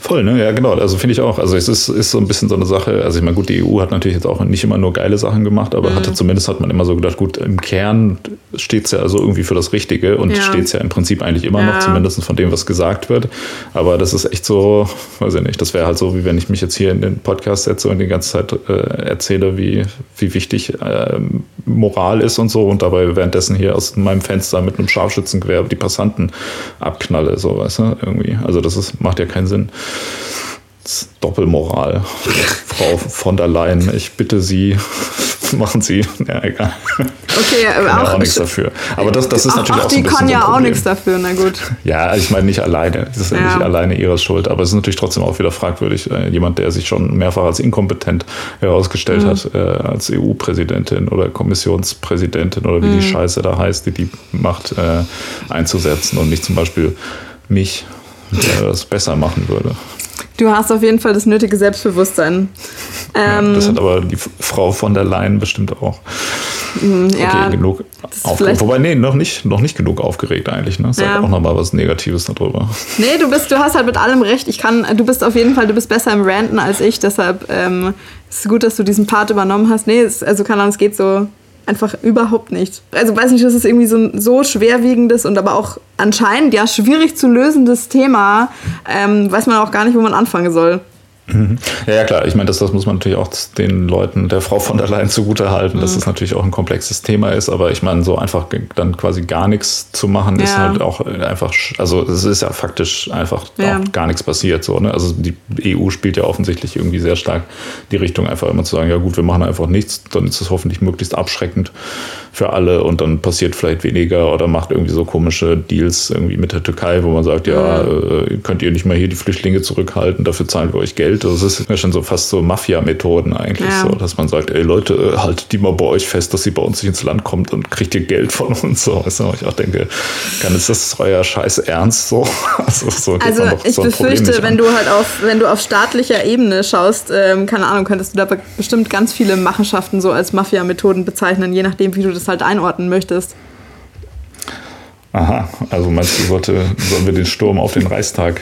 S1: Voll, ne? Ja, genau. Also finde ich auch. Also es ist, ist so ein bisschen so eine Sache. Also ich meine, gut, die EU hat natürlich jetzt auch nicht immer nur geile Sachen gemacht, aber mhm. hatte zumindest hat man immer so gedacht, gut, im Kern steht es ja also irgendwie für das Richtige und ja. steht es ja im Prinzip eigentlich immer ja. noch, zumindest von dem, was gesagt wird. Aber das ist echt so, weiß ich nicht, das wäre halt so, wie wenn ich mich jetzt hier in den Podcast setze und die ganze Zeit äh, erzähle, wie, wie wichtig äh, Moral ist und so und dabei währenddessen hier aus meinem Fenster mit einem Scharfschützengewehr die Passanten abknalle, so weißt du, irgendwie. Also das ist, macht ja keinen Sinn. Doppelmoral. Frau von der Leyen, ich bitte Sie, <laughs> machen Sie. Ja, egal.
S2: Okay, aber
S1: auch, ja auch nichts dafür. Aber das, das ist auch, natürlich auch, auch so
S2: Die
S1: kann
S2: ja so auch nichts dafür, na gut.
S1: Ja, also ich meine nicht alleine. Das ist ja, nicht alleine ihre Schuld. Aber es ist natürlich trotzdem auch wieder fragwürdig. Äh, jemand, der sich schon mehrfach als inkompetent herausgestellt mhm. hat, äh, als EU-Präsidentin oder Kommissionspräsidentin oder wie mhm. die Scheiße da heißt, die die Macht äh, einzusetzen und nicht zum Beispiel mich, der das besser machen würde.
S2: Du hast auf jeden Fall das nötige Selbstbewusstsein.
S1: Ähm, ja, das hat aber die Frau von der Leyen bestimmt auch. Mm, ja, okay, genug aufgeregt. Wobei, nee, noch nicht, noch nicht genug aufgeregt eigentlich. Ne? Sag ja. auch nochmal was Negatives darüber.
S2: Nee, du bist, du hast halt mit allem recht. Ich kann, du bist auf jeden Fall, du bist besser im Ranten als ich, deshalb ähm, ist es gut, dass du diesen Part übernommen hast. Nee, es, also keine Ahnung, es geht so einfach überhaupt nicht. Also weiß nicht, das ist irgendwie so ein so schwerwiegendes und aber auch anscheinend ja schwierig zu lösendes Thema. Ähm, weiß man auch gar nicht, wo man anfangen soll.
S1: Mhm. Ja, ja, klar. Ich meine, das, das muss man natürlich auch den Leuten der Frau von der Leyen zugute halten, mhm. dass das natürlich auch ein komplexes Thema ist. Aber ich meine, so einfach dann quasi gar nichts zu machen, ja. ist halt auch einfach, also es ist ja faktisch einfach ja. auch gar nichts passiert. So, ne? Also die EU spielt ja offensichtlich irgendwie sehr stark die Richtung, einfach immer zu sagen, ja gut, wir machen einfach nichts, dann ist es hoffentlich möglichst abschreckend für alle und dann passiert vielleicht weniger oder macht irgendwie so komische Deals irgendwie mit der Türkei, wo man sagt, ja, mhm. äh, könnt ihr nicht mal hier die Flüchtlinge zurückhalten, dafür zahlen wir euch Geld Geld. Also das ist ja schon so fast so Mafia-Methoden eigentlich ja. so, dass man sagt, ey Leute, haltet die mal bei euch fest, dass sie bei uns nicht ins Land kommt und kriegt ihr Geld von uns. So, du, ich auch denke, kann ist das euer Scheiß ernst so? <laughs>
S2: Also, so also ich so befürchte, wenn du halt auf, wenn du auf staatlicher Ebene schaust, ähm, keine Ahnung, könntest du da bestimmt ganz viele Machenschaften so als Mafia-Methoden bezeichnen, je nachdem, wie du das halt einordnen möchtest.
S1: Aha, also meinst du, sollte, sollen wir den Sturm auf den Reichstag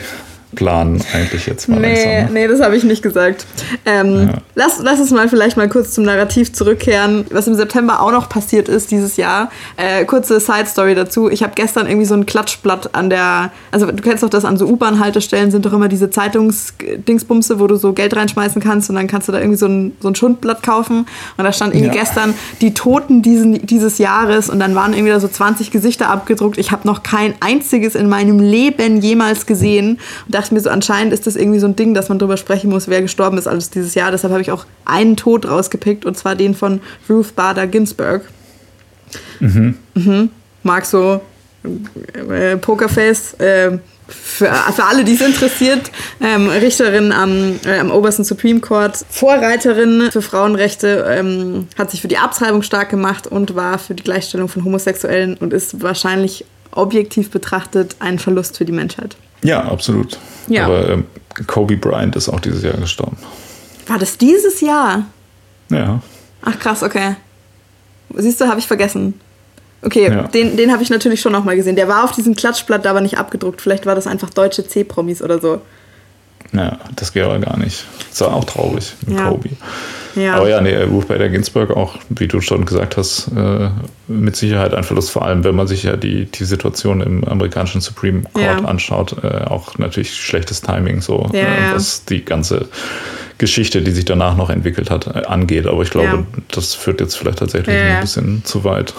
S1: planen eigentlich jetzt
S2: mal. Nee, langsam. nee, das habe ich nicht gesagt. Ähm, ja. lass, lass uns mal vielleicht mal kurz zum Narrativ zurückkehren, was im September auch noch passiert ist dieses Jahr. Äh, kurze Side-Story dazu. Ich habe gestern irgendwie so ein Klatschblatt an der, also du kennst doch das, an so U-Bahn-Haltestellen sind doch immer diese Zeitungsdingsbumse, wo du so Geld reinschmeißen kannst und dann kannst du da irgendwie so ein, so ein Schundblatt kaufen. Und da stand irgendwie ja. gestern die Toten diesen, dieses Jahres und dann waren irgendwie da so 20 Gesichter abgedruckt. Ich habe noch kein einziges in meinem Leben jemals gesehen. Und dachte mir so, anscheinend ist das irgendwie so ein Ding, dass man darüber sprechen muss, wer gestorben ist alles dieses Jahr. Deshalb habe ich auch einen Tod rausgepickt und zwar den von Ruth Bader Ginsburg. Mhm. Mhm. Mag so äh, Pokerface. Äh, für, für alle, die es interessiert, ähm, Richterin am, äh, am obersten Supreme Court, Vorreiterin für Frauenrechte, ähm, hat sich für die Abtreibung stark gemacht und war für die Gleichstellung von Homosexuellen und ist wahrscheinlich objektiv betrachtet ein Verlust für die Menschheit.
S1: Ja, absolut. Ja. Aber ähm, Kobe Bryant ist auch dieses Jahr gestorben.
S2: War das dieses Jahr?
S1: Ja.
S2: Ach krass, okay. Siehst du, habe ich vergessen. Okay, ja. den, den habe ich natürlich schon noch mal gesehen. Der war auf diesem Klatschblatt aber nicht abgedruckt. Vielleicht war das einfach deutsche C-Promis oder so.
S1: Ja, das geht aber gar nicht. Das war auch traurig mit ja. Kobe. Ja. Aber ja, nee, Ruth Bader Ginsburg auch, wie du schon gesagt hast, äh, mit Sicherheit ein Verlust, vor allem wenn man sich ja die, die Situation im amerikanischen Supreme Court ja. anschaut, äh, auch natürlich schlechtes Timing, so ja, äh, was die ganze Geschichte, die sich danach noch entwickelt hat, äh, angeht. Aber ich glaube, das führt jetzt vielleicht tatsächlich ein bisschen zu weit.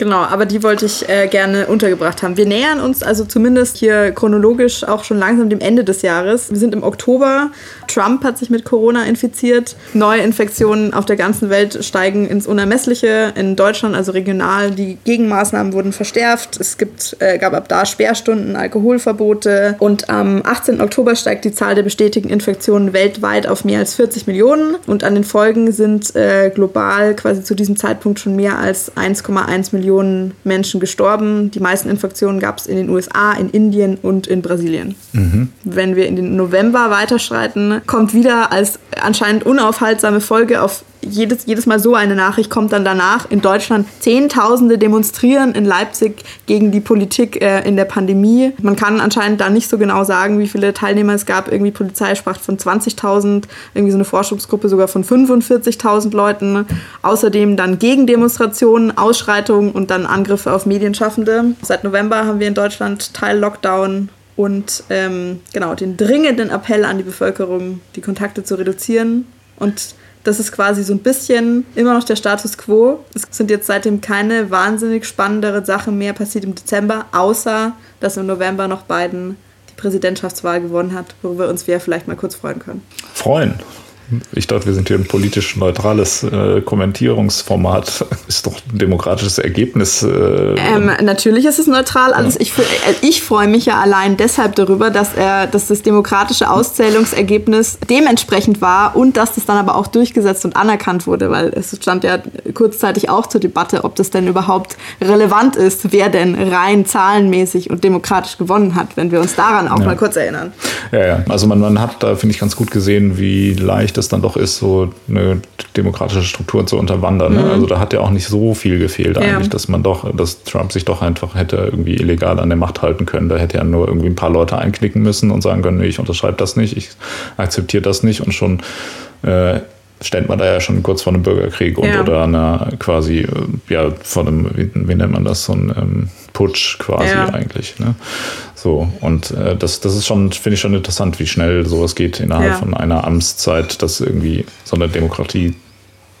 S2: Genau, aber die wollte ich äh, gerne untergebracht haben. Wir nähern uns also zumindest hier chronologisch auch schon langsam dem Ende des Jahres. Wir sind im Oktober. Trump hat sich mit Corona infiziert. Neue Infektionen auf der ganzen Welt steigen ins Unermessliche. In Deutschland, also regional, die Gegenmaßnahmen wurden verstärkt. Es gibt, äh, gab ab da Sperrstunden, Alkoholverbote. Und am 18. Oktober steigt die Zahl der bestätigten Infektionen weltweit auf mehr als 40 Millionen. Und an den Folgen sind äh, global quasi zu diesem Zeitpunkt schon mehr als 1,1 Millionen Menschen gestorben. Die meisten Infektionen gab es in den USA, in Indien und in Brasilien. Mhm. Wenn wir in den November weiterschreiten, kommt wieder als anscheinend unaufhaltsame Folge auf jedes, jedes Mal so eine Nachricht kommt dann danach. In Deutschland Zehntausende demonstrieren in Leipzig gegen die Politik äh, in der Pandemie. Man kann anscheinend da nicht so genau sagen, wie viele Teilnehmer es gab. Irgendwie Polizei sprach von 20.000, irgendwie so eine Forschungsgruppe sogar von 45.000 Leuten. Außerdem dann Gegendemonstrationen, Ausschreitungen und dann Angriffe auf Medienschaffende. Seit November haben wir in Deutschland Teil-Lockdown und ähm, genau den dringenden Appell an die Bevölkerung, die Kontakte zu reduzieren und das ist quasi so ein bisschen immer noch der Status quo. Es sind jetzt seitdem keine wahnsinnig spannendere Sachen mehr passiert im Dezember, außer dass im November noch Biden die Präsidentschaftswahl gewonnen hat, worüber uns wir vielleicht mal kurz freuen können.
S1: Freuen. Ich dachte, wir sind hier ein politisch neutrales äh, Kommentierungsformat. <laughs> Ist doch ein demokratisches Ergebnis. Äh,
S2: ähm, natürlich ist es neutral. Alles. Ja. Ich, äh, ich freue mich ja allein deshalb darüber, dass, er, dass das demokratische Auszählungsergebnis dementsprechend war und dass das dann aber auch durchgesetzt und anerkannt wurde, weil es stand ja kurzzeitig auch zur Debatte, ob das denn überhaupt relevant ist, wer denn rein zahlenmäßig und demokratisch gewonnen hat, wenn wir uns daran auch ja. mal kurz erinnern.
S1: Ja, ja. Also man, man hat da, finde ich, ganz gut gesehen, wie leicht es dann doch ist, so eine demokratische Struktur zu unterwandern. Ne? Mhm. Also da hat ja auch nicht so viel gefehlt ja. eigentlich, dass man doch, dass Trump sich doch einfach hätte irgendwie illegal an der Macht halten können. Da hätte er nur irgendwie ein paar Leute einknicken müssen und sagen können, nee, ich unterschreibe das nicht, ich akzeptiere das nicht und schon äh, stellt man da ja schon kurz vor einem Bürgerkrieg und ja. oder einer quasi, äh, ja, vor einem, wie, wie nennt man das, so ein ähm, Putsch quasi ja. eigentlich. Ne? So, und äh, das, das ist schon, finde ich schon interessant, wie schnell sowas geht innerhalb ja. von einer Amtszeit, dass irgendwie so eine Demokratie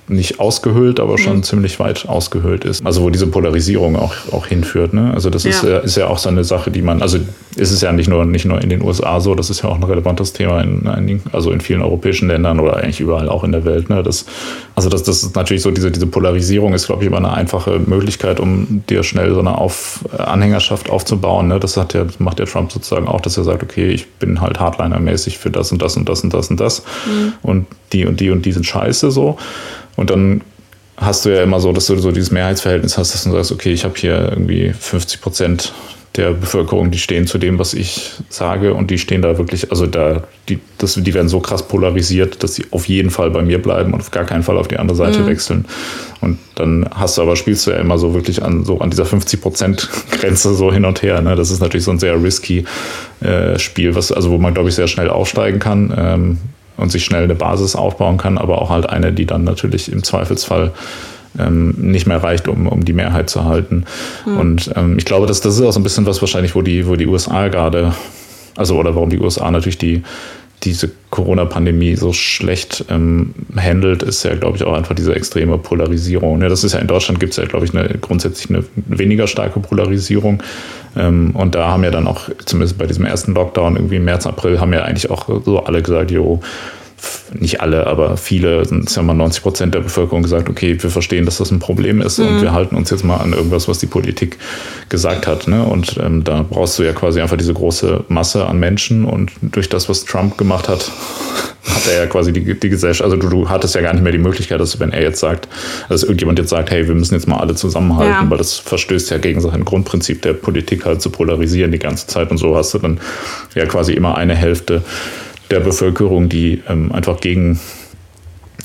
S1: nicht ausgehöhlt, aber schon mhm. ziemlich weit ausgehöhlt ist. Also wo diese Polarisierung auch, auch hinführt. Ne? Also das ja. Ist, ist ja auch so eine Sache, die man, also ist es ja nicht nur, nicht nur in den USA so, das ist ja auch ein relevantes Thema in einigen, also in vielen europäischen Ländern oder eigentlich überall auch in der Welt. Ne? Das, also das, das ist natürlich so, diese, diese Polarisierung ist, glaube ich, immer eine einfache Möglichkeit, um dir schnell so eine Auf, Anhängerschaft aufzubauen. Ne? Das hat ja, macht der Trump sozusagen auch, dass er sagt, okay, ich bin halt Hardliner-mäßig für das und das und das und das und das. Mhm. Und die und die und die sind scheiße so. Und dann hast du ja immer so, dass du so dieses Mehrheitsverhältnis hast, dass du sagst, okay, ich habe hier irgendwie 50 Prozent der Bevölkerung, die stehen zu dem, was ich sage und die stehen da wirklich, also da, die, das, die werden so krass polarisiert, dass sie auf jeden Fall bei mir bleiben und auf gar keinen Fall auf die andere Seite mhm. wechseln. Und dann hast du aber, spielst du ja immer so wirklich an, so an dieser 50-Prozent-Grenze so hin und her. Ne? Das ist natürlich so ein sehr risky äh, Spiel, was, also wo man, glaube ich, sehr schnell aufsteigen kann. Ähm, und sich schnell eine Basis aufbauen kann, aber auch halt eine, die dann natürlich im Zweifelsfall ähm, nicht mehr reicht, um, um die Mehrheit zu halten. Mhm. Und ähm, ich glaube, dass das ist auch so ein bisschen was wahrscheinlich, wo die, wo die USA gerade, also oder warum die USA natürlich die diese Corona-Pandemie so schlecht ähm, handelt, ist ja, glaube ich, auch einfach diese extreme Polarisierung. Ja, das ist ja in Deutschland gibt es ja, glaube ich, eine, grundsätzlich eine weniger starke Polarisierung. Ähm, und da haben ja dann auch, zumindest bei diesem ersten Lockdown irgendwie im März, April, haben ja eigentlich auch so alle gesagt, jo, nicht alle, aber viele, sind ja mal 90 Prozent der Bevölkerung gesagt, okay, wir verstehen, dass das ein Problem ist mhm. und wir halten uns jetzt mal an irgendwas, was die Politik gesagt hat. Ne? Und ähm, da brauchst du ja quasi einfach diese große Masse an Menschen und durch das, was Trump gemacht hat, <laughs> hat er ja quasi die, die Gesellschaft, also du, du hattest ja gar nicht mehr die Möglichkeit, dass wenn er jetzt sagt, dass irgendjemand jetzt sagt, hey, wir müssen jetzt mal alle zusammenhalten, ja. weil das verstößt ja gegen sein Grundprinzip der Politik halt zu polarisieren die ganze Zeit und so hast du dann ja quasi immer eine Hälfte der Bevölkerung, die ähm, einfach gegen,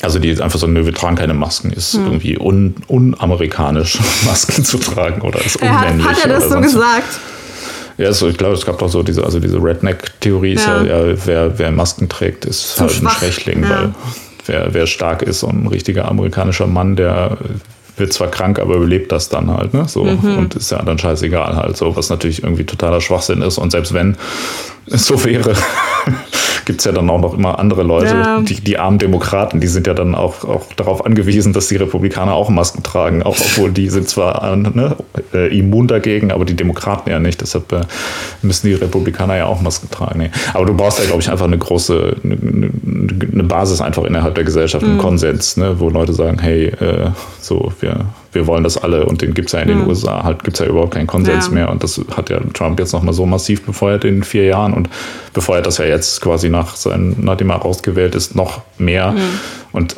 S1: also die einfach so, nö, wir tragen keine Masken, ist hm. irgendwie un, unamerikanisch, <laughs> Masken zu tragen oder ist unmännlich.
S2: Hat er das so gesagt?
S1: Ja, also ich glaube, es gab doch so diese, also diese Redneck-Theorie, ja. ja, ja, wer, wer Masken trägt, ist Zu halt schwach. ein Schwächling, ja. weil wer, wer stark ist und ein richtiger amerikanischer Mann, der wird zwar krank, aber überlebt das dann halt, ne? So mhm. und ist ja dann scheißegal halt, so was natürlich irgendwie totaler Schwachsinn ist und selbst wenn es so wäre, gibt es ja dann auch noch immer andere Leute, ja. die, die armen Demokraten, die sind ja dann auch, auch darauf angewiesen, dass die Republikaner auch Masken tragen, auch obwohl die sind zwar ne, äh, immun dagegen, aber die Demokraten ja nicht. Deshalb äh, müssen die Republikaner ja auch Masken tragen. Nee. Aber du brauchst ja, glaube ich, einfach eine große, eine, eine, Basis einfach innerhalb der Gesellschaft, einen mhm. Konsens, ne, wo Leute sagen, hey, äh, so, wir wir wollen das alle und den gibt es ja in den mhm. USA halt, gibt es ja überhaupt keinen Konsens ja. mehr und das hat ja Trump jetzt nochmal so massiv befeuert in vier Jahren und befeuert das ja jetzt quasi nach sein, nachdem er rausgewählt ist, noch mehr mhm. und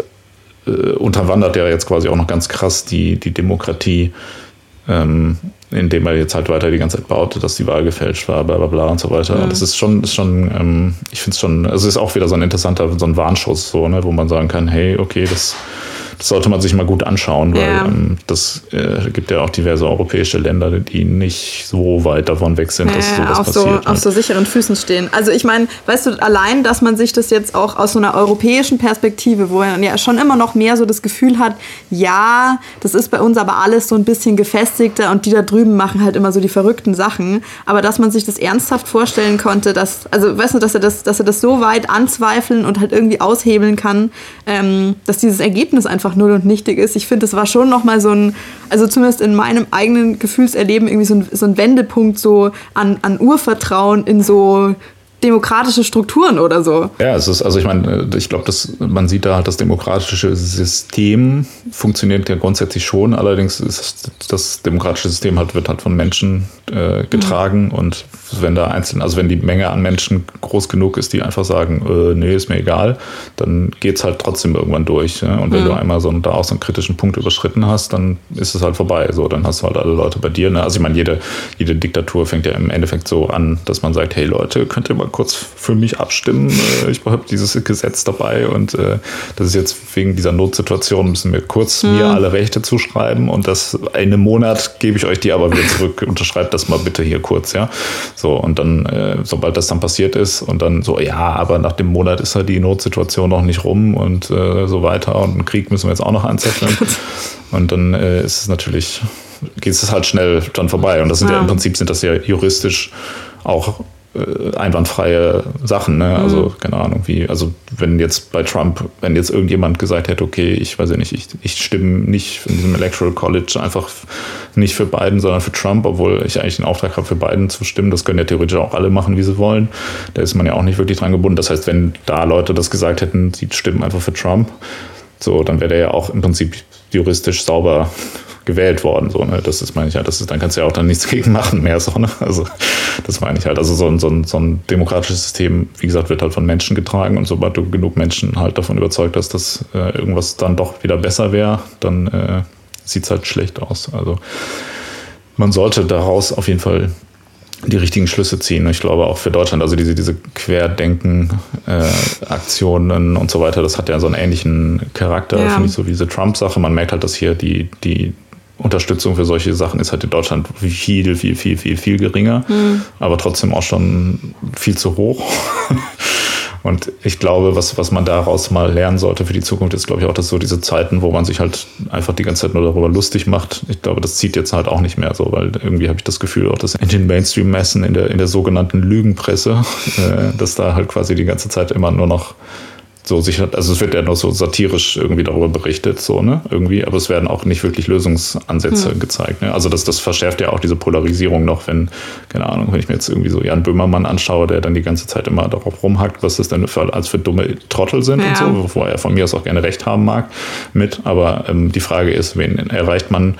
S1: äh, unterwandert ja jetzt quasi auch noch ganz krass die, die Demokratie, ähm, indem er jetzt halt weiter die ganze Zeit baute, dass die Wahl gefälscht war, bla bla bla und so weiter. Mhm. Das ist schon, ist schon, ähm, ich finde es schon, also es ist auch wieder so ein interessanter, so ein Warnschuss, so, ne, wo man sagen kann, hey, okay, das das sollte man sich mal gut anschauen, weil ja. ähm, das äh, gibt ja auch diverse europäische Länder, die nicht so weit davon weg sind, ja, dass sowas
S2: auf
S1: passiert.
S2: So, halt. Auf so sicheren Füßen stehen. Also ich meine, weißt du, allein, dass man sich das jetzt auch aus so einer europäischen Perspektive, wo man ja schon immer noch mehr so das Gefühl hat, ja, das ist bei uns aber alles so ein bisschen gefestigter und die da drüben machen halt immer so die verrückten Sachen. Aber dass man sich das ernsthaft vorstellen konnte, dass, also weißt du, dass er das, dass er das so weit anzweifeln und halt irgendwie aushebeln kann, ähm, dass dieses Ergebnis einfach einfach null und nichtig ist. Ich finde, es war schon nochmal so ein, also zumindest in meinem eigenen Gefühlserleben, irgendwie so ein, so ein Wendepunkt so an, an Urvertrauen in so demokratische Strukturen oder so.
S1: Ja, es ist, also ich meine, ich glaube, dass man sieht da halt, das demokratische System funktioniert ja grundsätzlich schon, allerdings ist das demokratische System halt, wird halt von Menschen äh, getragen mhm. und wenn da einzeln, also wenn die Menge an Menschen groß genug ist, die einfach sagen, äh, nee, ist mir egal, dann geht es halt trotzdem irgendwann durch. Ja? Und wenn mhm. du einmal so, da auch so einen kritischen Punkt überschritten hast, dann ist es halt vorbei. So, dann hast du halt alle Leute bei dir. Ne? Also ich meine, jede, jede Diktatur fängt ja im Endeffekt so an, dass man sagt, hey Leute, könnt ihr mal kurz für mich abstimmen? Äh, ich habe dieses Gesetz dabei und äh, das ist jetzt wegen dieser Notsituation müssen wir kurz mhm. mir alle Rechte zuschreiben und das in einem Monat gebe ich euch die aber wieder zurück. Unterschreibt das mal bitte hier kurz, ja. So, und dann, äh, sobald das dann passiert ist und dann so, ja, aber nach dem Monat ist halt die Notsituation noch nicht rum und äh, so weiter und einen Krieg müssen wir jetzt auch noch anzetteln. <laughs> und dann äh, ist es natürlich, geht es halt schnell dann vorbei. Und das sind ja. ja im Prinzip sind das ja juristisch auch einwandfreie Sachen, ne? Also, mhm. keine Ahnung, wie, also wenn jetzt bei Trump, wenn jetzt irgendjemand gesagt hätte, okay, ich weiß ja nicht, ich, ich stimme nicht in diesem Electoral College einfach nicht für Biden, sondern für Trump, obwohl ich eigentlich den Auftrag habe, für Biden zu stimmen. Das können ja theoretisch auch alle machen, wie sie wollen. Da ist man ja auch nicht wirklich dran gebunden. Das heißt, wenn da Leute das gesagt hätten, sie stimmen einfach für Trump, so, dann wäre der ja auch im Prinzip juristisch sauber gewählt worden. So, ne? Das ist, meine ich halt, das ist, dann kannst du ja auch dann nichts <laughs> gegen machen mehr. So, ne? Also das meine ich halt. Also so ein, so, ein, so ein demokratisches System, wie gesagt, wird halt von Menschen getragen und sobald du genug Menschen halt davon überzeugt hast, dass äh, irgendwas dann doch wieder besser wäre, dann äh, sieht es halt schlecht aus. Also man sollte daraus auf jeden Fall die richtigen Schlüsse ziehen. Ich glaube auch für Deutschland, also diese, diese Querdenken-Aktionen äh, und so weiter, das hat ja so einen ähnlichen Charakter, ja. finde ich, so wie diese Trump-Sache. Man merkt halt, dass hier die, die Unterstützung für solche Sachen ist halt in Deutschland viel, viel, viel, viel, viel geringer, mhm. aber trotzdem auch schon viel zu hoch. Und ich glaube, was, was man daraus mal lernen sollte für die Zukunft, ist, glaube ich, auch, dass so diese Zeiten, wo man sich halt einfach die ganze Zeit nur darüber lustig macht, ich glaube, das zieht jetzt halt auch nicht mehr so, weil irgendwie habe ich das Gefühl, auch dass in den Mainstream-Messen, in der, in der sogenannten Lügenpresse, <laughs> äh, dass da halt quasi die ganze Zeit immer nur noch so sich, also es wird ja nur so satirisch irgendwie darüber berichtet, so, ne, irgendwie, aber es werden auch nicht wirklich Lösungsansätze hm. gezeigt, ne? Also das, das verschärft ja auch diese Polarisierung noch, wenn, keine Ahnung, wenn ich mir jetzt irgendwie so Jan Böhmermann anschaue, der dann die ganze Zeit immer darauf rumhackt, was das denn für, als für dumme Trottel sind ja. und so, wovor er von mir aus auch gerne recht haben mag mit, aber ähm, die Frage ist, wen erreicht man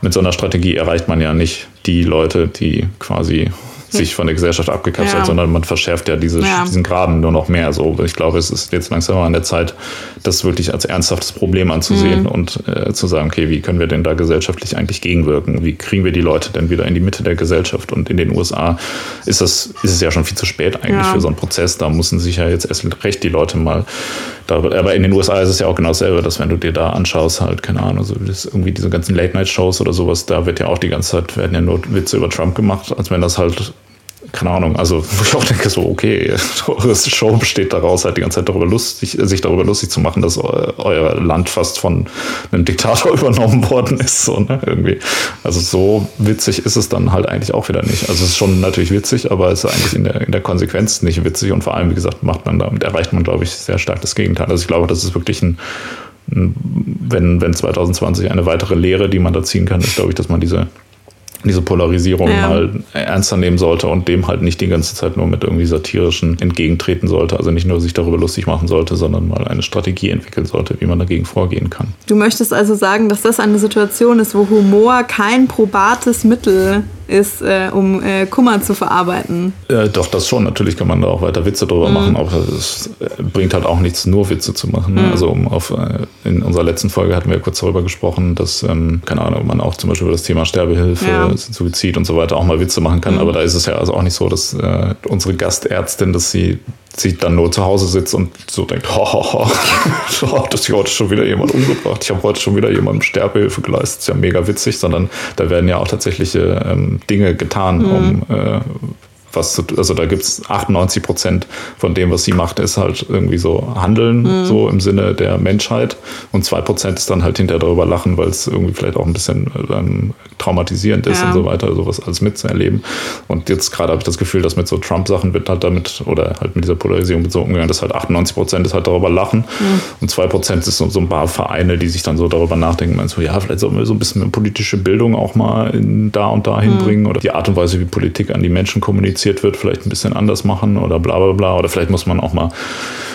S1: mit so einer Strategie erreicht man ja nicht die Leute, die quasi <laughs> sich von der Gesellschaft abgekapselt, ja. sondern man verschärft ja, diese, ja. diesen Graben nur noch mehr. So, ich glaube, es ist jetzt langsam an der Zeit, das wirklich als ernsthaftes Problem anzusehen mhm. und äh, zu sagen, okay, wie können wir denn da gesellschaftlich eigentlich gegenwirken? Wie kriegen wir die Leute denn wieder in die Mitte der Gesellschaft? Und in den USA ist das, ist es ja schon viel zu spät eigentlich ja. für so einen Prozess. Da müssen sich ja jetzt erst recht die Leute mal aber in den USA ist es ja auch genau dasselbe, dass wenn du dir da anschaust, halt, keine Ahnung, so irgendwie diese ganzen Late-Night-Shows oder sowas, da wird ja auch die ganze Zeit, werden ja nur Witze über Trump gemacht, als wenn das halt keine Ahnung, also wo ich auch denke, so, okay, <laughs> eure Show besteht daraus, halt die ganze Zeit darüber lustig, sich darüber lustig zu machen, dass euer Land fast von einem Diktator <laughs> übernommen worden ist, so, ne, irgendwie. Also so witzig ist es dann halt eigentlich auch wieder nicht. Also es ist schon natürlich witzig, aber es ist eigentlich in der, in der Konsequenz nicht witzig und vor allem, wie gesagt, macht man damit, erreicht man, glaube ich, sehr stark das Gegenteil. Also ich glaube, das ist wirklich ein, wenn, wenn 2020 eine weitere Lehre, die man da ziehen kann, ist, glaube ich, dass man diese diese Polarisierung ja. mal ernster nehmen sollte und dem halt nicht die ganze Zeit nur mit irgendwie satirischen entgegentreten sollte. Also nicht nur sich darüber lustig machen sollte, sondern mal eine Strategie entwickeln sollte, wie man dagegen vorgehen kann.
S2: Du möchtest also sagen, dass das eine Situation ist, wo Humor kein probates Mittel ist, äh, um äh, Kummer zu verarbeiten.
S1: Äh, doch, das schon. Natürlich kann man da auch weiter Witze drüber mhm. machen, aber es äh, bringt halt auch nichts, nur Witze zu machen. Mhm. Also um auf, äh, in unserer letzten Folge hatten wir kurz darüber gesprochen, dass, ähm, keine Ahnung, man auch zum Beispiel über das Thema Sterbehilfe, ja. Suizid und so weiter auch mal Witze machen kann. Mhm. Aber da ist es ja also auch nicht so, dass äh, unsere Gastärztin, dass sie sie dann nur zu Hause sitzt und so denkt, ho, ho, ho, <laughs> das hier heute schon wieder jemand umgebracht. Ich habe heute schon wieder jemandem Sterbehilfe geleistet. Ist ja mega witzig, sondern da werden ja auch tatsächliche ähm, Dinge getan, mhm. um äh, was zu, also da gibt es 98 Prozent von dem, was sie macht, ist halt irgendwie so Handeln, mhm. so im Sinne der Menschheit. Und zwei Prozent ist dann halt hinterher darüber lachen, weil es irgendwie vielleicht auch ein bisschen ähm, traumatisierend ist ja. und so weiter, sowas alles mitzuerleben. Und jetzt gerade habe ich das Gefühl, dass mit so Trump-Sachen wird halt damit, oder halt mit dieser Polarisierung mit so umgegangen, dass halt 98 Prozent ist halt darüber lachen mhm. und zwei Prozent ist so, so ein paar Vereine, die sich dann so darüber nachdenken, meinst so, ja, vielleicht sollten wir so ein bisschen politische Bildung auch mal in da und da hinbringen mhm. oder die Art und Weise, wie Politik an die Menschen kommuniziert kommuniziert wird, vielleicht ein bisschen anders machen oder bla bla bla. Oder vielleicht muss man auch mal,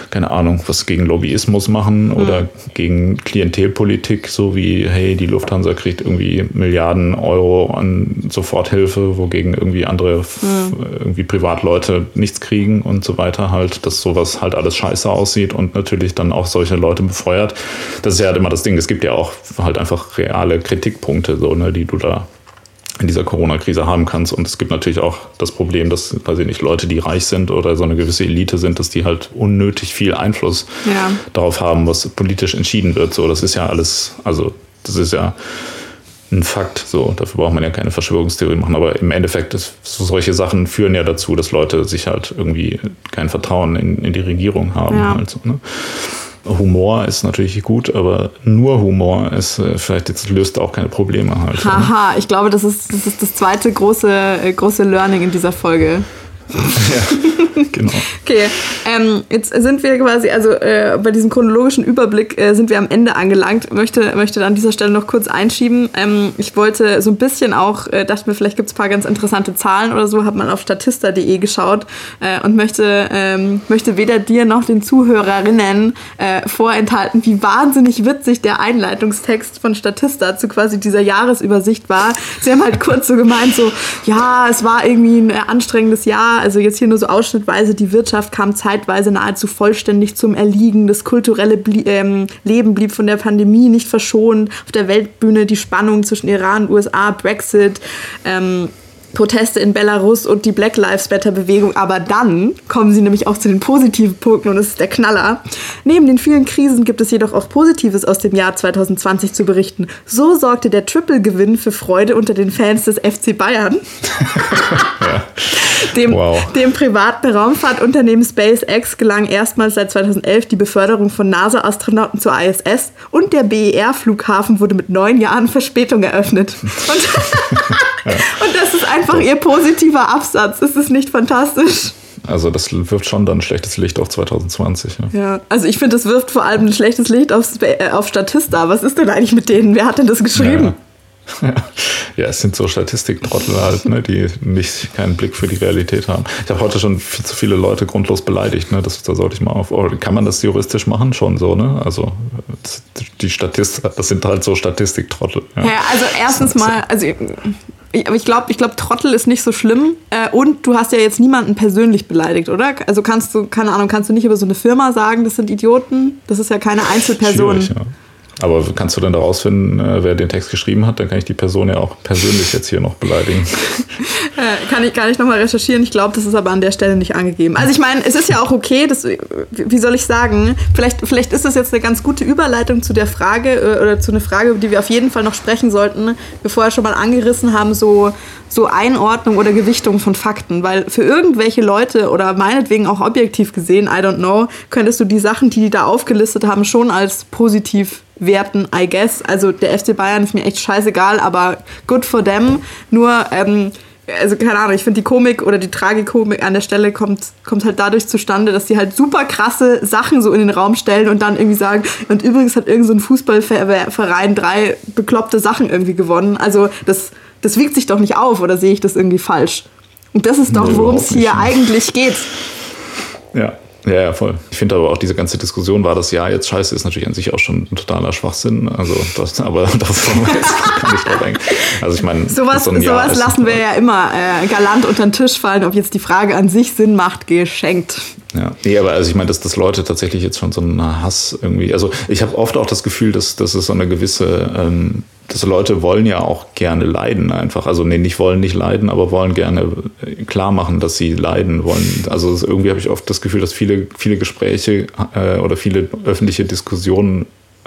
S1: keine Ahnung, was gegen Lobbyismus machen oder mhm. gegen Klientelpolitik, so wie, hey, die Lufthansa kriegt irgendwie Milliarden Euro an Soforthilfe, wogegen irgendwie andere mhm. irgendwie Privatleute nichts kriegen und so weiter halt, dass sowas halt alles scheiße aussieht und natürlich dann auch solche Leute befeuert. Das ist ja halt immer das Ding. Es gibt ja auch halt einfach reale Kritikpunkte, so, ne, die du da in dieser Corona-Krise haben kannst. Und es gibt natürlich auch das Problem, dass, weiß ich nicht, Leute, die reich sind oder so eine gewisse Elite sind, dass die halt unnötig viel Einfluss ja. darauf haben, was politisch entschieden wird. So, das ist ja alles, also das ist ja ein Fakt. So, dafür braucht man ja keine Verschwörungstheorie machen. Aber im Endeffekt, ist, solche Sachen führen ja dazu, dass Leute sich halt irgendwie kein Vertrauen in, in die Regierung haben. Ja. Halt so, ne? Humor ist natürlich gut, aber nur Humor ist äh, vielleicht jetzt löst auch keine Probleme halt.
S2: Haha, ich glaube, das ist, das ist das zweite große, äh, große Learning in dieser Folge. Ja, genau. Okay, ähm, jetzt sind wir quasi, also äh, bei diesem chronologischen Überblick äh, sind wir am Ende angelangt. Möchte, möchte an dieser Stelle noch kurz einschieben. Ähm, ich wollte so ein bisschen auch, äh, dachte mir, vielleicht gibt es ein paar ganz interessante Zahlen oder so, habe mal auf statista.de geschaut äh, und möchte, ähm, möchte weder dir noch den Zuhörerinnen äh, vorenthalten, wie wahnsinnig witzig der Einleitungstext von Statista zu quasi dieser Jahresübersicht war. Sie haben halt kurz so gemeint, so, ja, es war irgendwie ein anstrengendes Jahr. Also jetzt hier nur so ausschnittweise, die Wirtschaft kam zeitweise nahezu vollständig zum Erliegen. Das kulturelle Blie ähm, Leben blieb von der Pandemie nicht verschont. Auf der Weltbühne die Spannung zwischen Iran, USA, Brexit. Ähm, Proteste in Belarus und die Black Lives Matter Bewegung. Aber dann kommen sie nämlich auch zu den positiven Punkten und das ist der Knaller. Neben den vielen Krisen gibt es jedoch auch Positives aus dem Jahr 2020 zu berichten. So sorgte der Triple-Gewinn für Freude unter den Fans des FC Bayern. <laughs> ja. Dem, wow. dem privaten Raumfahrtunternehmen SpaceX gelang erstmals seit 2011 die Beförderung von NASA-Astronauten zur ISS und der BER-Flughafen wurde mit neun Jahren Verspätung eröffnet. Und, <laughs> und das ist einfach ihr positiver Absatz. Ist es nicht fantastisch?
S1: Also das wirft schon dann ein schlechtes Licht auf 2020.
S2: Ne? Ja, also ich finde, das wirft vor allem ein schlechtes Licht auf, äh, auf Statista. Was ist denn eigentlich mit denen? Wer hat denn das geschrieben? Ja.
S1: Ja, <laughs> es sind so Statistiktrottel halt, ne, die nicht keinen Blick für die Realität haben. Ich habe heute schon viel zu viele Leute grundlos beleidigt, ne? Das, da sollte ich mal auf. Oh, kann man das juristisch machen? Schon so, ne? Also die Statistik, das sind halt so Statistiktrottel.
S2: Ja, ja also erstens mal, also aber ich glaube, ich glaub, Trottel ist nicht so schlimm. Äh, und du hast ja jetzt niemanden persönlich beleidigt, oder? Also kannst du, keine Ahnung, kannst du nicht über so eine Firma sagen, das sind Idioten? Das ist ja keine Einzelperson. Schwierig, ja.
S1: Aber kannst du denn da rausfinden, äh, wer den Text geschrieben hat? Dann kann ich die Person ja auch persönlich jetzt hier noch beleidigen. <laughs>
S2: Äh, kann ich, kann ich nochmal recherchieren. Ich glaube, das ist aber an der Stelle nicht angegeben. Also ich meine, es ist ja auch okay, das, wie soll ich sagen, vielleicht, vielleicht ist das jetzt eine ganz gute Überleitung zu der Frage äh, oder zu einer Frage, über die wir auf jeden Fall noch sprechen sollten, bevor wir schon mal angerissen haben, so, so Einordnung oder Gewichtung von Fakten. Weil für irgendwelche Leute oder meinetwegen auch objektiv gesehen, I don't know, könntest du die Sachen, die die da aufgelistet haben, schon als positiv werten, I guess. Also der FC Bayern ist mir echt scheißegal, aber good for them. Nur, ähm, also keine Ahnung, ich finde die Komik oder die Tragikomik an der Stelle kommt, kommt halt dadurch zustande, dass die halt super krasse Sachen so in den Raum stellen und dann irgendwie sagen, und übrigens hat irgendein so Fußballverein drei bekloppte Sachen irgendwie gewonnen. Also das, das wiegt sich doch nicht auf oder sehe ich das irgendwie falsch? Und das ist doch, worum es hier eigentlich geht.
S1: Ja, ja, ja, voll. Ich finde aber auch diese ganze Diskussion war das Jahr jetzt scheiße, ist natürlich an sich auch schon ein totaler Schwachsinn. Also, das, aber <laughs> das kann ich drauf eingehen. Also ich meine,
S2: sowas, so sowas lassen wir ja immer äh, galant unter den Tisch fallen, ob jetzt die Frage an sich Sinn macht, geschenkt.
S1: Ja, nee, aber also ich meine, dass, dass Leute tatsächlich jetzt schon so einen Hass irgendwie, also ich habe oft auch das Gefühl, dass, dass es so eine gewisse, ähm, dass Leute wollen ja auch gerne leiden einfach. Also nee, nicht wollen nicht leiden, aber wollen gerne äh, klar machen, dass sie leiden wollen. Also irgendwie habe ich oft das Gefühl, dass viele, viele Gespräche äh, oder viele öffentliche Diskussionen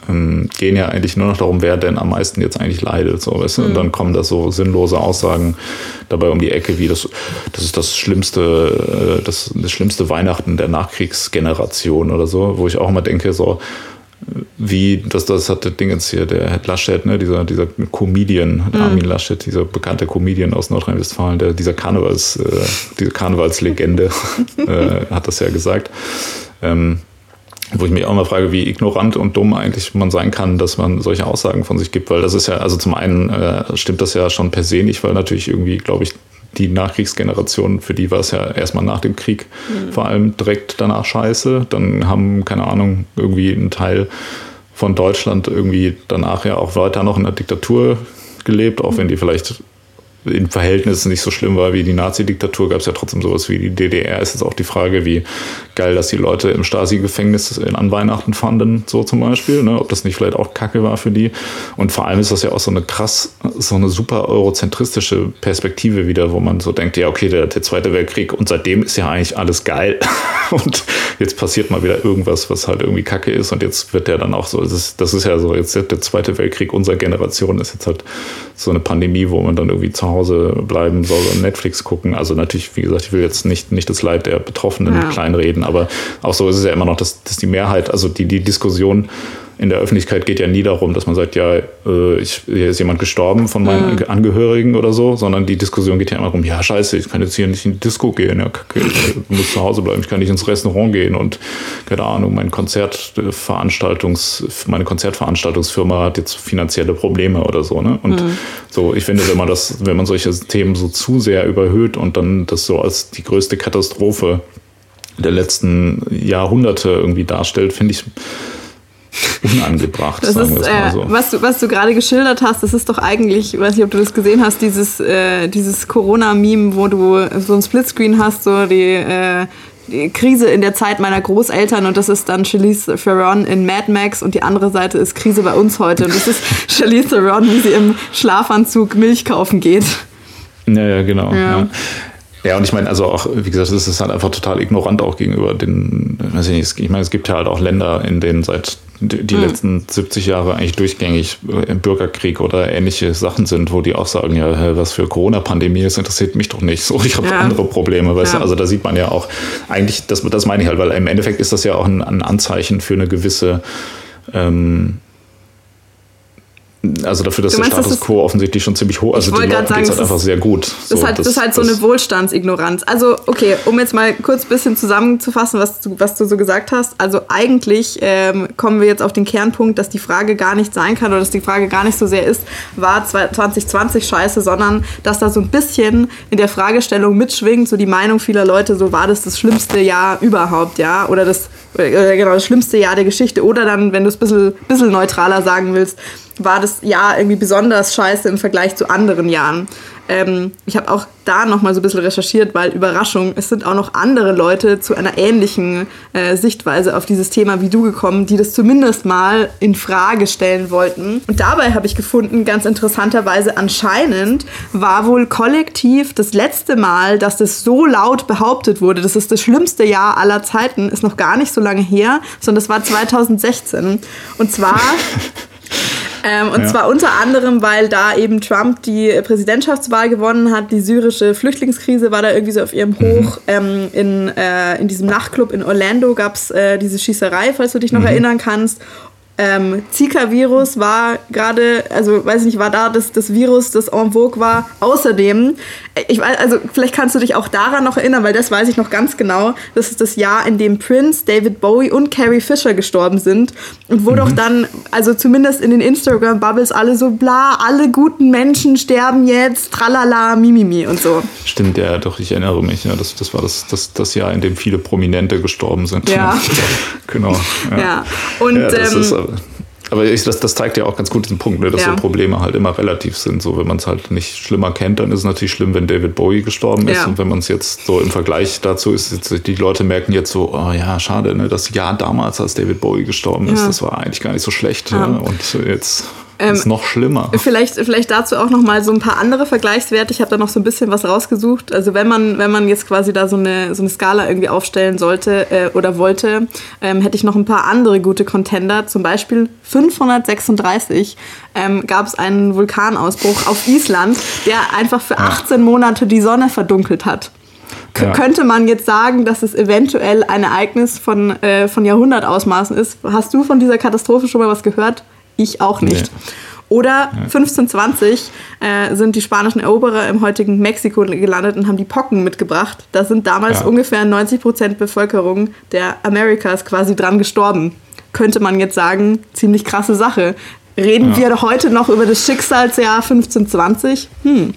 S1: ähm, gehen ja eigentlich nur noch darum, wer denn am meisten jetzt eigentlich leidet. So, weißt du? Mhm. Und dann kommen da so sinnlose Aussagen dabei um die Ecke, wie das, das ist das schlimmste, äh, das, das schlimmste Weihnachten der Nachkriegsgeneration oder so, wo ich auch immer denke, so, wie, das, das hat der Ding jetzt hier, der Herr Laschet, ne, dieser, dieser Comedian, mhm. Armin Laschet, dieser bekannte Comedian aus Nordrhein-Westfalen, der, dieser Karnevals, äh, diese Karnevalslegende, <laughs> äh, hat das ja gesagt. Ähm, wo ich mich auch mal frage, wie ignorant und dumm eigentlich man sein kann, dass man solche Aussagen von sich gibt, weil das ist ja, also zum einen äh, stimmt das ja schon per se nicht, weil natürlich irgendwie, glaube ich, die Nachkriegsgeneration, für die war es ja erstmal nach dem Krieg mhm. vor allem direkt danach scheiße. Dann haben, keine Ahnung, irgendwie ein Teil von Deutschland irgendwie danach ja auch weiter noch in der Diktatur gelebt, auch mhm. wenn die vielleicht in Verhältnissen nicht so schlimm war wie die Nazi-Diktatur, gab es ja trotzdem sowas wie die DDR. Ist jetzt auch die Frage, wie geil, dass die Leute im Stasi-Gefängnis an Weihnachten fanden, so zum Beispiel. Ne? Ob das nicht vielleicht auch Kacke war für die. Und vor allem ist das ja auch so eine krass, so eine super eurozentristische Perspektive wieder, wo man so denkt, ja, okay, der, der Zweite Weltkrieg und seitdem ist ja eigentlich alles geil. <laughs> und jetzt passiert mal wieder irgendwas, was halt irgendwie Kacke ist. Und jetzt wird der dann auch so, das ist, das ist ja so, jetzt der Zweite Weltkrieg unserer Generation ist jetzt halt so eine Pandemie, wo man dann irgendwie zu Hause bleiben soll und Netflix gucken. Also natürlich, wie gesagt, ich will jetzt nicht, nicht das Leid der Betroffenen ja. kleinreden, aber auch so ist es ja immer noch, dass, dass die Mehrheit, also die, die Diskussion in der Öffentlichkeit geht ja nie darum, dass man sagt, ja, äh, ich, hier ist jemand gestorben von meinen mhm. Angehörigen oder so, sondern die Diskussion geht ja immer darum, ja, scheiße, ich kann jetzt hier nicht in die Disco gehen, ja, kacke, ich muss zu Hause bleiben, ich kann nicht ins Restaurant gehen und keine Ahnung, mein Konzertveranstaltungs, meine Konzertveranstaltungsfirma hat jetzt finanzielle Probleme oder so, ne? Und mhm. so, ich finde, wenn man das, wenn man solche Themen so zu sehr überhöht und dann das so als die größte Katastrophe der letzten Jahrhunderte irgendwie darstellt, finde ich unangebracht,
S2: das sagen ist, mal so. Äh, was du, was du gerade geschildert hast, das ist doch eigentlich, ich weiß nicht, ob du das gesehen hast, dieses, äh, dieses Corona-Meme, wo du so ein Splitscreen hast, so die, äh, die Krise in der Zeit meiner Großeltern und das ist dann Charlize Theron in Mad Max und die andere Seite ist Krise bei uns heute und das ist <laughs> Charlize Theron, wie sie im Schlafanzug Milch kaufen geht.
S1: Ja, ja, genau. Ja. ja. Ja, und ich meine, also auch, wie gesagt, es ist halt einfach total ignorant auch gegenüber den, weiß ich nicht, ich meine, es gibt ja halt auch Länder, in denen seit die mhm. letzten 70 Jahre eigentlich durchgängig im Bürgerkrieg oder ähnliche Sachen sind, wo die auch sagen, ja, was für Corona-Pandemie ist, interessiert mich doch nicht. So, ich habe ja. andere Probleme, weißt ja. du? Also da sieht man ja auch, eigentlich, das, das meine ich halt, weil im Endeffekt ist das ja auch ein, ein Anzeichen für eine gewisse ähm, also dafür, dass meinst, der Status quo offensichtlich schon ziemlich hoch, ist. also die Leute geht halt einfach sehr gut.
S2: Das, ist halt, das, das, ist halt so eine Wohlstandsignoranz. Also okay, um jetzt mal kurz ein bisschen zusammenzufassen, was du, was du so gesagt hast. Also eigentlich ähm, kommen wir jetzt auf den Kernpunkt, dass die Frage gar nicht sein kann oder dass die Frage gar nicht so sehr ist, war 2020 scheiße, sondern dass da so ein bisschen in der Fragestellung mitschwingt, so die Meinung vieler Leute, so war das das schlimmste Jahr überhaupt, ja, oder das, äh, genau, das schlimmste Jahr der Geschichte. Oder dann, wenn du es ein bisschen, bisschen neutraler sagen willst, war das Jahr irgendwie besonders scheiße im Vergleich zu anderen Jahren. Ähm, ich habe auch da nochmal so ein bisschen recherchiert, weil Überraschung, es sind auch noch andere Leute zu einer ähnlichen äh, Sichtweise auf dieses Thema wie du gekommen, die das zumindest mal in Frage stellen wollten. Und dabei habe ich gefunden, ganz interessanterweise anscheinend war wohl kollektiv das letzte Mal, dass das so laut behauptet wurde, das ist das schlimmste Jahr aller Zeiten, ist noch gar nicht so lange her, sondern das war 2016. Und zwar <laughs> Ähm, und ja. zwar unter anderem, weil da eben Trump die Präsidentschaftswahl gewonnen hat. Die syrische Flüchtlingskrise war da irgendwie so auf ihrem mhm. Hoch. Mhm. Ähm, in, äh, in diesem Nachtclub in Orlando gab es äh, diese Schießerei, falls du dich noch mhm. erinnern kannst. Ähm, Zika-Virus war gerade, also weiß ich nicht, war da das, das Virus, das en vogue war. Außerdem, ich weiß, also vielleicht kannst du dich auch daran noch erinnern, weil das weiß ich noch ganz genau. Das ist das Jahr, in dem Prince, David Bowie und Carrie Fisher gestorben sind. Und wo mhm. doch dann, also zumindest in den Instagram-Bubbles alle so bla, alle guten Menschen sterben jetzt, tralala, mimimi und so.
S1: Stimmt, ja, doch, ich erinnere mich. Ja, das, das war das, das, das Jahr, in dem viele Prominente gestorben sind.
S2: Ja. <laughs>
S1: genau.
S2: Ja, ja. und ja, das ähm, ist,
S1: aber ich, das, das zeigt ja auch ganz gut diesen Punkt, ne, dass ja. so Probleme halt immer relativ sind. So, wenn man es halt nicht schlimmer kennt, dann ist es natürlich schlimm, wenn David Bowie gestorben ist. Ja. Und wenn man es jetzt so im Vergleich dazu ist, jetzt, die Leute merken jetzt so, oh ja, schade, ne, das Jahr damals, als David Bowie gestorben ist, das war eigentlich gar nicht so schlecht. Ja. Und jetzt ähm, ist noch schlimmer.
S2: Vielleicht, vielleicht dazu auch noch mal so ein paar andere Vergleichswerte. Ich habe da noch so ein bisschen was rausgesucht. Also wenn man, wenn man jetzt quasi da so eine, so eine Skala irgendwie aufstellen sollte äh, oder wollte, ähm, hätte ich noch ein paar andere gute Contender. Zum Beispiel 536 ähm, gab es einen Vulkanausbruch auf Island, der einfach für 18 Monate die Sonne verdunkelt hat. Ja. Könnte man jetzt sagen, dass es eventuell ein Ereignis von, äh, von Jahrhundertausmaßen ist? Hast du von dieser Katastrophe schon mal was gehört? Ich auch nicht. Nee. Oder 1520 äh, sind die spanischen Eroberer im heutigen Mexiko gelandet und haben die Pocken mitgebracht. Da sind damals ja. ungefähr 90 Prozent Bevölkerung der Amerikas quasi dran gestorben. Könnte man jetzt sagen, ziemlich krasse Sache. Reden ja. wir heute noch über das Schicksalsjahr 1520? Hm.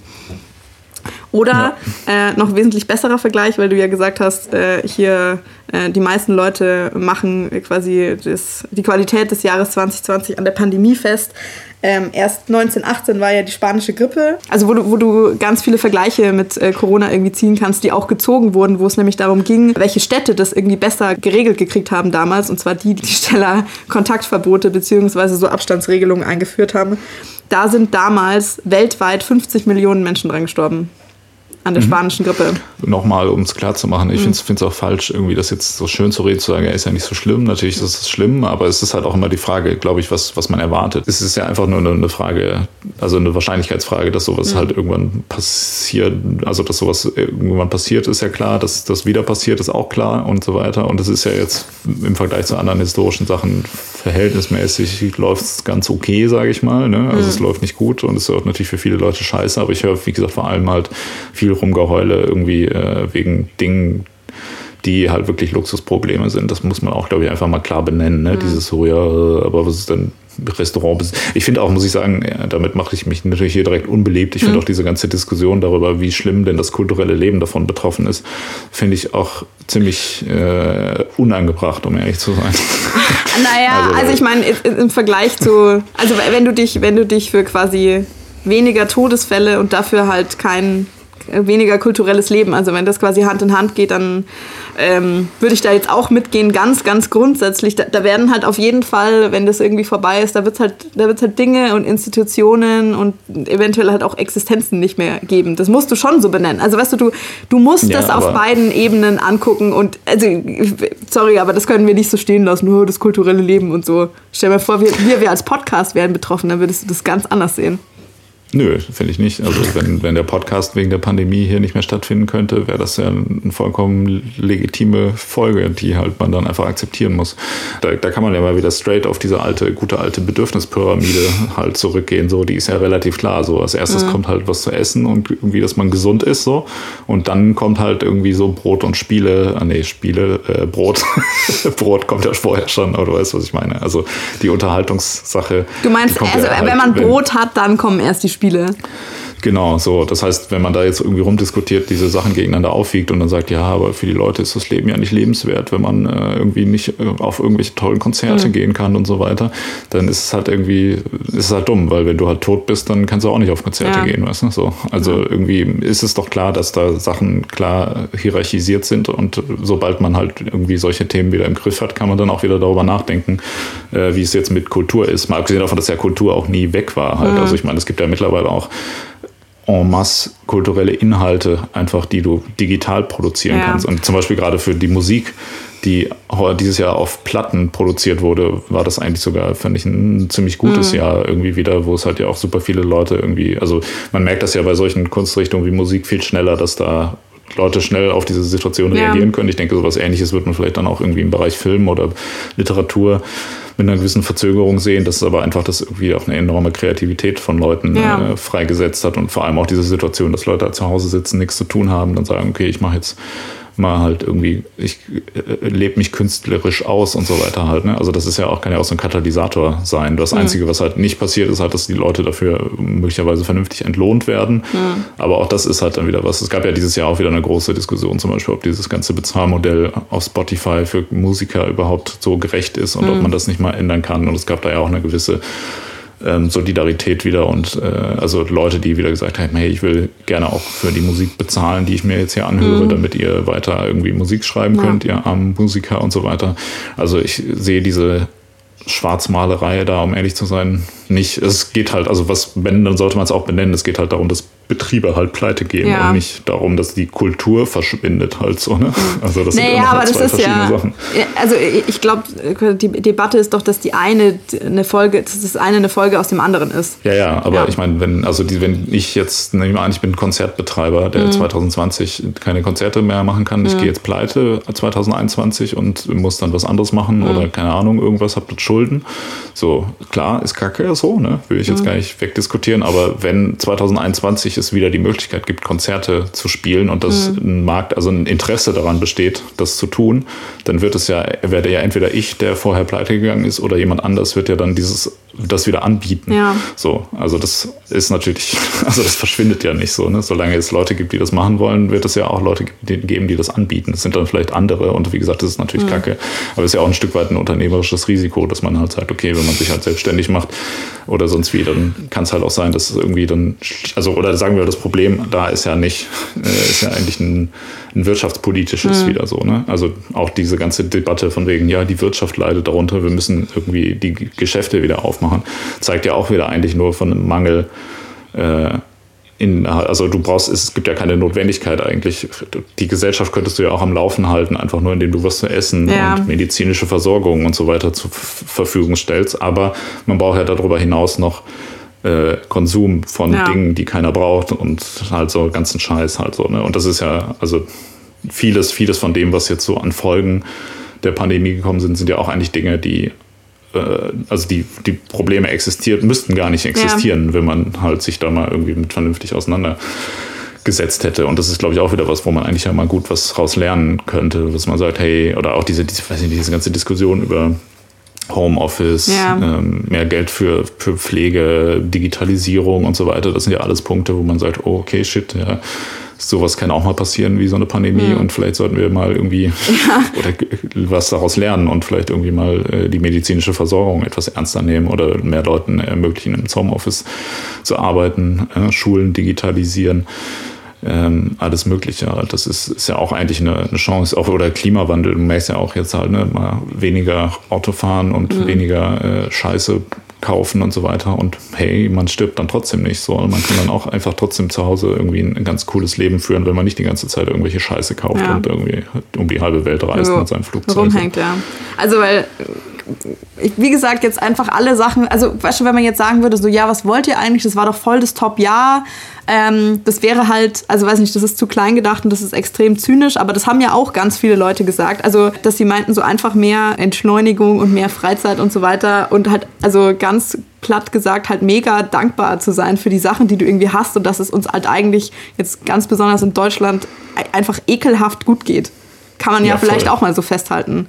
S2: Oder ja. äh, noch wesentlich besserer Vergleich, weil du ja gesagt hast, äh, hier äh, die meisten Leute machen quasi das, die Qualität des Jahres 2020 an der Pandemie fest. Ähm, erst 1918 war ja die spanische Grippe, also wo du, wo du ganz viele Vergleiche mit äh, Corona irgendwie ziehen kannst, die auch gezogen wurden, wo es nämlich darum ging, welche Städte das irgendwie besser geregelt gekriegt haben damals, und zwar die, die schneller Kontaktverbote bzw. so Abstandsregelungen eingeführt haben. Da sind damals weltweit 50 Millionen Menschen dran gestorben an der mhm. spanischen Grippe.
S1: Nochmal, um es klar zu machen, ich mhm. finde es auch falsch, irgendwie das jetzt so schön zu reden, zu sagen, er ist ja nicht so schlimm. Natürlich ist es schlimm, aber es ist halt auch immer die Frage, glaube ich, was, was man erwartet. Es ist ja einfach nur eine Frage also eine Wahrscheinlichkeitsfrage, dass sowas mhm. halt irgendwann passiert, also dass sowas irgendwann passiert, ist ja klar, dass das wieder passiert, ist auch klar und so weiter. Und es ist ja jetzt im Vergleich zu anderen historischen Sachen verhältnismäßig läuft es ganz okay, sage ich mal. Ne? Also mhm. es läuft nicht gut und es läuft natürlich für viele Leute scheiße, aber ich höre, wie gesagt, vor allem halt viel Rumgeheule irgendwie äh, wegen Dingen, die halt wirklich Luxusprobleme sind. Das muss man auch, glaube ich, einfach mal klar benennen. Ne? Mhm. Dieses so, ja, aber was ist denn Restaurant? Ich finde auch, muss ich sagen, ja, damit mache ich mich natürlich hier direkt unbeliebt. Ich finde mhm. auch diese ganze Diskussion darüber, wie schlimm denn das kulturelle Leben davon betroffen ist, finde ich auch ziemlich äh, unangebracht, um ehrlich zu sein. <laughs>
S2: Naja, also, also ich meine, im Vergleich zu, also wenn du dich, wenn du dich für quasi weniger Todesfälle und dafür halt kein weniger kulturelles Leben. Also wenn das quasi Hand in Hand geht, dann ähm, würde ich da jetzt auch mitgehen, ganz, ganz grundsätzlich. Da, da, werden halt auf jeden Fall, wenn das irgendwie vorbei ist, da wird es halt, halt Dinge und Institutionen und eventuell halt auch Existenzen nicht mehr geben. Das musst du schon so benennen. Also weißt du, du, du musst ja, das auf beiden Ebenen angucken und also, sorry, aber das können wir nicht so stehen lassen, nur das kulturelle Leben und so. Stell dir mal vor, wir, wir, wir als Podcast wären betroffen, dann würdest du das ganz anders sehen.
S1: Nö, finde ich nicht. Also wenn, wenn der Podcast wegen der Pandemie hier nicht mehr stattfinden könnte, wäre das ja eine vollkommen legitime Folge, die halt man dann einfach akzeptieren muss. Da, da kann man ja mal wieder straight auf diese alte, gute alte Bedürfnispyramide halt zurückgehen. So, die ist ja relativ klar. So, als erstes mhm. kommt halt was zu essen und irgendwie, dass man gesund ist, so. Und dann kommt halt irgendwie so Brot und Spiele, ah nee, Spiele, äh, Brot. <laughs> Brot kommt ja vorher schon, aber du weißt, was ich meine. Also die Unterhaltungssache.
S2: Du meinst, also ja halt, wenn man Brot wenn, hat, dann kommen erst die Spiele. Spiele.
S1: Genau, so. Das heißt, wenn man da jetzt irgendwie rumdiskutiert, diese Sachen gegeneinander aufwiegt und dann sagt, ja, aber für die Leute ist das Leben ja nicht lebenswert, wenn man äh, irgendwie nicht äh, auf irgendwelche tollen Konzerte mhm. gehen kann und so weiter, dann ist es halt irgendwie, ist es halt dumm, weil wenn du halt tot bist, dann kannst du auch nicht auf Konzerte ja. gehen, weißt du? So. Also ja. irgendwie ist es doch klar, dass da Sachen klar hierarchisiert sind und sobald man halt irgendwie solche Themen wieder im Griff hat, kann man dann auch wieder darüber nachdenken, äh, wie es jetzt mit Kultur ist. Mal abgesehen davon, dass ja Kultur auch nie weg war halt. Mhm. Also ich meine, es gibt ja mittlerweile auch en masse kulturelle Inhalte, einfach die du digital produzieren ja. kannst. Und zum Beispiel gerade für die Musik, die dieses Jahr auf Platten produziert wurde, war das eigentlich sogar, fand ich, ein ziemlich gutes mhm. Jahr irgendwie wieder, wo es halt ja auch super viele Leute irgendwie, also man merkt das ja bei solchen Kunstrichtungen wie Musik viel schneller, dass da Leute schnell auf diese Situation reagieren ja. können. Ich denke, sowas ähnliches wird man vielleicht dann auch irgendwie im Bereich Film oder Literatur mit einer gewissen Verzögerung sehen. Das ist aber einfach, dass irgendwie auch eine enorme Kreativität von Leuten ja. äh, freigesetzt hat und vor allem auch diese Situation, dass Leute zu Hause sitzen, nichts zu tun haben, dann sagen, okay, ich mache jetzt mal halt irgendwie, ich äh, lebe mich künstlerisch aus und so weiter halt. Ne? Also das ist ja auch, kann ja auch so ein Katalysator sein. Das Einzige, was halt nicht passiert, ist halt, dass die Leute dafür möglicherweise vernünftig entlohnt werden. Mhm. Aber auch das ist halt dann wieder was. Es gab ja dieses Jahr auch wieder eine große Diskussion, zum Beispiel, ob dieses ganze Bezahlmodell auf Spotify für Musiker überhaupt so gerecht ist und mhm. ob man das nicht mal ändern kann. Und es gab da ja auch eine gewisse ähm, Solidarität wieder und äh, also Leute, die wieder gesagt haben, hey, ich will gerne auch für die Musik bezahlen, die ich mir jetzt hier anhöre, mhm. damit ihr weiter irgendwie Musik schreiben ja. könnt, ihr armen Musiker und so weiter. Also ich sehe diese Schwarzmalerei da, um ehrlich zu sein, nicht. Es geht halt, also was, wenn, dann sollte man es auch benennen. Es geht halt darum, dass Betriebe halt pleite gehen ja. und nicht darum, dass die Kultur verschwindet halt so. Ne?
S2: Also das naja, sind immer aber zwei das ist ja, Sachen. Also ich glaube, die Debatte ist doch, dass die eine eine Folge, dass das eine eine Folge aus dem anderen ist.
S1: Ja, ja, aber ja. ich meine, wenn, also die, wenn ich jetzt, nehme ich an, ich bin Konzertbetreiber, der mhm. 2020 keine Konzerte mehr machen kann, ich mhm. gehe jetzt pleite 2021 und muss dann was anderes machen mhm. oder keine Ahnung, irgendwas, hab Schulden. So, klar, ist kacke so, ne? Will ich jetzt mhm. gar nicht wegdiskutieren, aber wenn 2021 es wieder die Möglichkeit gibt, Konzerte zu spielen und dass mhm. ein Markt, also ein Interesse daran besteht, das zu tun, dann wird es ja, werde ja entweder ich, der vorher pleite gegangen ist, oder jemand anders wird ja dann dieses, das wieder anbieten. Ja. So, also das ist natürlich, <laughs> also das verschwindet ja nicht so, ne? Solange es Leute gibt, die das machen wollen, wird es ja auch Leute geben, die das anbieten. Das sind dann vielleicht andere und wie gesagt, das ist natürlich mhm. kacke. Aber es ist ja auch ein Stück weit ein unternehmerisches Risiko, dass man halt sagt, okay, wenn man sich halt selbstständig macht oder sonst wie, dann kann es halt auch sein, dass es irgendwie dann, also oder sagen wir, das Problem da ist ja nicht, äh, ist ja eigentlich ein, ein wirtschaftspolitisches mhm. wieder so. Ne? Also auch diese ganze Debatte von wegen, ja, die Wirtschaft leidet darunter, wir müssen irgendwie die Geschäfte wieder aufmachen, zeigt ja auch wieder eigentlich nur von einem Mangel. Äh, in, also du brauchst, es gibt ja keine Notwendigkeit eigentlich. Die Gesellschaft könntest du ja auch am Laufen halten, einfach nur indem du was zu essen ja. und medizinische Versorgung und so weiter zur Verfügung stellst. Aber man braucht ja darüber hinaus noch äh, Konsum von ja. Dingen, die keiner braucht und halt so ganzen Scheiß halt so. Ne? Und das ist ja, also vieles, vieles von dem, was jetzt so an Folgen der Pandemie gekommen sind, sind ja auch eigentlich Dinge, die also die, die Probleme existieren, müssten gar nicht existieren, ja. wenn man halt sich da mal irgendwie mit vernünftig auseinandergesetzt hätte. Und das ist, glaube ich, auch wieder was, wo man eigentlich ja mal gut was raus lernen könnte, dass man sagt, hey, oder auch diese, diese, weiß nicht, diese ganze Diskussion über Homeoffice, ja. ähm, mehr Geld für, für Pflege, Digitalisierung und so weiter. Das sind ja alles Punkte, wo man sagt, oh, okay, shit, ja, sowas kann auch mal passieren wie so eine Pandemie mhm. und vielleicht sollten wir mal irgendwie <laughs> ja. oder was daraus lernen und vielleicht irgendwie mal äh, die medizinische Versorgung etwas ernster nehmen oder mehr Leuten ermöglichen, im Homeoffice zu arbeiten, äh, Schulen digitalisieren ähm, alles Mögliche. Das ist, ist ja auch eigentlich eine, eine, Chance, auch oder Klimawandel. Du merkst ja auch jetzt halt ne, mal weniger Autofahren und mhm. weniger äh, Scheiße kaufen und so weiter. Und hey, man stirbt dann trotzdem nicht so. Man kann dann auch einfach trotzdem zu Hause irgendwie ein, ein ganz cooles Leben führen, wenn man nicht die ganze Zeit irgendwelche Scheiße kauft ja. und irgendwie um die halbe Welt reist
S2: so,
S1: mit seinem Flugzeug.
S2: Rumhängt, ja. Also weil wie gesagt, jetzt einfach alle Sachen, also weißt du, wenn man jetzt sagen würde, so, ja, was wollt ihr eigentlich? Das war doch voll das Top-Jahr. Ähm, das wäre halt, also weiß nicht, das ist zu klein gedacht und das ist extrem zynisch, aber das haben ja auch ganz viele Leute gesagt. Also, dass sie meinten, so einfach mehr Entschleunigung und mehr Freizeit und so weiter und halt, also ganz platt gesagt, halt mega dankbar zu sein für die Sachen, die du irgendwie hast und dass es uns halt eigentlich jetzt ganz besonders in Deutschland einfach ekelhaft gut geht. Kann man ja, ja vielleicht auch mal so festhalten.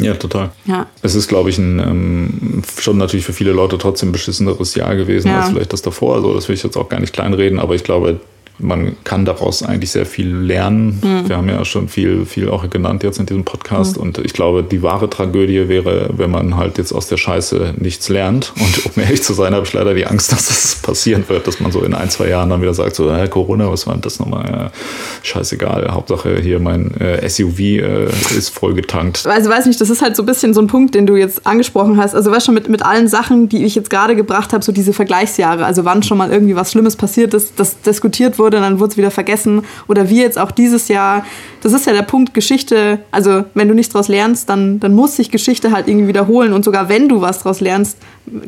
S1: Ja, total. Ja. Es ist, glaube ich, ein ähm, schon natürlich für viele Leute trotzdem ein beschisseneres Jahr gewesen ja. als vielleicht das davor. Also das will ich jetzt auch gar nicht kleinreden, aber ich glaube, man kann daraus eigentlich sehr viel lernen. Mhm. Wir haben ja schon viel, viel auch genannt jetzt in diesem Podcast. Mhm. Und ich glaube, die wahre Tragödie wäre, wenn man halt jetzt aus der Scheiße nichts lernt. Und um ehrlich zu sein, habe ich leider die Angst, <laughs> dass das passieren wird, dass man so in ein, zwei Jahren dann wieder sagt, so, äh, Corona, was war denn das nochmal? Ja, scheißegal. Hauptsache hier mein äh, SUV äh, ist voll getankt.
S2: Also weiß nicht, das ist halt so ein bisschen so ein Punkt, den du jetzt angesprochen hast. Also weißt schon, mit, mit allen Sachen, die ich jetzt gerade gebracht habe, so diese Vergleichsjahre, also wann schon mal irgendwie was Schlimmes passiert ist, das diskutiert wurde wurde, dann wurde es wieder vergessen. Oder wie jetzt auch dieses Jahr. Das ist ja der Punkt Geschichte. Also wenn du nichts daraus lernst, dann, dann muss sich Geschichte halt irgendwie wiederholen. Und sogar wenn du was daraus lernst,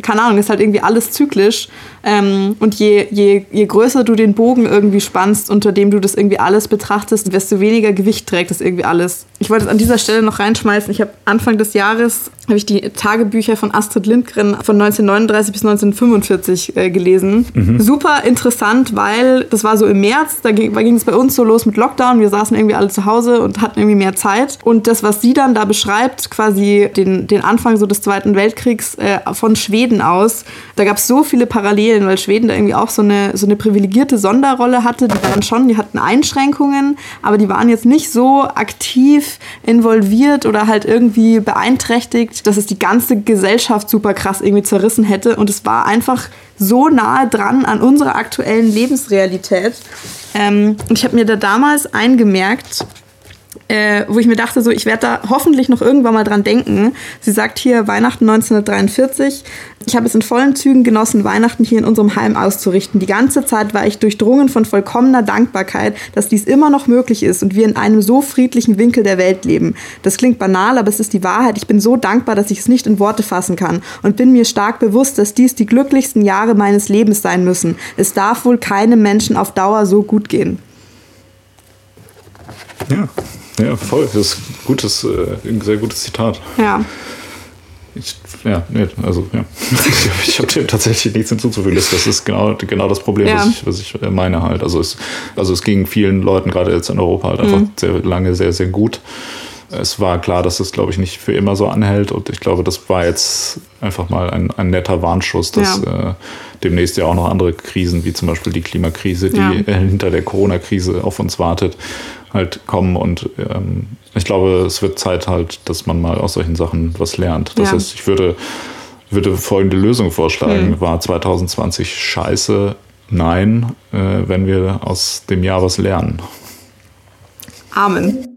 S2: keine Ahnung, ist halt irgendwie alles zyklisch. Ähm, und je, je, je größer du den Bogen irgendwie spannst, unter dem du das irgendwie alles betrachtest, desto weniger Gewicht trägt das irgendwie alles. Ich wollte es an dieser Stelle noch reinschmeißen. Ich habe Anfang des Jahres habe ich die Tagebücher von Astrid Lindgren von 1939 bis 1945 äh, gelesen. Mhm. Super interessant, weil das war so im März, da ging, ging es bei uns so los mit Lockdown. Wir saßen irgendwie alle zu Hause und hatten irgendwie mehr Zeit. Und das, was sie dann da beschreibt, quasi den, den Anfang so des Zweiten Weltkriegs äh, von Schweden aus, da gab es so viele Parallelen, weil Schweden da irgendwie auch so eine, so eine privilegierte Sonderrolle hatte. Die waren schon, die hatten Einschränkungen, aber die waren jetzt nicht so aktiv involviert oder halt irgendwie beeinträchtigt, dass es die ganze Gesellschaft super krass irgendwie zerrissen hätte. Und es war einfach so nahe dran an unserer aktuellen Lebensrealität. Ähm, und ich habe mir da damals eingemerkt, äh, wo ich mir dachte, so, ich werde da hoffentlich noch irgendwann mal dran denken. Sie sagt hier Weihnachten 1943. Ich habe es in vollen Zügen genossen, Weihnachten hier in unserem Heim auszurichten. Die ganze Zeit war ich durchdrungen von vollkommener Dankbarkeit, dass dies immer noch möglich ist und wir in einem so friedlichen Winkel der Welt leben. Das klingt banal, aber es ist die Wahrheit. Ich bin so dankbar, dass ich es nicht in Worte fassen kann und bin mir stark bewusst, dass dies die glücklichsten Jahre meines Lebens sein müssen. Es darf wohl keinem Menschen auf Dauer so gut gehen.
S1: Ja. Ja, voll. Das ist ein gutes, äh, ein sehr gutes Zitat.
S2: Ja.
S1: Ich, ja, nee, also ja. <laughs> ich, ich habe dem tatsächlich nichts hinzuzufügen. Das, das ist genau, genau das Problem, ja. was, ich, was ich meine halt. Also es, also es ging vielen Leuten, gerade jetzt in Europa, halt einfach mhm. sehr lange sehr, sehr gut. Es war klar, dass das, glaube ich, nicht für immer so anhält. Und ich glaube, das war jetzt einfach mal ein, ein netter Warnschuss, dass ja. äh, demnächst ja auch noch andere Krisen, wie zum Beispiel die Klimakrise, die ja. äh, hinter der Corona-Krise auf uns wartet, halt kommen. Und ähm, ich glaube, es wird Zeit halt, dass man mal aus solchen Sachen was lernt. Das ja. heißt, ich würde, würde folgende Lösung vorschlagen. Hm. War 2020 scheiße? Nein, äh, wenn wir aus dem Jahr was lernen.
S2: Amen.